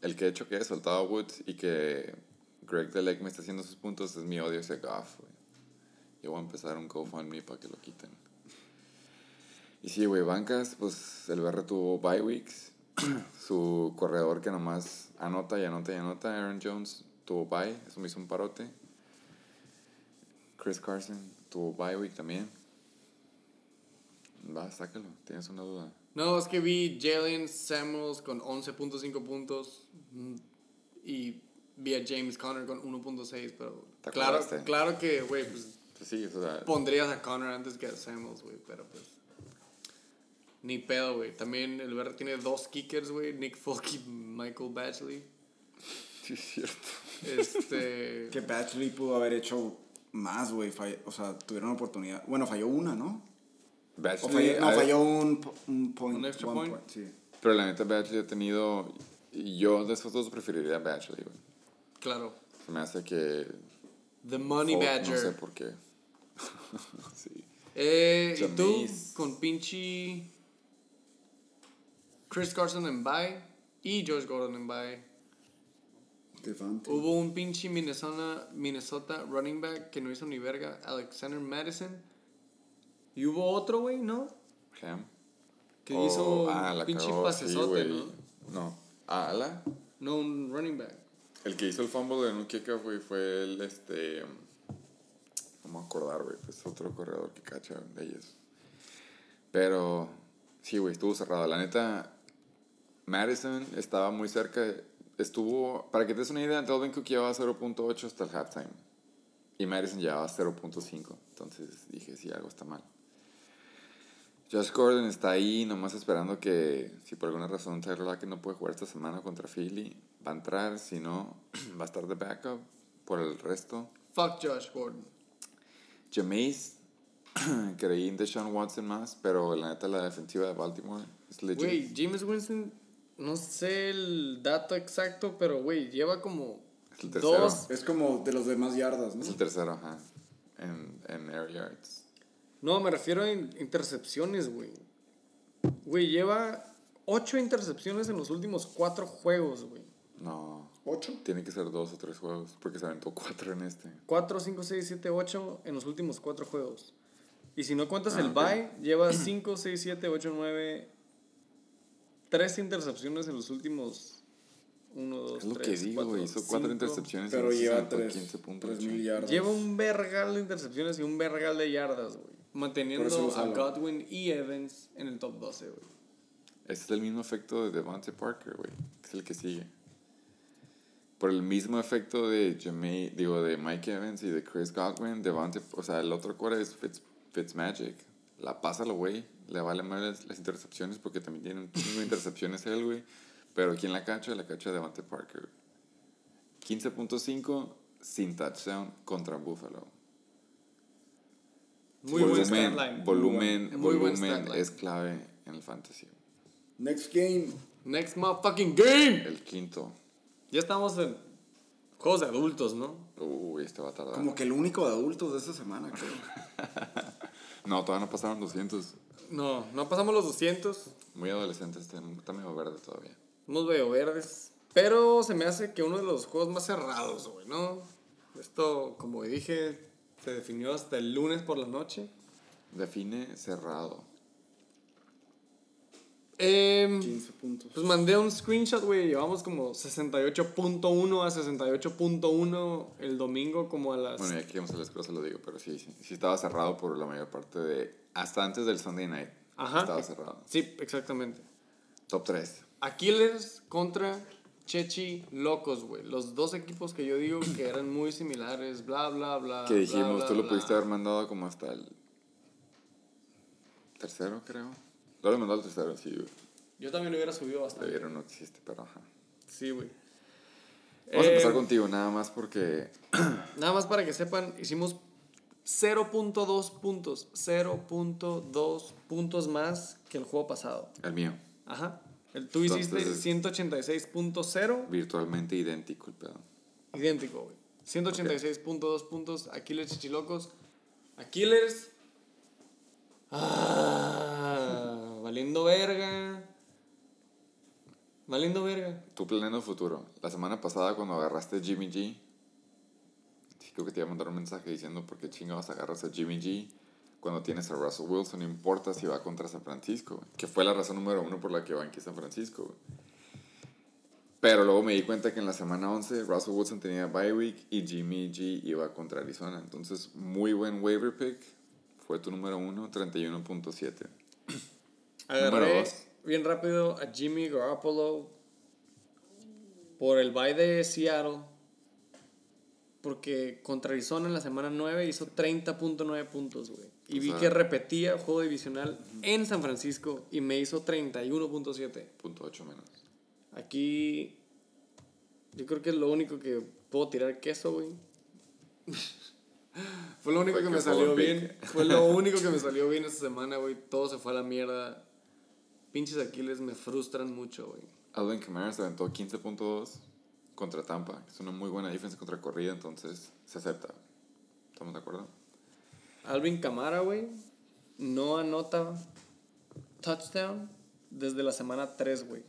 El que he hecho que he soltado Woods y que Greg Delec me está haciendo sus puntos es mi odio hacia Goff, güey. Yo voy a empezar un GoFundMe para que lo quiten. Y sí, güey, bancas, pues el BR tuvo bye weeks. Su corredor que nomás anota y anota y anota, Aaron Jones, tuvo bye. Eso me hizo un parote. Chris Carson tuvo bye week también. Va, sácalo, tienes una duda. No, es que vi Jalen Samuels con 11.5 puntos mm, y vi a James Conner con 1.6, pero ¿Te claro, claro que, güey, pues Pues sí, o sea, pondrías a Conner antes que a Samuels, güey, pero pues ni pedo, güey. También el VR tiene dos kickers, güey, Nick Folk y Michael Batchley. sí es cierto. Este Que Batchley pudo haber hecho más, güey. O sea, tuvieron oportunidad. Bueno, falló una, ¿no? O Batchley, falló, no, falló un, un point. ¿Un extra point? Sí. Pero la neta, Batchley ha tenido. Yo de esos dos preferiría a Batchley, güey. claro, Se me hace que. The Money Badger. No sé por qué. sí. Eh, y tú con pinche Chris Carson en bye y Josh Gordon en bye. Devante. Hubo un pinche Minnesota, Minnesota running back que no hizo ni verga, Alexander Madison. Y hubo otro, güey, ¿no? Ham. Que Oh, hizo ah, un la pinche cagó, pasesote, sí, ¿no? No. Ah, ¿ala? No, un running back. El que hizo el fumble de un kickoff, güey, fue el este. No me acordar, güey. Es otro corredor que cacha de ellos. Pero. Sí, güey, estuvo cerrado. La neta. Madison estaba muy cerca. estuvo, para que te des una idea, Dalvin Cook llevaba 0.8 hasta el halftime. Y Madison llevaba 0.5. Entonces dije, sí, algo está mal. Josh Gordon está ahí nomás esperando que, si por alguna razón Tyler Lockett no puede jugar esta semana contra Philly, va a entrar. Si no, va a estar de backup por el resto. Fuck Josh Gordon. Jameis, creí en Deshaun Watson más, pero la neta la defensiva de Baltimore es legit. Güey, James Winston, no sé el dato exacto, pero güey, lleva como Es el tercero. dos. Es como de los demás yardas, ¿no? Es el tercero, ajá, en, en air yards. No, me refiero a in- intercepciones, güey. Güey, lleva ocho intercepciones en los últimos cuatro juegos, güey. No, ¿Ocho? tiene que ser dos o tres juegos, porque se aventó cuatro en este. 4, 5, 6, 7, 8 en los últimos cuatro juegos. Y si no cuentas Ah, el ok. bye, lleva 5, 6, 7, 8, 9. Tres intercepciones en los últimos 1, 2, Es lo 3, que digo, güey, hizo cuatro intercepciones Pero y lleva 15 tres, puntos. tres mil yardas. Lleva un vergal de intercepciones y un vergal de yardas, güey. Manteniendo lo a. Godwin y Evans en el top 12, güey. Este es el mismo efecto de Devontae Parker, güey. Es el que sigue. Por el mismo efecto de Jamie, digo, de Mike Evans y de Chris Godwin, Devontae, o sea, el otro core es Fitz, Fitzmagic. La pásalo, güey. Le vale más las, las intercepciones porque también tiene un chingo de intercepciones él, güey. Pero ¿quién la cacha? La cacha Devontae Parker. 15.5 sin touchdown contra Buffalo. Muy buen volumen, statline. volumen, Muy volumen es clave en el fantasy. Next game. Next motherfucking game. El quinto. Ya estamos en juegos de adultos, ¿no? Uy, este va a tardar. Como que el único de adultos de esta semana, creo. No, todavía no pasaron 200. No, no pasamos los 200. Muy adolescente, este, está medio verde todavía. Unos veo verdes. Pero se me hace que uno de los juegos más cerrados, güey, ¿no? Esto, como dije, se definió hasta el lunes por la noche. Define cerrado. Em, 15 puntos. pues mandé un screenshot, güey. Llevamos como 68.1 a 68.1 el domingo, como a las. Bueno, ya que vamos a las cosas lo digo, pero sí, sí, sí estaba cerrado por la mayor parte de... Hasta antes del Sunday Night. Ajá. Estaba cerrado. Sí, exactamente. Top 3. Aquiles contra Chechi Locos, güey. Los dos equipos que yo digo que eran muy similares, bla, bla, bla. Que dijimos, bla, tú lo bla. pudiste haber mandado como hasta el... Tercero, creo. Lo había mandado al tercero, sí, güey. Yo también lo hubiera subido bastante. vieron, no existe, pero ajá. Sí, güey. Vamos a Eh, empezar contigo, nada más porque... Nada más para que sepan, hicimos 0.2 puntos. 0.2 puntos más que el juego pasado. El mío. Ajá. El, tú hiciste Entonces- 186.0 Virtualmente idéntico el pedo. idéntico, güey. 186.2 puntos. Aquiles Chichilocos. Aquiles. Ah, valiendo verga. Valiendo verga. Tu planeando futuro. La semana pasada cuando agarraste Jimmy G, creo que te iba a mandar un mensaje diciendo por qué chingados agarras a Jimmy G cuando tienes a Russell Wilson, no importa si va contra San Francisco, que fue la razón número uno por la que banqué San Francisco. Pero luego me di cuenta que en la semana 11 Russell Wilson tenía bye week y Jimmy G iba contra Arizona. Entonces, muy buen waiver pick. Fue tu número uno, 31.7. Número Agarré bien rápido a Jimmy Garoppolo por el bye de Seattle. Porque contra Arizona en la semana 9 hizo 30.9 puntos, güey. Y O vi sea- que repetía juego divisional en San Francisco y me hizo 31.7. Punto 8 menos. Aquí yo creo que es lo único que puedo tirar queso, güey. Fue lo único Fue que que me salió bien. pick. Fue lo único que me salió bien esta semana, güey. Todo se fue a la mierda. Pinches Aquiles me frustran mucho, güey. Alvin Kamara se aventó 15.2 contra Tampa. Es una muy buena defensa contra corrida, entonces se acepta. ¿Estamos de acuerdo? Alvin Camara, güey, no anota touchdown desde la semana 3, güey.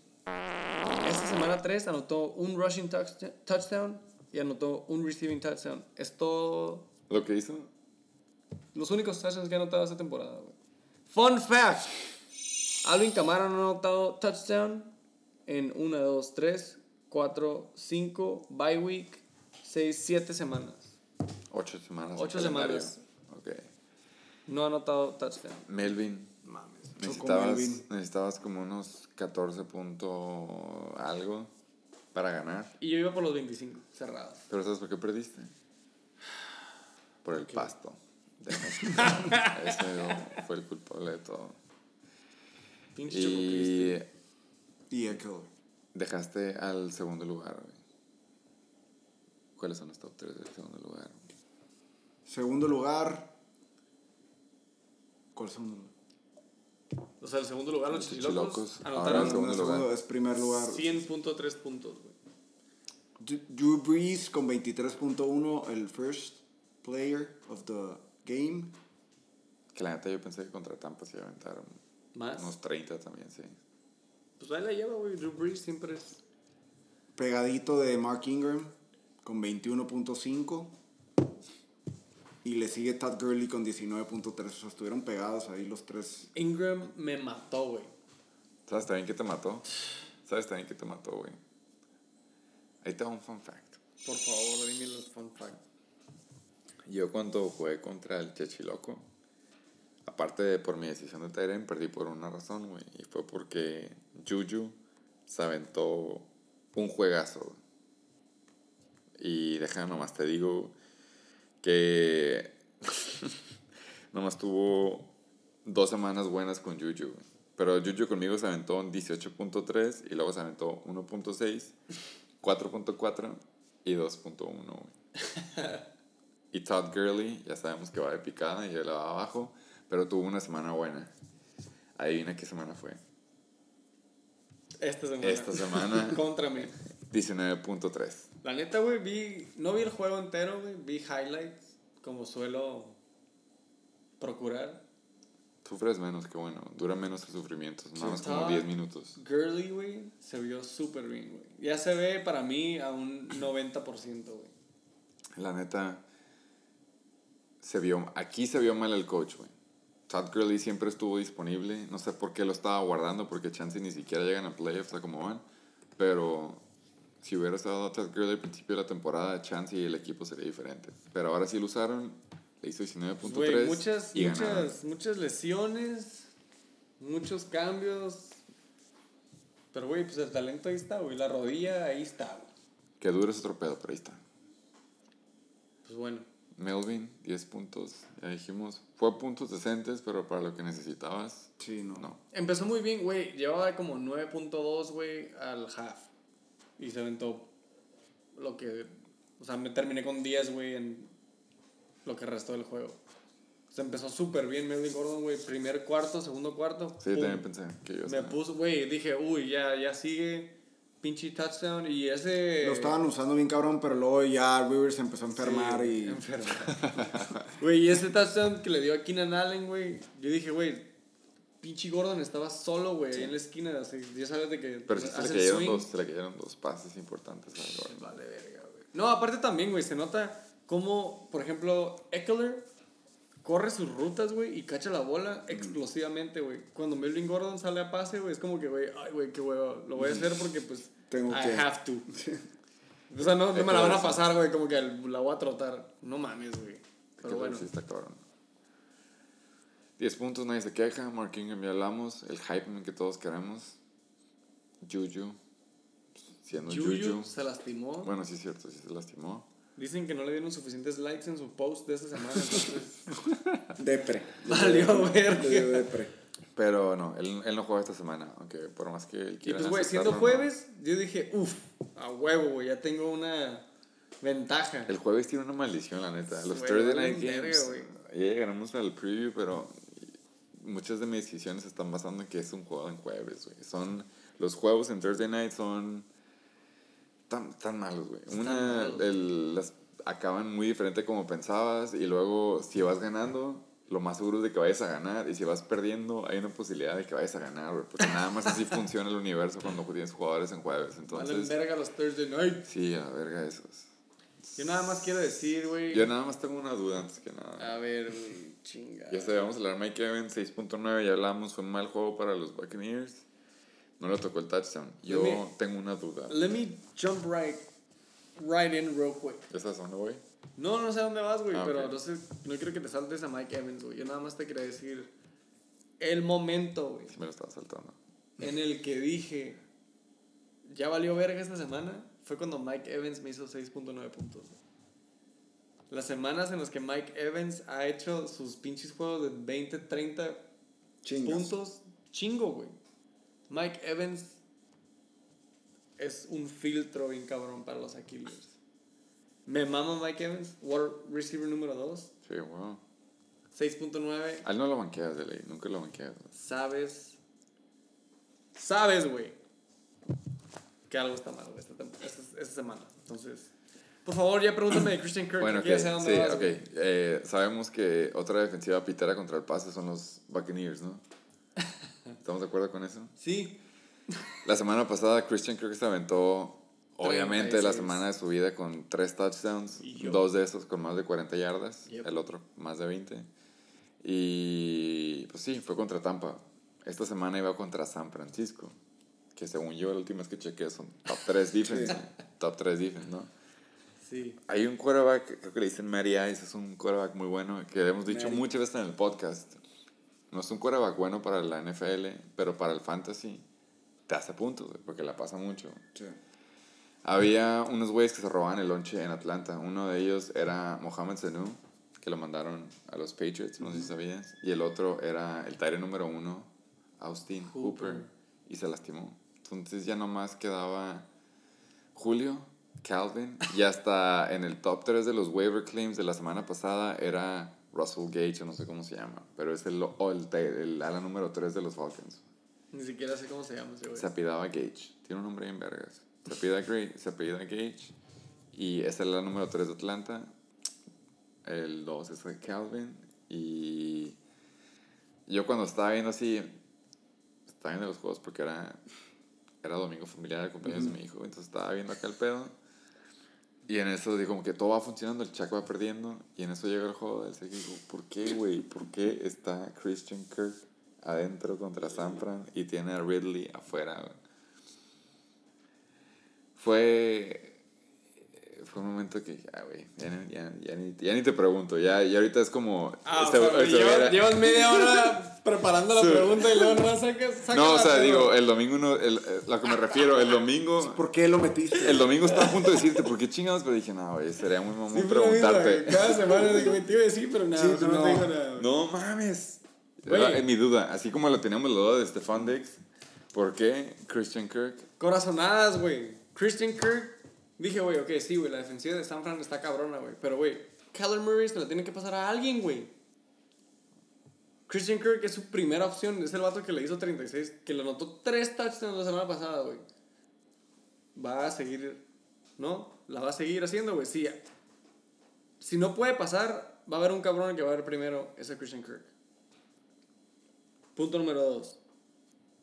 Esta semana 3 anotó un rushing touch- touchdown y anotó un receiving touchdown. Es todo Lo que hizo, los únicos touchdowns que ha anotado esta temporada, güey. Fun fact. Alvin Kamara no ha anotado touchdown en 1, 2, 3, 4, 5, bye week, 6, 7 semanas. 8 semanas. Ocho en calendario. semanas. No ha anotado touchdown. Melvin, Mames. necesitabas, Melvin. necesitabas como unos 14 punto algo para ganar. Y yo iba por los 25, cerrados. Pero ¿sabes por qué perdiste? Por el pasto. Ese fue el culpable de todo. Pinche. Y Y Eckler. dejaste al segundo lugar, güey. ¿Cuáles son los top 3 del segundo lugar? Segundo lugar. ¿Cuál segundo? O sea, el segundo lugar, los Los chichilocos Chichilocos. Anotaron el segundo lugar. segundo es primer lugar. 100.3 puntos, güey. Drew Brees con 23.1, el first player of the game. Que la neta yo pensé que contra Tampa se iba a aventar Más. unos 30 también, sí. Pues ahí la lleva, güey. Drew Brees siempre es. Pegadito de Mark Ingram con 21.5. Y le sigue Todd Gurley con 19.3. O sea, estuvieron pegados ahí los tres. Ingram me mató, güey. ¿Sabes también qué te mató? ¿Sabes también qué te mató, güey? Ahí te va un fun fact. Por favor, dime los fun facts. Yo cuando jugué contra el Chechiloco, aparte de por mi decisión de Tyrion, perdí por una razón, güey. Y fue porque Juju se aventó un juegazo. Y déjame nomás te digo que nomás tuvo dos semanas buenas con Juju. Pero Juju conmigo se aventó un 18.3 y luego se aventó 1.6, 4.4 y 2.1, güey. Y Todd Gurley, ya sabemos que va de picada y él va abajo, pero tuvo una semana buena. Adivina qué semana fue. Esta semana. Esta semana, Contra mí. 19.3. La neta, güey, vi. No vi el juego entero, güey. Vi highlights, como suelo procurar. Sufres menos, que bueno, dura menos el sufrimiento, nada más como estaba- 10 minutos. Gurley, güey, se vio súper bien, güey. Ya se ve para mí a un 90%, güey. La neta, se vio, aquí se vio mal el coach, güey. Todd Gurley siempre estuvo disponible, no sé por qué lo estaba guardando, porque chance ni siquiera llegan a playoffs a como van, pero si hubiera estado Todd Gurley al principio de la temporada, chance y el equipo sería diferente. Pero ahora sí lo usaron, le hizo 19.3 Güey, muchas, y ganaron. muchas, muchas lesiones, muchos cambios. Pero, güey, pues el talento ahí está, güey. La rodilla ahí está, güey. Que duro es otro pedo, pero ahí está. Pues bueno. Melvin, 10 puntos, ya dijimos. Fue puntos decentes, pero para lo que necesitabas, Sí, no. no. Empezó muy bien, güey. Llevaba como 9.2, güey, al half. Y se aventó lo que... O sea, me terminé con 10, güey, en lo que restó del juego. Se empezó súper bien Melvin Gordon, güey. Primer cuarto, segundo cuarto. Sí, pum. también pensé que yo Me puso, güey, dije, uy, ya, ya sigue. Pinche touchdown. Y ese... Lo estaban usando bien cabrón, pero luego ya Rivers se empezó a enfermar Sí, y. enfermar. Güey, y ese touchdown que le dio a Keenan Allen, güey. Yo dije, güey, pinche Gordon estaba solo, güey, ahí en la esquina. Así, ya sabes de que Pero sí se le, cayeron swing. dos, se le cayeron dos pases importantes a Gordon. Vale, verga, güey. No, aparte también, güey, se nota cómo, por ejemplo, Eckler corre sus rutas, güey, y cacha la bola explosivamente, güey. Cuando Melvin Gordon sale a pase, güey, es como que, güey, ay, güey, qué huevo. Lo voy a hacer porque, pues, Tengo I que. have to. O sea, no, no me la van a pasar, güey, como que la voy a trotar. No mames, güey. Pero Que bueno. sí está cabrón. 10 puntos, nadie se queja. Mark Ingram ya hablamos. El hype que todos queremos. Juju. Siendo Juju. Juju se lastimó. Bueno, sí es cierto, sí se lastimó. Dicen que no le dieron suficientes likes en su post de esta semana. Entonces, Depre. Valió depre. Pero no, él, él no juega esta semana. Aunque por más que él y pues, güey, siendo no. jueves, yo dije, uff, a huevo, güey, ya tengo una ventaja. El jueves tiene una maldición, la neta. Los Thursday Night Games. ya llegaremos al preview, pero muchas de mis decisiones están basando en que es un juego en jueves, güey. Son. Los juegos en Thursday Night son. tan, tan malos, güey. Una. malos. El, las acaban muy diferente como pensabas. Y luego, si vas ganando. Lo más seguro es de que vayas a ganar. Y si vas perdiendo, hay una posibilidad de que vayas a ganar, güey. Porque nada más así funciona el universo cuando tienes jugadores en jueves. Entonces, verga los Thursday night. sí, a la verga esos. Yo nada más quiero decir, güey. Yo nada más tengo una duda antes que nada. A ver, güey, chinga. Ya sabíamos hablar Mike Evans, 6.9, ya hablamos, fue un mal juego para los Buccaneers. No le tocó el touchdown. Yo me- tengo una duda. Let me jump right, right in real quick. ¿Ya sabes dónde voy? No, no sé dónde vas, güey, Ah, pero ok. no sé, no quiero que te saltes a Mike Evans, güey. Yo nada más te quería decir el momento, güey, Sí me lo estaba saltando. en el que dije, ya valió verga esta semana fue cuando Mike Evans me hizo 6.9 puntos. Las semanas en las que Mike Evans ha hecho sus pinches juegos de 20, 30 Chingas. puntos, chingo, güey. Mike Evans es un filtro bien cabrón para los Aquilios. Me mama Mike Evans, wide receiver número 2, Sí, wow. 6.9. A él no lo banqueas de ley, nunca lo banqueas. güey. Sabes. Sabes, güey. Que algo está mal, güey, esta, esta- esta semana. Entonces, por favor, ya pregúntame de Christian Kirk. Bueno, que ok, ya sé dónde sí, vas, ok. Eh, sabemos que otra defensiva pitera contra el pase son los Buccaneers, ¿no? ¿Estamos de acuerdo con eso? Sí. La semana pasada Christian Kirk se aventó, obviamente, la 36. semana de su vida con tres touchdowns, dos de esos con más de 40 yardas, Yep. el otro más de 20. Y pues sí, fue contra Tampa. Esta semana iba contra San Francisco, que según yo, la última vez que chequeé son top 3 defense, top 3 defense, ¿no? Sí. Hay un quarterback, creo que le dicen Matty Ice, es un quarterback muy bueno, que hemos dicho Matty. muchas veces en el podcast. No es un quarterback bueno para la NFL, pero para el fantasy te hace puntos, porque la pasa mucho. Sí. Había unos güeyes que se robaban el lonche en Atlanta. Uno de ellos era Mohamed Sanu, que lo mandaron a los Patriots, no sé si sabías. Y el otro era el Tyrant número uno, Austin Hooper. Hooper. y se lastimó. Entonces ya nomás quedaba Julio, Calvin, y hasta en el top 3 de los waiver claims de la semana pasada era Russell Gage, o no sé cómo se llama, pero es el, el, el ala número 3 de los Falcons. Ni siquiera sé cómo se llama ese güey. Se apellidaba Gage. Tiene un nombre bien vergas. Se Gray, se Gage. Y es la número 3 de Atlanta. El 2 es Calvin. Y yo cuando estaba viendo así, estaba viendo los juegos porque era, era domingo familiar, el cumpleaños de mi hijo. Entonces estaba viendo acá el pedo. Y en eso digo como que todo va funcionando, el Chaco va perdiendo. Y en eso llega el juego del digo, ¿por qué, güey? ¿Por qué está Christian Kirk adentro contra San Fran y tiene a Ridley afuera? Fue. Fue un momento que, ya, güey, ya, ni- ya, ya ni, ya ni te pregunto, ya, ya ahorita es como... Ah, este- o sea, este llevas, media hora preparando la pregunta y luego no sacas. no, sácala, o sea, digo, el domingo no, el, eh, lo que me refiero, el domingo, ¿Por qué lo metiste? el domingo estaba a punto de decirte, ¿por qué chingados? Pero dije, no, güey, sería muy mamón preguntarte. Cada semana digo, "Güey, te iba a decir, pero nada, Sí, no, no. te digo nada. No mames. Era en mi duda, así como lo teníamos la duda de Stefan Diggs, ¿por qué Christian Kirk? Corazonadas, güey. Christian Kirk. Dije, güey, ok, sí, güey, la defensiva de San Fran está cabrona, güey. Pero, güey, Kyler Murray se la tiene que pasar a alguien, güey. Christian Kirk es su primera opción. Es el vato que le hizo 36, que le anotó tres touchdowns la semana pasada, güey. Va a seguir, ¿no? La va a seguir haciendo, güey. Sí. Si no puede pasar, va a haber un cabrón que va a ver primero. Ese Christian Kirk. Punto número dos.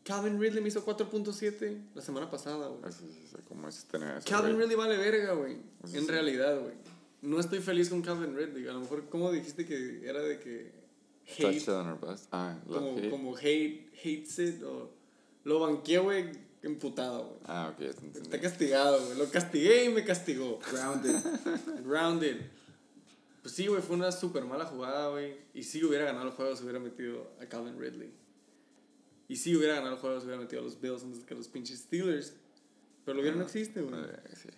Calvin Ridley me hizo 4.7 la semana pasada, güey. Así, así, como es tener eso, Calvin. Ridley vale verga, güey. En sí. realidad, güey. No estoy feliz con Calvin Ridley. A lo mejor, ¿cómo dijiste que era de que hate? Touchdown or bust. Ah, love Como, hate. como hate, hates it o... Lo banqué, güey, emputado, güey. Ah, ok, te. Está castigado, güey. Lo castigué y me castigó. Grounded. Grounded. Pues sí, güey, fue una súper mala jugada, güey. Y si hubiera ganado el juego, se hubiera metido a Calvin Ridley. Y si hubiera ganado el juego, se hubiera metido a los Bills antes que a los pinches Steelers. Pero lo hubiera no existe, güey. Eh, sí.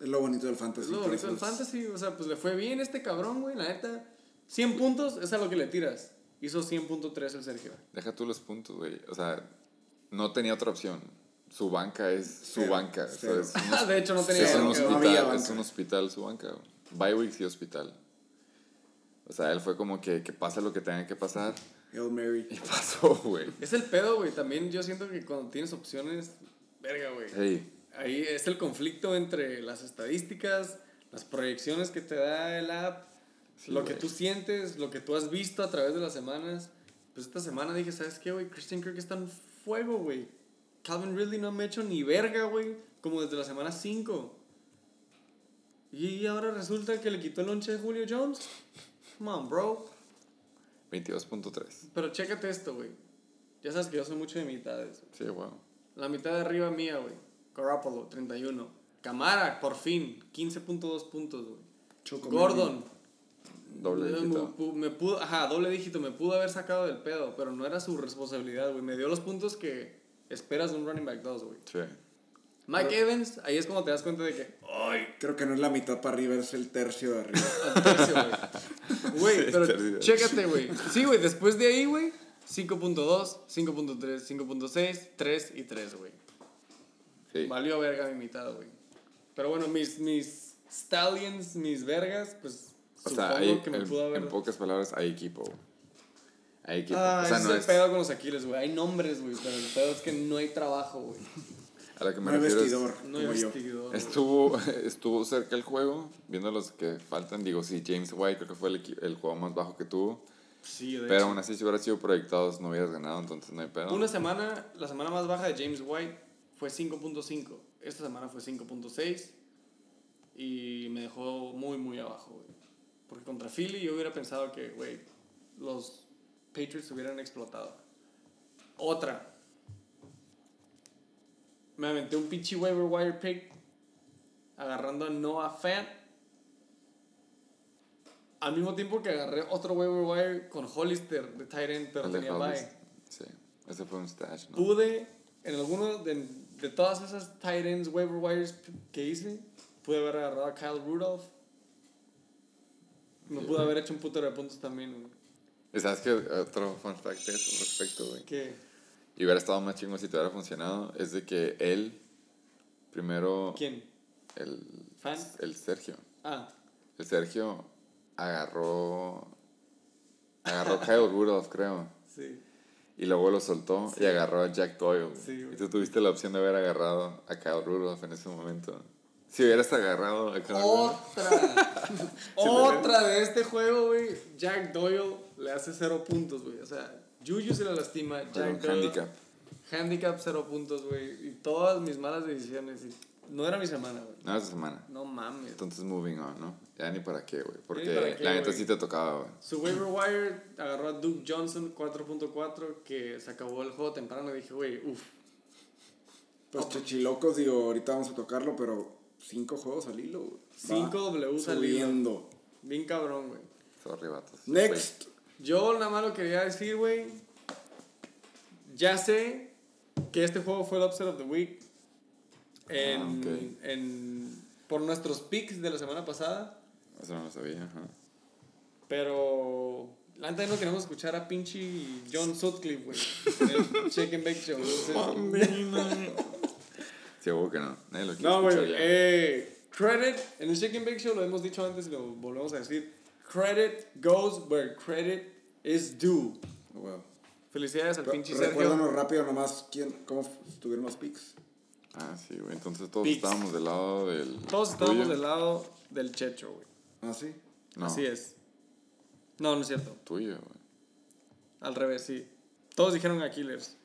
Es lo bonito del fantasy. Es lo bonito del fantasy, o sea, pues le fue bien este cabrón, güey, la neta. 100 puntos es a lo que le tiras. Hizo 100.3 el Sergio. Deja tú los puntos, güey. O sea, no tenía otra opción. Su banca es su Cero, banca. o sea, cero. es un, de hecho, no tenía es un no hospital, banca. es un hospital su banca. weeks y hospital. O sea, él fue como que, que pase lo que tenga que pasar. Hail Mary. Y pasó, güey. Es el pedo, güey. También yo siento que cuando tienes opciones, verga, güey. Hey, Ahí es el conflicto entre las estadísticas, las proyecciones que te da el app, Sí, lo que tú sientes, lo que tú has visto a través de las semanas. Pues esta semana dije, ¿sabes qué, güey? Christian Kirk está en fuego, güey. Calvin Ridley no me ha hecho ni verga, güey. Como desde la semana 5. Y ahora resulta que le quitó el lonche de Julio Jones. Come on, bro. 22.3. Pero chécate esto, güey. Ya sabes que yo soy mucho de mitades. Sí, wow. La mitad de arriba mía, güey. Garoppolo, 31. Camara, por fin, 15.2 puntos, güey. Gordon. Doble dígito. me pudo, ajá, doble dígito, me pudo haber sacado del pedo, pero no era su responsabilidad, güey. Me dio los puntos que esperas de un running back 2, güey. Sí. Mike Evans, ahí es cuando te das cuenta de que, ¡ay! Creo que no es la mitad para arriba, es el tercio de arriba. Al tercio, güey. Güey, pero tercio. chécate, güey. Sí, güey, después de ahí, güey, 5.2, 5.3, 5.6, 3 y 3, güey. Sí. Valió verga mi mitad, güey. Pero bueno, mis, mis stallions, mis vergas, pues O supongo sea, hay, que me pudo haber... en pocas palabras, hay equipo. Hay equipo. Ah, o sea, ese no es el pedo con los Aquiles, güey. Hay nombres, güey, pero el pedo es que no hay trabajo, güey. A lo que me No hay refiero es- vestidor, No hay como yo. vestidor. Estuvo, estuvo cerca el juego, viendo los que faltan. Digo, sí, James White creo que fue el, el juego más bajo que tuvo. Sí, de Pero hecho. aún así, si hubieras sido proyectados, no hubieras ganado, entonces no hay pedo. Una semana, la semana más baja de James White fue 5.5. Esta semana fue 5.6. Y me dejó muy, muy abajo, güey. Porque contra Philly yo hubiera pensado que, güey, los Patriots hubieran explotado. Otra. Me aventé un pinche waiver wire pick agarrando a Noah Fant. Al mismo tiempo que agarré otro waiver wire con Hollister de tight end, pero tenía bye. Sí, ese fue un stash, ¿no? Pude, en alguno de, de todas esas tight ends waiver wires que hice, pude haber agarrado a Kyle Rudolph. Me Sí, pude haber hecho un putero de puntos también, güey. Sabes que otro fun fact de eso respecto, güey. Que, Y hubiera estado más chingo si te hubiera funcionado. Es de que él, primero. ¿Quién? El, ¿Fan? el Sergio. Ah, El Sergio agarró. Agarró a Kyle Rudolph, creo. sí. Y luego lo soltó y agarró a Jack Doyle. Sí, y tú tuviste la opción de haber agarrado a Kyle Rudolph en ese momento. Si hubieras agarrado a Kyle Rudolph. Otra. Otra de este juego, güey. Jack Doyle le hace cero puntos, güey. O sea, Juju se la lastima. Jack handicap. Handicap cero puntos, güey. Y todas mis malas decisiones. y no era mi semana, güey. No, esa semana. No mames. Entonces, moving on, ¿no? Ya ni para qué, güey. Porque qué, la neta sí te tocaba, güey. Su waiver wire agarró a Duke Johnson 4.4 que se acabó el juego temprano y dije, güey, uff. Pues chichilocos, digo, ahorita vamos a tocarlo, pero cinco juegos al hilo, güey. 5 Va Ws al hilo. Subiendo. Bien cabrón, güey. Sorry, vatos. Next. Yo nada más lo quería decir, güey. Ya sé que este juego fue el upset of the week. En, Ah, ok. en- por nuestros picks de la semana pasada. Eso no lo sabía, ajá. Pero neta no queremos escuchar a pinche John Sutcliffe, güey. en el Shake and Bake Show. Sí, huevo que no. Nadie lo quiere No, güey. Eh, credit, en el Shake and Bake Show lo hemos dicho antes y lo volvemos a decir. Credit goes where credit is due. Wow. Felicidades al pinche Sergio. Recuérdanos rápido nomás quién, cómo estuvieron los picks. Ah, sí, güey. Entonces todos Picks. estábamos del lado del. Todos estábamos tuyo. del lado del Checho, güey. Ah, sí. No, Así es. No, no es cierto. Tuyo, güey. Al revés, sí. Todos dijeron Aquiles.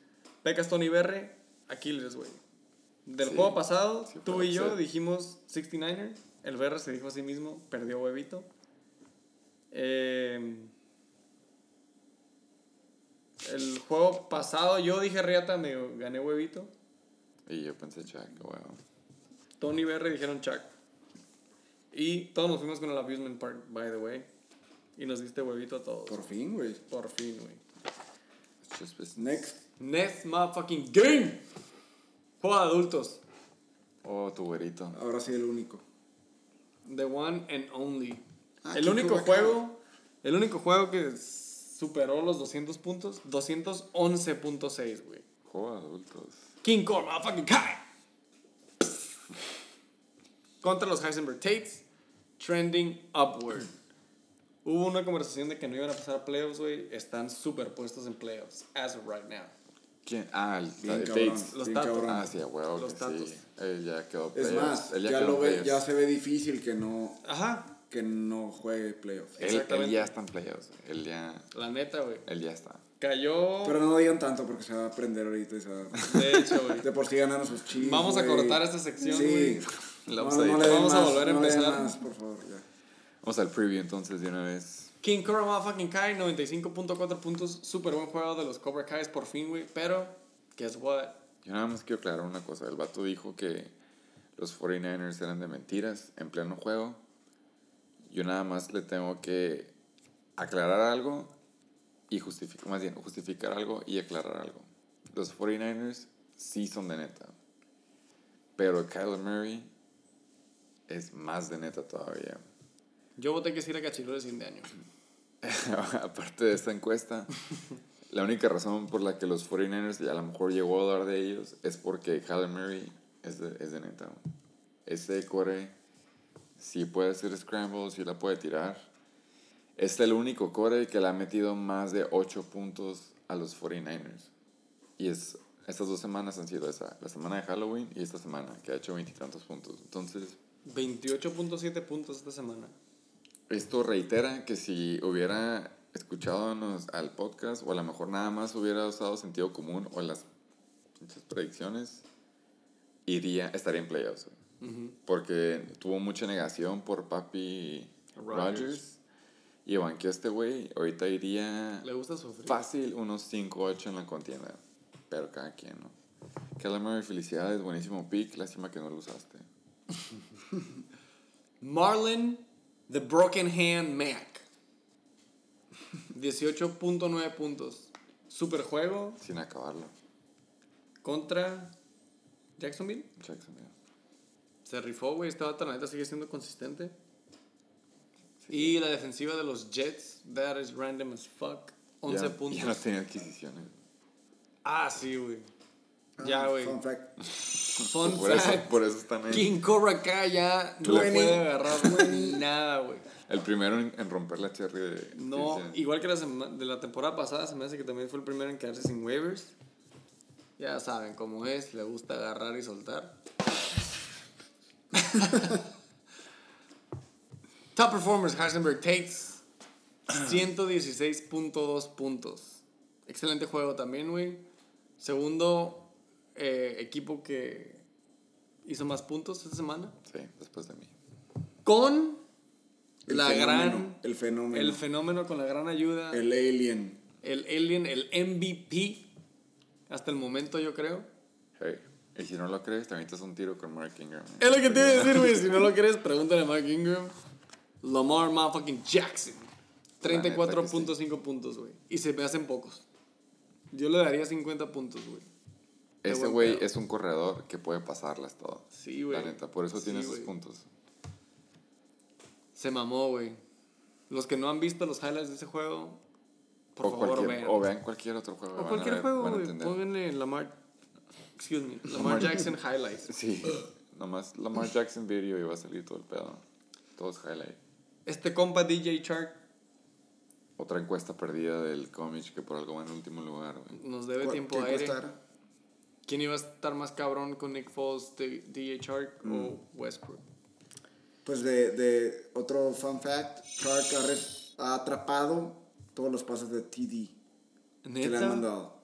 Pecas Tony Berre, Aquiles, güey. Del Sí, juego pasado, sí tú y yo upset. dijimos 69er. El Berre se dijo a sí mismo, perdió huevito. Eh, el juego pasado yo dije Riata, me gané huevito. Y yo pensé, Jack, güey. Tony Berre dijeron Chuck. Y todos nos fuimos con el Abusement Park, by the way. Y nos diste huevito a todos. Por fin, güey. Por fin, güey. Next. Next motherfucking game. Juego de adultos. Oh, tu güerito. Ahora sí el único. The one and only. Ah, el ¿quién único juego. El único juego que superó los 200 puntos. 211.6, güey. Juego de adultos. King Kong, motherfucking Kai. Contra los Heisenberg Tates. Trending upward. Hubo una conversación de que no iban a pasar a playoffs, güey. Están superpuestos en playoffs. As of right now. ¿Quién? Ah, el. Tates. Los Tatos. Ah, sí, huevo Los Tatos. sí. Él ya quedó Es playoffs. más, Él ya, quedó lo ve, ya se ve difícil que no, Ajá. Que no juegue playoffs. Él, él ya está en playoffs. Él ya, La neta, güey. él ya está. Cayó. Pero no digan tanto porque se va a aprender ahorita y se va De hecho, güey. De por sí ganaron sus chivos. Vamos a cortar esta sección, güey. Sí. La No, vamos a no den Vamos a más, volver a no le den empezar. más, por favor, ya. Vamos al preview entonces de una vez. King Cobra Motherfucking Kai, 95.4 puntos. Súper buen juego de los Cobra Kais por fin, güey. Pero, guess what? Yo nada más quiero aclarar una cosa. El vato dijo que los 49ers eran de mentiras en pleno juego. Yo nada más le tengo que aclarar algo y justificar, más bien, justificar algo y aclarar algo. Los 49ers sí son de neta. Pero Kyler Murray es más de neta todavía. Yo voté que sí era cachillo de fin de año. Aparte de esta encuesta, la única razón por la que los 49ers y a lo mejor llegó a hablar de ellos es porque Kyler Murray es de, es de neta. Ese core sí puede hacer scramble, sí la puede tirar. Es el único core que le ha metido más de 8 puntos a los 49ers. Y es, estas dos semanas han sido esa, la semana de Halloween y esta semana, que ha hecho veintitantos puntos. Entonces, 28.7 puntos esta semana. esto reitera que si hubiera escuchado al podcast o a lo mejor nada más hubiera usado sentido común o las pinches predicciones, iría, estaría en playoffs. Porque tuvo mucha negación por papi Rodgers. Rodgers. Y banqueó este güey. Ahorita iría Le gusta sufrir. fácil unos 5-8 en la contienda. Pero cada quien, ¿no? Kyler Murray, felicidades, buenísimo pick. Lástima que no lo usaste. Marlon, The Broken Hand Mac. 18.9 puntos. Super juego Sin acabarlo. contra Jacksonville. Jacksonville. Se rifó, güey. Esta bata, la neta, sigue siendo consistente. Y la defensiva de los Jets, that is random as fuck. 11 Ya- puntos. Ya no tenía adquisiciones. Ah, sí, güey. Ah, Ya, güey. Fun fact. Fun Por eso, fact. por eso están ahí. King Cobra acá ya no puede agarrar nada, güey. El primero en, en romper la cherry de. No, sí, sí. igual que la de la temporada pasada, se me hace que también fue el primero en quedarse sin waivers. Ya saben cómo es, le gusta agarrar y soltar. Top performers, Heisenberg Tates. 116.2 puntos. Excelente juego también, güey. Segundo eh, equipo que hizo más puntos esta semana. Sí, después de mí. Con El la fenómeno, gran. El fenómeno. El fenómeno con la gran ayuda. El alien. El Alien, el MVP. Hasta el momento, yo creo. Hey. Y si no lo crees, te avientas un tiro con Mark Ingram. Es lo que te iba a decir, güey. Si no lo crees, pregúntale a Mark Ingram. Lamar motherfucking Jackson. La neta que 34.5 puntos, güey. Y se me hacen pocos. Yo le daría 50 puntos, güey. Ese güey es un corredor que puede pasarlas todas. Sí, güey. La neta, por eso Sí, tiene esos puntos. Se mamó, güey. Los que no han visto los highlights de ese juego, por o, favor, vean. o vean cualquier otro juego. O cualquier ver, juego, güey. Pónganle Lamar. Excuse me. Lamar Jackson highlights. Sí, nomás Lamar Jackson video y va a salir todo el pedo. Todos highlight. Este compa DJ Shark Otra encuesta perdida del cómic que por algo va en último lugar, güey. nos debe ¿Cu- tiempo qué aire. ¿Quién iba a estar más cabrón con Nick Foles, D- DJ Shark Mm. o Westbrook? Pues de, de otro fun fact, Clark ha, ha atrapado todos los pases de TD que le han ¿Neta? mandado.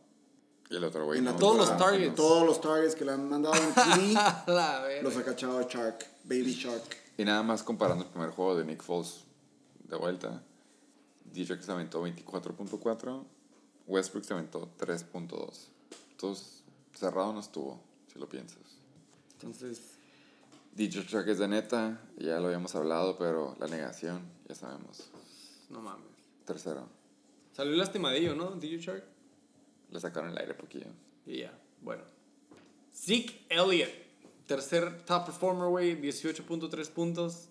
Y el otro güey. En no, Todos los no, targets. Todos los targets que le han mandado en los ha cachado Shark, Baby Shark. Y nada más comparando el primer juego de Nick Foles de vuelta. DJ se aventó 24.4. Westbrook se aventó 3.2. Entonces, cerrado no estuvo, si lo piensas. Entonces, DJ Shark es de neta, ya lo habíamos hablado, pero la negación, ya sabemos. no mames. Tercero, Salió lastimadillo, ¿no? DJ Shark. Le sacaron el aire poquillo. Y ya, bueno. Zeke Elliott. Tercer top performer, güey. 18.3 puntos.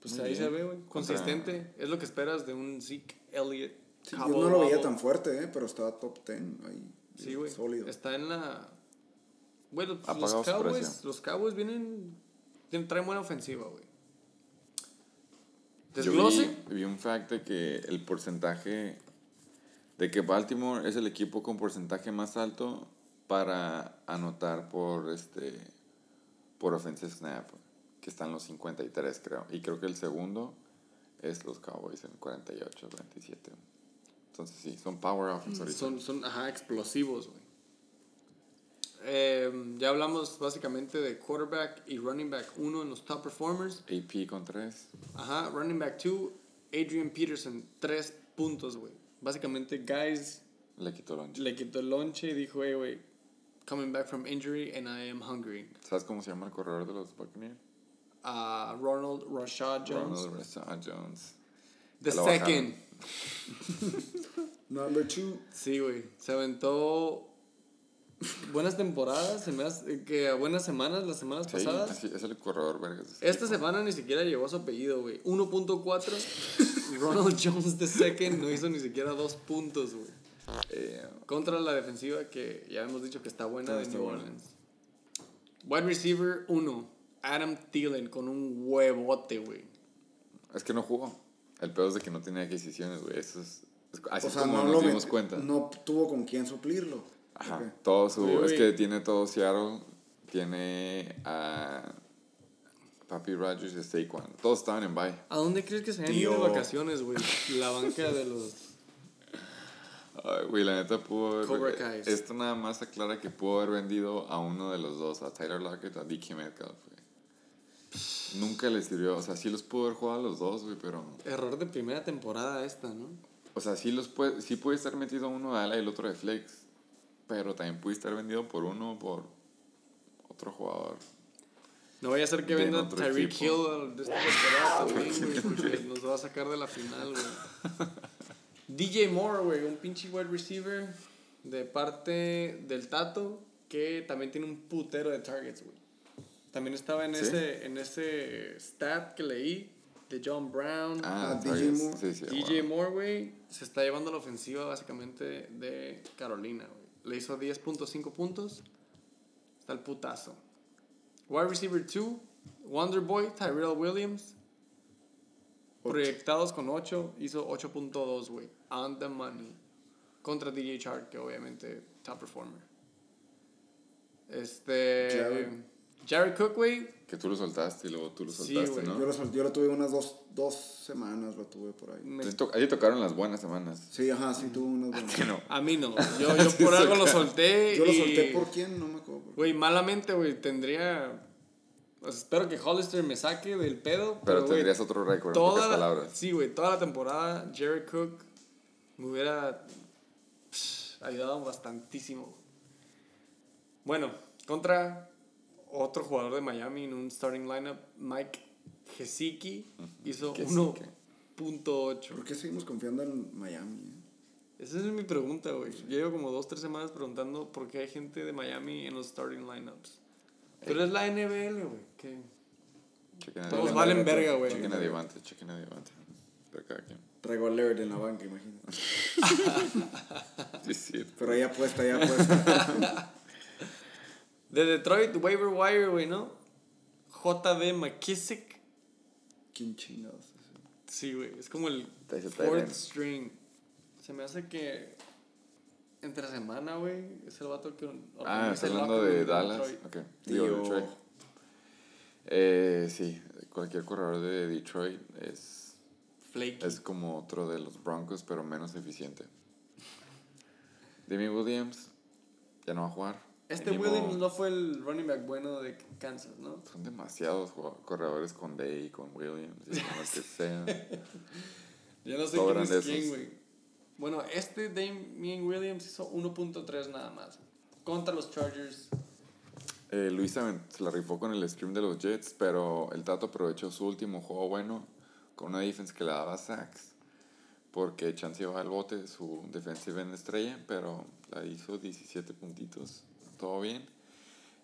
Pues Muy ahí bien. se ve, güey. Contra- Consistente. Es lo que esperas de un Zeke Elliott. Sí, yo no lo veía tan fuerte, eh, pero estaba top 10 ahí. Sí, güey. Sólido. Está en la. Bueno, Ha los su Cowboys, los Cowboys vienen. Traen buena ofensiva, güey. Yo Desglose. vi, vi un fact de que el porcentaje de que Baltimore es el equipo con porcentaje más alto para anotar por este por offensive snap, que están los 53 creo, y creo que el segundo es los Cowboys en 48, 27. Entonces sí, son power offense ahorita. Son, son ajá, explosivos, güey. Eh, ya hablamos básicamente de quarterback y running back 1 en los top performers. AP con 3. Ajá, running back 2, Adrian Peterson, 3 puntos, güey. Básicamente, guys Le quitó lunch. le quitó el lonche y dijo, hey, güey, coming back from injury and I am hungry. ¿Sabes cómo se llama el corredor de los Buccaneers? Uh, Ronald Rashad Jones. Ronald Rashad Jones. The second. Number two. Sí, güey. Se aventó buenas temporadas, se me hace que buenas semanas, las semanas Sí, pasadas. así- es el corredor, vergas. Esta semana ni siquiera llegó a su apellido, güey. 1.4. Ronald Jones de second no hizo ni siquiera dos puntos, güey. Eh, Contra la defensiva que ya hemos dicho que está buena de New. Orleans. Wide receiver 1. Adam Thielen con un huevote, güey. es que no jugó. El peor es de que no tenía adquisiciones, güey. Eso es, es- así O sea, como no nos lo dimos cuenta. No tuvo con quién suplirlo. Ajá. Todo su, Uy, uy. es que tiene todo Seattle, tiene a Papi Rogers y Saquon. Todos estaban en bye. ¿A dónde crees que se han ido de vacaciones, güey? La banca de los... Ay, güey, la neta pudo haber... Cobra Kais. Esto nada más aclara que pudo haber vendido a uno de los dos, a Tyler Lockett a DK Metcalf, güey. Nunca les sirvió, o sea, sí los pudo haber jugado a los dos, güey, pero... Error de primera temporada esta, ¿no? O sea, sí, los puede, sí puede estar metido uno de ala y el otro de flex, pero también puede estar vendido por uno o por otro jugador. No vaya a ser que venda Tyreek. Hill de esta temporada también, güey, porque nos va a sacar de la final, güey. DJ Moore, güey, un pinche wide receiver de parte del Tato que también tiene un putero de targets, güey. También estaba en, ¿Sí? ese, en ese stat que leí de John Brown. Ah, Ah, DJ. Moore. Sí, sí, DJ wow. Moore, güey, se está llevando la ofensiva básicamente de Carolina, güey. Le hizo 10.5 puntos. Está el putazo. Wide receiver 2, Wonderboy, Tyrell Williams. Proyectados con 8, hizo 8.2, güey. On the money. Contra DJ Chark, que obviamente top performer. Este. Jared. Jared Cook, güey. Que tú lo soltaste y luego tú lo soltaste. ¿no? Yo lo, yo lo tuve unas dos, dos semanas, lo tuve por ahí. me- to- ahí tocaron las buenas semanas. Sí, ajá, sí tuve unas buenas. Que no. A mí no. Yo, yo por algo lo solté. Yo lo solté por quién, no me acuerdo. por- Güey, malamente, güey, tendría. pues, espero que Hollister me saque del pedo. Pero güey, tendrías otro récord, en toda la- palabras. Sí, güey, toda la temporada, Jared Cook me hubiera psh, ayudado bastantísimo. Bueno, contra otro jugador de Miami en un starting lineup, Mike Gesicki, hizo Gesicki. 1.8. ¿Por qué seguimos confiando en Miami? eh? Esa es mi pregunta, güey. Llevo como dos, tres semanas preguntando por qué hay gente de Miami en los starting lineups. Pero es la NBL, güey. que Chequen a Todos valen verga, güey. Chequen a Diamante, chequen a Diamante. Pero cada quien. Traigo a Laird en la banca, imagínate. Sí, sí. Pero ahí apuesta, ahí apuesta. De Detroit, waiver wire, güey, ¿no? JD McKissick. ¿Quién chingados? Sí, güey. Es como el fourth string. Se me hace que entre semana, güey, es el vato que Ah, organiza ¿estás el hablando de Dallas? Detroit. Ok. Digo. Detroit. Eh, sí, cualquier corredor de Detroit es, Flaky. es como otro de los Broncos, pero menos eficiente. Demi Williams ya no va a jugar. Este Williams no fue el running back bueno de Kansas, ¿no? Son demasiados corredores con Day, con Williams, y con lo que sea. Ya no sé Sobran quién es quién, güey. Bueno, este Damien Williams hizo 1.3 nada más. Contra los Chargers. Eh, Luis Aven- se la rifó con el stream de los Jets, pero el Tato aprovechó su último juego bueno con una defense que le daba sacks. Porque Chance iba al bote, su defensive en estrella, pero la hizo 17 puntitos. Todo bien.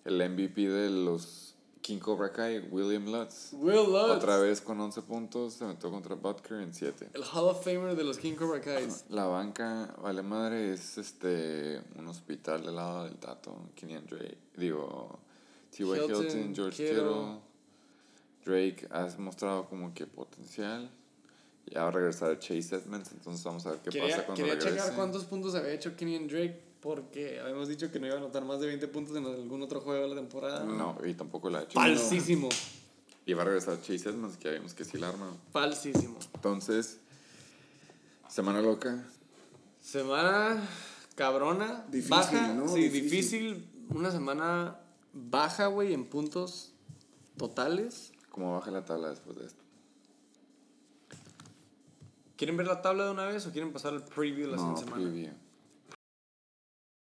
El MVP de los King Cobra Kai, William Lutz. Will Lutz. Otra vez con 11 puntos, se metió contra Butker en 7. El Hall of Famer de los King Cobra Kais. La banca, vale madre, es este un hospital del lado del Tato. Kenyan Drake, digo, T.Y. Hilton, Hilton, George Kittle. Drake has mostrado como que potencial. Ya va a regresar Chase Edmonds, entonces vamos a ver qué Quería, pasa cuando quería regrese. checar cuántos puntos había hecho Kenyon Drake porque habíamos dicho que no iba a anotar más de 20 puntos en algún otro juego de la temporada. No, y tampoco la ha hecho. Falsísimo. Y va a regresar Chase Edmonds, que ya vimos que sí la arma. Falsísimo. Entonces, semana loca. Semana cabrona. Difícil, baja. ¿no? Sí, Difícil. difícil. Una semana baja, güey, en puntos totales. ¿Cómo baja la tabla después de esto? ¿Quieren ver la tabla de una vez o quieren pasar al preview de la No, siguiente semana? preview.